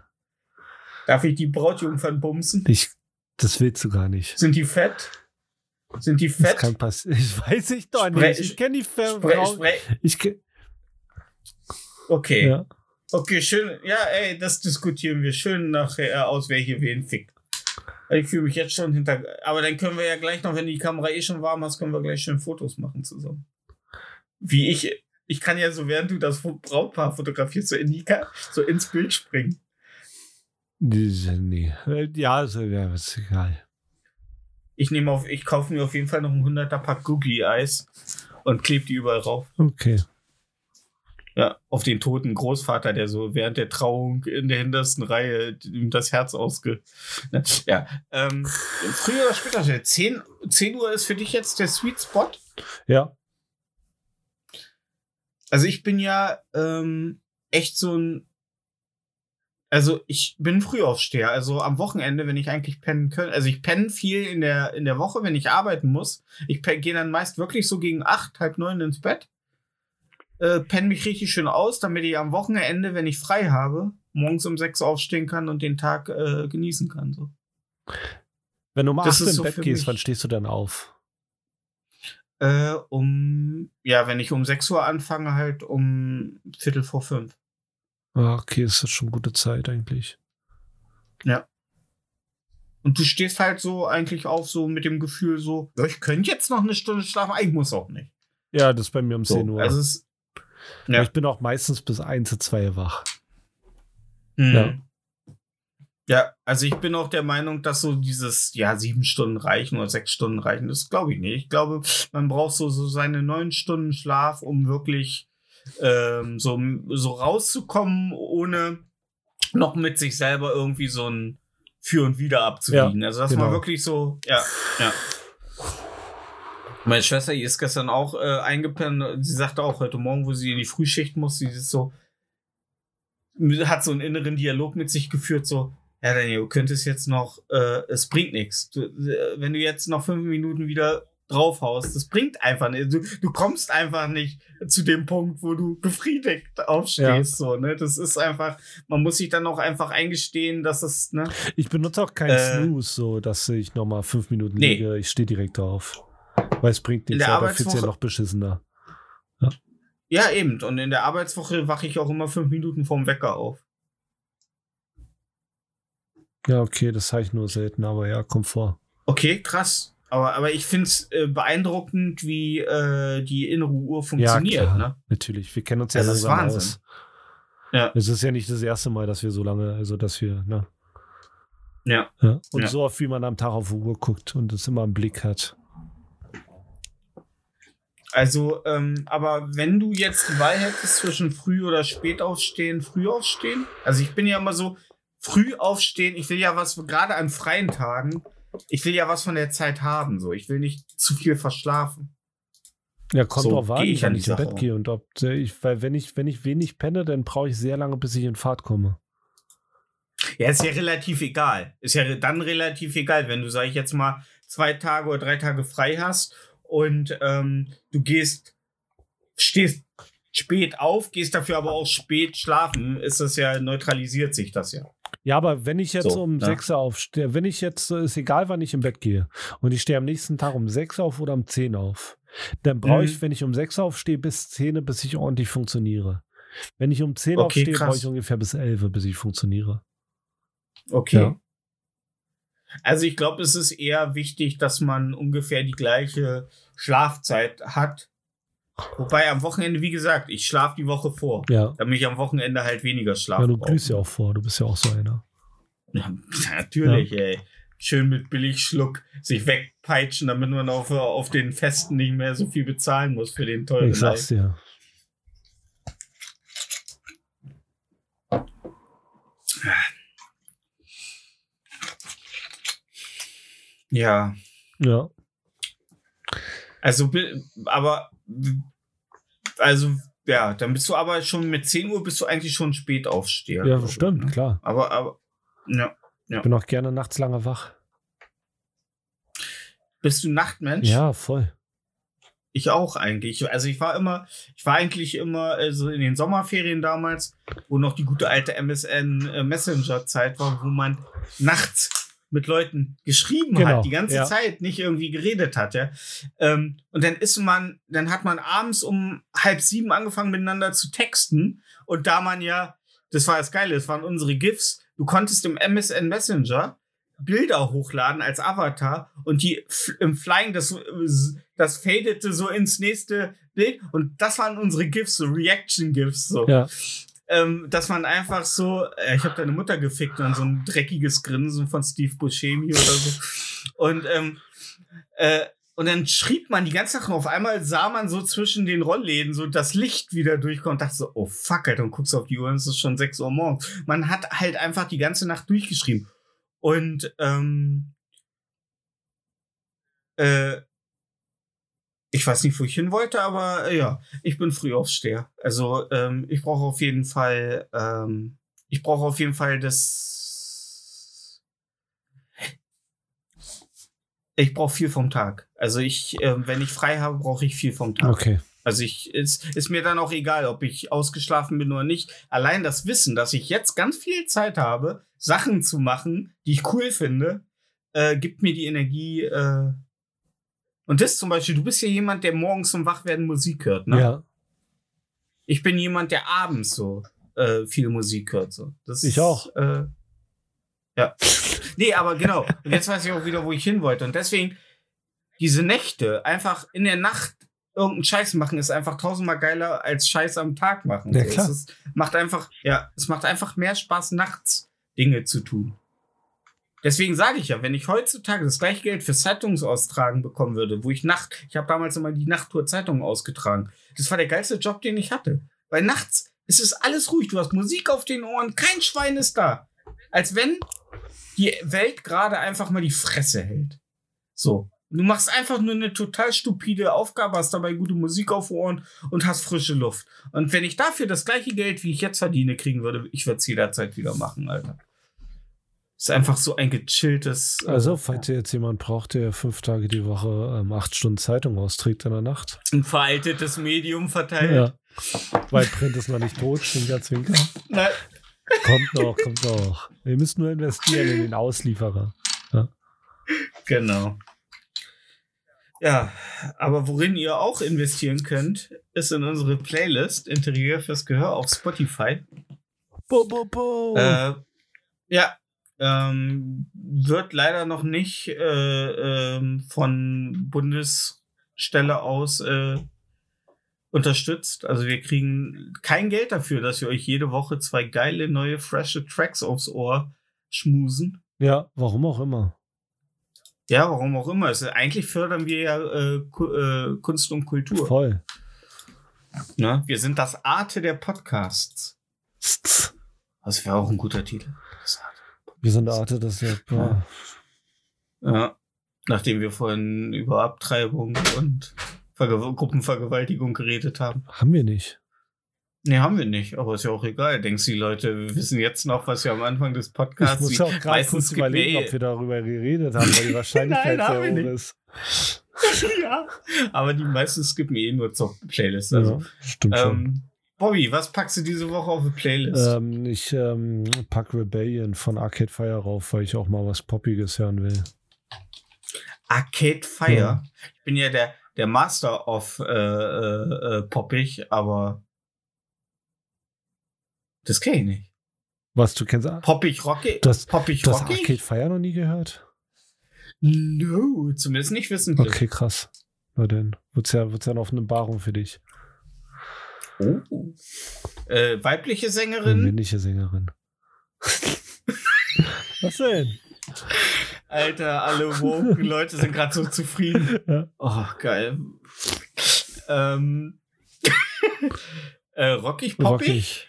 Darf ich die Brautjungfern bumsen? ich, das willst du gar nicht. Sind die fett? Sind die Das fett? kann passieren. *laughs* Ich weiß ich doch Spre- nicht. Ich kenne die Ver- Spre Frau. spre Ich kenn, okay. ja. Okay, schön. Ja, ey, das diskutieren wir schön nachher aus, wer hier wen fickt. Ich fühle mich jetzt schon hinter. Aber dann können wir ja gleich noch, wenn die Kamera eh schon warm ist, können wir gleich schön Fotos machen zusammen. Wie ich. Ich kann ja so, während du das Brautpaar fotografierst, so, in die Ka so ins Bild springen. Diese- Nee. Ja, also, ja, ist egal. Ich nehme auf, ich kaufe mir auf jeden Fall noch ein 100er Pack Googie-Eis und klebe die überall rauf. Okay. Ja, auf den toten Großvater, der so während der Trauung in der hintersten Reihe ihm das Herz ausge. Ne? Ja, ähm, früher oder später, 10, 10 Uhr ist für dich jetzt der Sweet Spot. Ja. Also ich bin ja ähm, echt so ein. Also ich bin Frühaufsteher. Also am Wochenende, wenn ich eigentlich pennen könnte. Also ich penne viel in der, in der Woche, wenn ich arbeiten muss. Ich gehe dann meist wirklich so gegen acht, halb neun ins Bett. Äh, penne mich richtig schön aus, damit ich am Wochenende, wenn ich frei habe, morgens um sechs aufstehen kann und den Tag äh, genießen kann. So. Wenn du um Das 8 ist im so Bett gehst, wann stehst du dann auf? Äh, um, ja, wenn ich um 6 Uhr anfange, halt um Viertel vor fünf. Ah, okay, das ist schon gute Zeit eigentlich. Und du stehst halt so eigentlich auf, so mit dem Gefühl, so, ja, ich könnte jetzt noch eine Stunde schlafen, aber ich muss auch nicht. Ja, das ist bei mir um So, 10 Uhr. Also es, ja. Ich bin auch meistens bis 1 zu 2 wach. Mhm. Ja. Ja, also ich bin auch der Meinung, dass so dieses, ja, sieben Stunden reichen oder sechs Stunden reichen. Das glaube ich nicht. Ich glaube, man braucht so, so seine neun Stunden Schlaf, um wirklich ähm, so, so rauszukommen, ohne noch mit sich selber irgendwie so ein Für und Wider abzuwiegen. also, dass man genau. wirklich so, ja, ja. Meine Schwester, die ist gestern auch äh, eingepennt. Sie sagte auch heute Morgen, wo sie in die Frühschicht muss, sie ist so, hat so einen inneren Dialog mit sich geführt, so, ja, Daniel, du könntest jetzt noch, äh, es bringt nichts. Du, äh, wenn du jetzt noch fünf Minuten wieder draufhaust, das bringt einfach nicht. Du, du kommst einfach nicht zu dem Punkt, wo du befriedigt aufstehst, so, ne? Das ist einfach, man muss sich dann auch einfach eingestehen, dass es, ne? Ich benutze auch keinen Äh, Snooze, so dass ich nochmal 5 Minuten Nee. liege. Ich stehe direkt auf. Weil es bringt In nichts, aber fühlt ja noch beschissener. Ja, eben. Und in der Arbeitswoche wache ich auch immer fünf Minuten vorm Wecker auf. Ja, okay, das habe ich nur selten, aber ja, kommt vor. Okay, krass. Aber, aber ich finde es äh, beeindruckend, wie äh, die innere Uhr funktioniert, ja, klar, ne? natürlich. Wir kennen uns ja Das ist Wahnsinn. aus. Ja. Es ist ja nicht das erste Mal, dass wir so lange, also dass wir, ne? Ja. ja. Und Ja. so oft, wie man am Tag auf die Uhr guckt und es immer im Blick hat. Also, ähm, aber wenn du jetzt die Wahl hättest zwischen früh oder spät aufstehen, früh aufstehen. Also ich bin ja immer so, früh aufstehen, ich will ja was, gerade an freien Tagen, ich will ja was von der Zeit haben. So, ich will nicht zu viel verschlafen. Ja, kommt So drauf an, ich die ich ins Bett gehe und ob äh, ich, weil wenn ich, wenn ich wenig penne, dann brauche ich sehr lange, bis ich in Fahrt komme. Ja, ist ja relativ egal. Ist ja dann relativ egal, wenn du, sag ich jetzt mal, zwei Tage oder drei Tage frei hast und ähm, du gehst, stehst spät auf, gehst dafür aber auch spät schlafen, ist das ja, neutralisiert sich das ja. Ja, aber wenn ich jetzt So, um ja. 6 Uhr aufstehe, wenn ich jetzt, äh, ist egal, wann ich im Bett gehe, und ich stehe am nächsten Tag um 6 auf oder um 10 auf, dann brauche Mhm. ich, wenn ich um 6 aufstehe, bis 10, bis ich ordentlich funktioniere. Wenn ich um 10 Okay, aufstehe, krass. brauche ich ungefähr bis 11, bis ich funktioniere. Okay. Ja. Also ich glaube, es ist eher wichtig, dass man ungefähr die gleiche Schlafzeit hat. Wobei am Wochenende, wie gesagt, ich schlafe die Woche vor. Ja. Damit ich am Wochenende halt weniger schlafe. Ja, du grüßt ja auch vor, du bist ja auch so einer. Ja, *laughs* natürlich, ja. ey. Schön mit Billigschluck sich wegpeitschen, damit man auf, auf den Festen nicht mehr so viel bezahlen muss für den tollen Ich sag's dir. Ja. Ja. Also, aber also, ja, dann bist du aber schon mit 10 Uhr bist du eigentlich schon spät aufsteher. Ja, glaub ich, stimmt, ne? klar. Aber, aber, ja. Ich bin auch gerne nachts lange wach. Bist du Nachtmensch? Ja, voll. Ich auch eigentlich. Also ich war immer, ich war eigentlich immer also in den Sommerferien damals, wo noch die gute alte MSN äh, Messenger Zeit war, wo man nachts mit Leuten geschrieben Genau, hat, die ganze ja. Zeit nicht irgendwie geredet hat, ja. Ähm, und dann ist man, dann hat man abends um halb sieben angefangen miteinander zu texten und da man ja, das war das Geile, das waren unsere GIFs, du konntest im MSN Messenger Bilder hochladen als Avatar und die im Flying, das, das fadete so ins nächste Bild und das waren unsere GIFs, so Reaction-GIFs, so. Ja. Ähm, dass man einfach so, äh, ich habe deine Mutter gefickt und so ein dreckiges Grinsen von Steve Buscemi oder so. Und, ähm, äh, und dann schrieb man die ganze Sache und auf einmal sah man so zwischen den Rollläden so das Licht wieder durchkommen und dachte so, oh fuck, Alter, und guckst auf die Uhr und es ist schon 6 Uhr morgens. Man hat halt einfach die ganze Nacht durchgeschrieben. Und ähm, äh, ich weiß nicht, wo ich hin wollte, aber äh, ja, ich bin Frühaufsteher. Also ähm, ich brauche auf jeden Fall, ähm, ich brauche auf jeden Fall das. Ich brauche viel vom Tag. Also ich, ähm, wenn ich frei habe, brauche ich viel vom Tag. Okay. Also ich ist, ist mir dann auch egal, ob ich ausgeschlafen bin oder nicht. Allein das Wissen, dass ich jetzt ganz viel Zeit habe, Sachen zu machen, die ich cool finde, äh, gibt mir die Energie. Äh und das zum Beispiel, du bist ja jemand, der morgens zum Wachwerden Musik hört, ne? Ja. Ich bin jemand, der abends so äh, viel Musik hört. So. Das Ich ist, auch. Äh, ja. *laughs* Nee, aber genau. Und jetzt weiß ich auch wieder, wo ich hin wollte. Und deswegen, diese Nächte, einfach in der Nacht irgendeinen Scheiß machen, ist einfach tausendmal geiler als Scheiß am Tag machen. Ja, So, klar. Es ist, macht einfach, ja, es macht einfach mehr Spaß, nachts Dinge zu tun. Deswegen sage ich ja, wenn ich heutzutage das gleiche Geld für Zeitungsaustragen bekommen würde, wo ich Nacht, ich habe damals immer die Nachttour Zeitungen ausgetragen. Das war der geilste Job, den ich hatte. Weil nachts ist es alles ruhig. Du hast Musik auf den Ohren, kein Schwein ist da. Als wenn die Welt gerade einfach mal die Fresse hält. So. Du machst einfach nur eine total stupide Aufgabe, hast dabei gute Musik auf Ohren und hast frische Luft. Und wenn ich dafür das gleiche Geld, wie ich jetzt verdiene, kriegen würde, ich würde es jederzeit wieder machen, Alter. Ist einfach so ein gechilltes. äh, Also, falls ihr jetzt jemand braucht, der fünf Tage die Woche ähm, acht Stunden Zeitung austrägt in der Nacht. ein veraltetes Medium verteilt. Ja. Weil Print ist noch nicht tot, Zwinker, Zwinker. Na, Kommt noch, kommt noch. Wir müssen nur investieren in den Auslieferer. Genau. Ja, aber worin ihr auch investieren könnt, ist in unsere Playlist Interieur fürs Gehör auf Spotify. Bo, bo, bo. Äh, ja, ähm, wird leider noch nicht äh, ähm, von Bundesstelle aus äh, unterstützt. Also wir kriegen kein Geld dafür, dass wir euch jede Woche zwei geile neue frische Tracks aufs Ohr schmusen. ja, warum auch immer. Ja, warum auch immer. Also eigentlich fördern wir ja äh, äh, Kunst und Kultur. Voll. Ne? Wir sind das Arte der Podcasts. Das wäre auch ein guter Titel. Wir sind Arte, das ist ja. Ja. Nachdem wir vorhin über Abtreibung und Verge Gruppenvergewaltigung geredet haben. Haben wir nicht. Nee, haben wir nicht, aber ist ja auch egal. Denkst du, die Leute wissen jetzt noch, was wir am Anfang des Ich Podcasts muss ja auch gerade kurz überlegen, ob wir darüber geredet haben, weil die *laughs* Wahrscheinlichkeit Nein, haben sehr wir hoch nicht. ist. *laughs* ja. Aber die meisten skippen eh nur zur Playlist. Also, ja, stimmt schon. Bobby, was packst du diese Woche auf die Playlist? Ähm, ich ähm, pack Rebellion von Arcade Fire rauf, weil ich auch mal was Poppiges hören will. Arcade Fire. Ja. Ich bin ja der, der Master of äh, äh, äh, Poppig, aber das kenne ich nicht. Was, du kennst Poppig Rocky? Das- Poppig du hast Rocky? Arcade Fire noch nie gehört? No, zumindest nicht wissentlich. Okay, krass. Na denn, wird's ja, wird's ja eine offene Barung für dich. Oh. Äh, weibliche Eine Sängerin? männliche Sängerin. *laughs* Was denn? Alter, alle woken Leute sind gerade so zufrieden. Ja. Oh, geil. Ähm. *laughs* äh, rockig poppig? Rockig.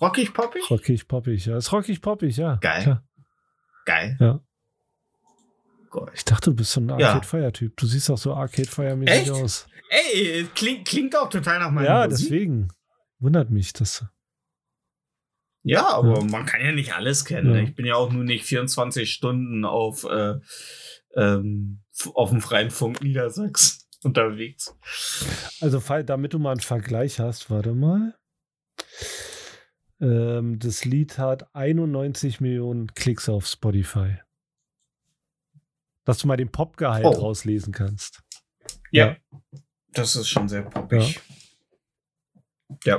Rockig poppig? Rockig poppig, ja. Ist rockig poppig, ja. Geil. Klar. Geil. Ja. Ich dachte, du bist so ein Ja. Arcade Fire Typ. Du siehst auch so Arcade Fire mäßig Echt? aus. Ey, klingt, klingt auch total nach meiner Ja, Musik. deswegen wundert mich das. Ja, aber Ja. man kann ja nicht alles kennen. Ja. Ich bin ja auch nur nicht 24 Stunden auf, äh, ähm, auf dem freien Funk Niedersachsen *laughs* unterwegs. Also, damit du mal einen Vergleich hast, warte mal. Ähm, das Lied hat 91 Millionen Klicks auf Spotify. Dass du mal den Popgehalt Oh. rauslesen kannst. Ja. Das ist schon sehr poppig. Ja.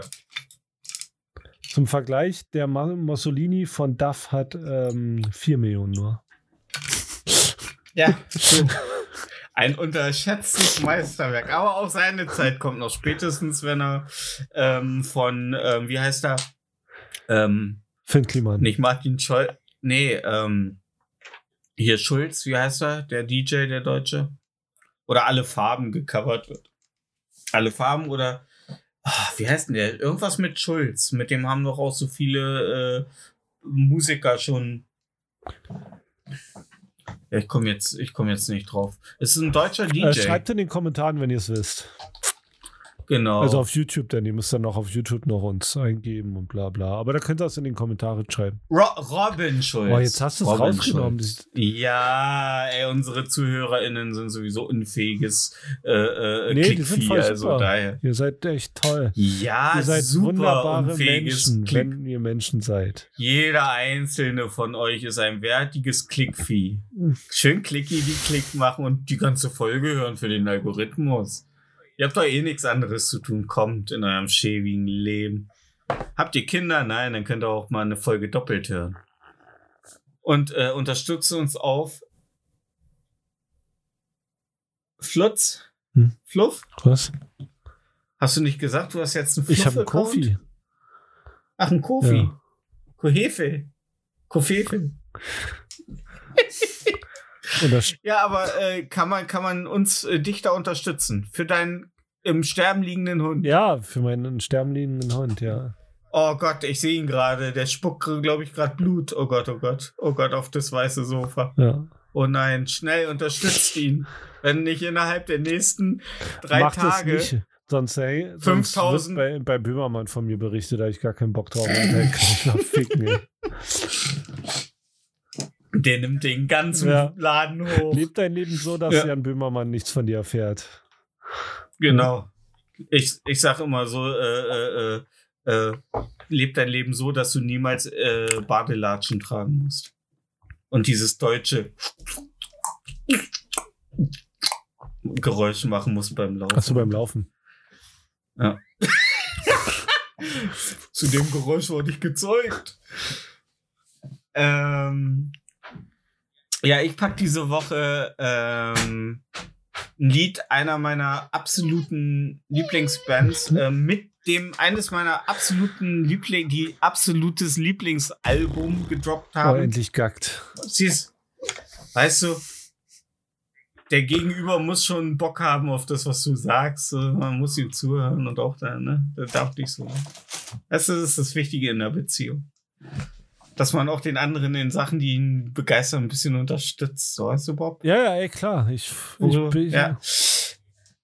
Zum Vergleich, der Mussolini von Duff hat ähm, 4 Millionen nur. Ja. Ein unterschätztes Meisterwerk. Aber auch seine Zeit kommt noch spätestens, wenn er ähm, von, ähm, wie heißt er? Ähm, Finn Kliman. nicht Martin Schulz. Nee, ähm, hier Schulz, wie heißt er? Der DJ, der Deutsche? Oder alle Farben gecovert wird. Alle Farben oder ah, wie heißt denn der? Irgendwas mit Schulz. Mit dem haben doch auch so viele äh, Musiker schon. Ja, ich komme jetzt, ich komme jetzt nicht drauf. Es ist ein deutscher DJ. Äh, schreibt in den Kommentaren, wenn ihr es wisst. Genau. Also auf YouTube, denn ihr müsst dann noch auf YouTube noch uns eingeben und bla bla. Aber da könnt ihr es in den Kommentaren schreiben. Ro Robin Schulz. Boah, jetzt hast du es rausgenommen. Schulz. Das- Ja, ey, unsere ZuhörerInnen sind sowieso unfähiges äh, äh, Nee, die sind Klickvieh, voll also super. daher. Ihr seid echt toll. Ja, ihr seid super wunderbare unfähiges Menschen, Klick. wenn ihr Menschen seid. Jeder einzelne von euch ist ein wertiges Klickvieh. Schön Klicki, die Klick machen und die ganze Folge hören für den Algorithmus. Ihr habt doch eh nichts anderes zu tun. Kommt in eurem schäbigen Leben. Habt ihr Kinder? Nein, dann könnt ihr auch mal eine Folge doppelt hören. Und äh, unterstützt uns auf Flutz. Hm. Fluff? Was? Hast du nicht gesagt, du hast jetzt einen Fluff Ich habe einen Kofi. Ach, ein Kofi. Ja. Kohefe. Kofefe. *laughs* Ja, aber äh, kann man kann man uns äh, dichter unterstützen für deinen im Sterben liegenden Hund? ja, für meinen sterbenliegenden Hund, ja. Oh Gott, ich sehe ihn gerade. Der spuckt, glaube ich, gerade Blut. Oh Gott, oh Gott, oh Gott, auf das weiße Sofa. ja. Oh nein, schnell unterstützt ihn. *laughs* Wenn nicht innerhalb der nächsten drei Macht Tage. es nicht. Sonst, ey, sonst 5000. wird bei, bei Böhmermann von mir berichtet, da ich gar keinen Bock drauf. *laughs* Ich kann noch ficken. Der nimmt den ganzen Ja. Laden hoch. Leb dein Leben so, dass Ja. Jan Böhmermann nichts von dir erfährt. Genau. Ich, ich sag immer so, äh, äh, äh, äh, leb dein Leben so, dass du niemals äh, Badelatschen tragen musst. Und dieses deutsche Geräusch machen musst beim Laufen. Achso, beim Laufen. *laughs* Zu dem Geräusch wurde ich gezeugt. Ähm, ja, ich pack diese Woche ähm, ein Lied einer meiner absoluten Lieblingsbands ähm, mit dem eines meiner absoluten Liebling, die absolutes Lieblingsalbum gedroppt Oh, haben. endlich gackt. Siehst, weißt du, der Gegenüber muss schon Bock haben auf das, was du sagst. Man muss ihm zuhören und auch da, ne? Das darf nicht so. Das ist das Wichtige in der Beziehung. Dass man auch den anderen in Sachen, die ihn begeistern, ein bisschen unterstützt. So, weißt du, Bob? Ja, ja, ey, klar. Ich, ich, Also, bin- ja.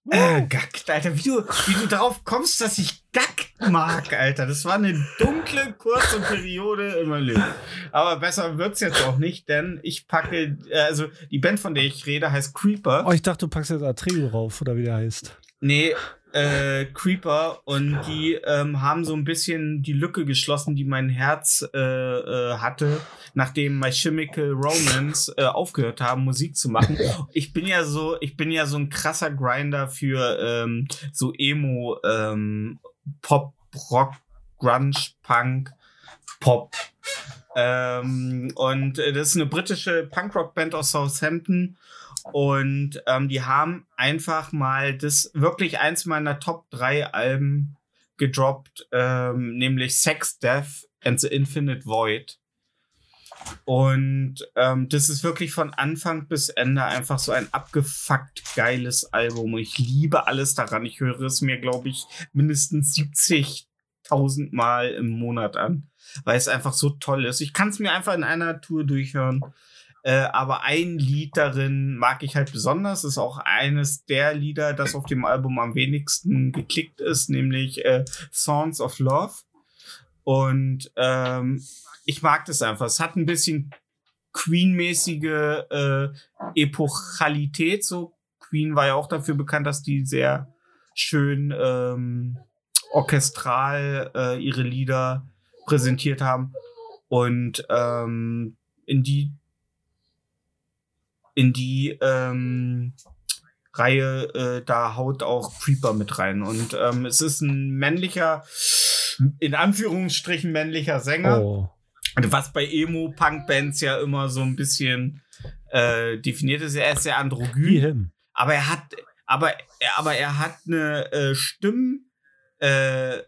Äh, Gack, Alter, wie du, wie du darauf kommst, dass ich Gack mag, Alter. Das war eine dunkle, kurze Periode in meinem Leben. Aber besser wird's jetzt auch nicht, denn ich packe, äh, also die Band, von der ich rede, heißt Creeper. Oh, ich dachte, du packst jetzt Atreo rauf, oder wie der heißt. Nee, äh, Creeper und die ähm, haben so ein bisschen die Lücke geschlossen, die mein Herz äh, äh, hatte, nachdem My Chemical Romance äh, aufgehört haben, Musik zu machen. Ich bin ja so, ich bin ja so ein krasser Grinder für ähm, so Emo, ähm, Pop, Rock, Grunge, Punk, Pop. Ähm, und äh, das ist eine britische Punkrock-Band aus Southampton. Und ähm, die haben einfach mal das wirklich eins meiner Top 3 Alben gedroppt, ähm, nämlich Sex, Death and the Infinite Void. Und ähm, das ist wirklich von Anfang bis Ende einfach so ein abgefuckt geiles Album. Ich liebe alles daran. Ich höre es mir, glaube ich, mindestens 70.000 Mal im Monat an, weil es einfach so toll ist. Ich kann es mir einfach in einer Tour durchhören. Äh, aber ein Lied darin mag ich halt besonders. Ist auch eines der Lieder, das auf dem Album am wenigsten geklickt ist, nämlich äh, Songs of Love. Und ähm, ich mag das einfach. Es hat ein bisschen Queen-mäßige äh, Epochalität. So Queen war ja auch dafür bekannt, dass die sehr schön ähm, orchestral äh, ihre Lieder präsentiert haben. Und ähm, in die in die ähm, Reihe, äh, da haut auch Creeper mit rein. Und ähm, es ist ein männlicher, in Anführungsstrichen männlicher Sänger. Oh. Was bei Emo-Punk-Bands ja immer so ein bisschen äh, definiert ist. Er ist sehr androgyn, aber er hat, aber, aber er hat eine äh, Stimm, äh,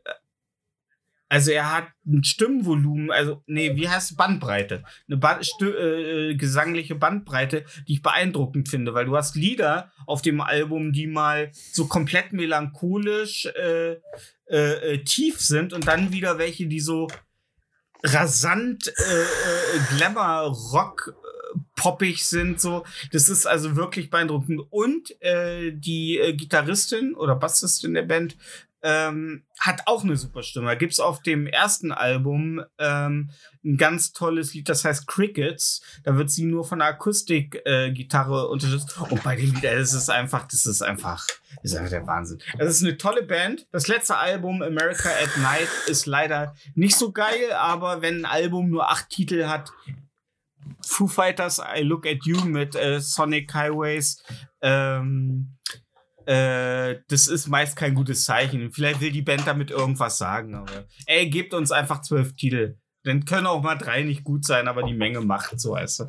also er hat ein Stimmvolumen, also nee, wie heißt? Bandbreite, eine ba äh, gesangliche Bandbreite, die ich beeindruckend finde, weil du hast Lieder auf dem Album, die mal so komplett melancholisch äh, äh, äh, tief sind und dann wieder welche, die so rasant äh, äh, Glamour Rock äh, poppig sind so das ist also wirklich beeindruckend und äh, die äh, Gitarristin oder Bassistin der Band ähm, hat auch eine super Stimme. Da gibt's auf dem ersten Album ähm, ein ganz tolles Lied, das heißt Crickets. Da wird sie nur von der Akustikgitarre äh, unterstützt. Und bei dem Lied, das ist einfach, das ist einfach, das ist einfach der Wahnsinn. Es ist eine tolle Band. Das letzte Album, America at Night, ist leider nicht so geil, aber wenn ein Album nur acht Titel hat, Foo Fighters, I Look at You mit äh, Sonic Highways, ähm, äh, das ist meist kein gutes Zeichen. Vielleicht will die Band damit irgendwas sagen, aber ey, gebt uns einfach zwölf Titel. Dann können auch mal drei nicht gut sein, aber die Menge macht so, weißt du.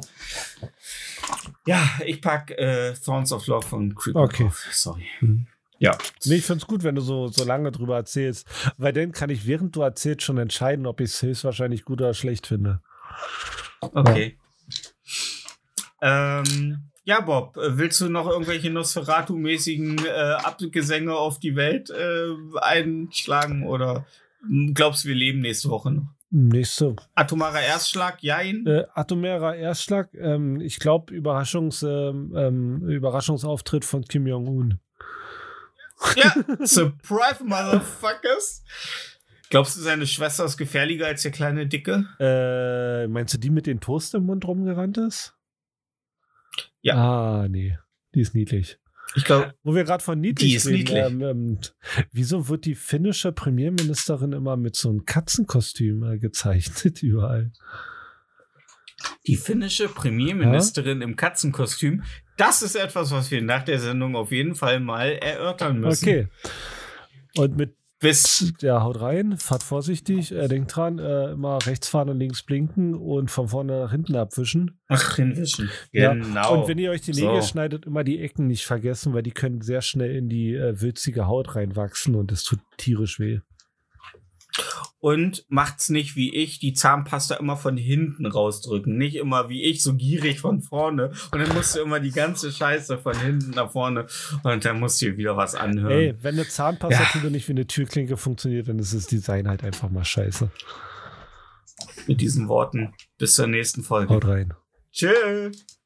Ja, ich pack äh, Thorns of Love von Creeper Okay. drauf. Sorry. Mhm. Ja. Nee, ich find's gut, wenn du so, so lange drüber erzählst. Weil dann kann ich, während du erzählst, schon entscheiden, ob ich es höchstwahrscheinlich gut oder schlecht finde. Okay. Ähm, ja, Bob, äh, willst du noch irgendwelche Nosferatu-mäßigen äh, Abgesänge auf die Welt äh, einschlagen oder hm, glaubst du, wir leben nächste Woche noch? Nächste. Atomarer Erstschlag, jein. Äh, atomärer Erstschlag. Ähm, ich glaube, Überraschungs, ähm, ähm, Überraschungsauftritt von Kim Jong-un. Ja, *laughs* surprise, motherfuckers. Glaubst du, seine Schwester ist gefährlicher als der kleine Dicke? Äh, meinst du die mit den Toast im Mund rumgerannt ist? Ja. Ah, nee. Die ist niedlich. Ich glaube, Wo wir gerade von niedlich Die ist reden, niedlich. Ähm, ähm, wieso wird die finnische Premierministerin immer mit so einem Katzenkostüm äh, gezeichnet *laughs* überall? die finnische Premierministerin im Katzenkostüm, das ist etwas, was wir nach der Sendung auf jeden Fall mal erörtern müssen. Okay. Und mit Bis Ja, haut rein, fahrt vorsichtig, äh, denkt dran, äh, immer rechts fahren und links blinken und von vorne nach hinten abwischen. Ach, hinwischen. Ja, Genau. Und wenn ihr euch die Nägel So. schneidet, immer die Ecken nicht vergessen, weil die können sehr schnell in die äh, würzige Haut reinwachsen und es tut tierisch weh. Und macht's nicht wie ich, die Zahnpasta immer von hinten rausdrücken. Nicht immer wie ich, so gierig von vorne. Und dann musst du immer die ganze Scheiße von hinten nach vorne. Und dann musst du dir wieder was anhören. Ey, wenn eine Zahnpasta Ja. nicht wie eine Türklinke funktioniert, dann ist das Design halt einfach mal scheiße. Mit diesen Worten. Bis zur nächsten Folge. Haut rein. Tschüss.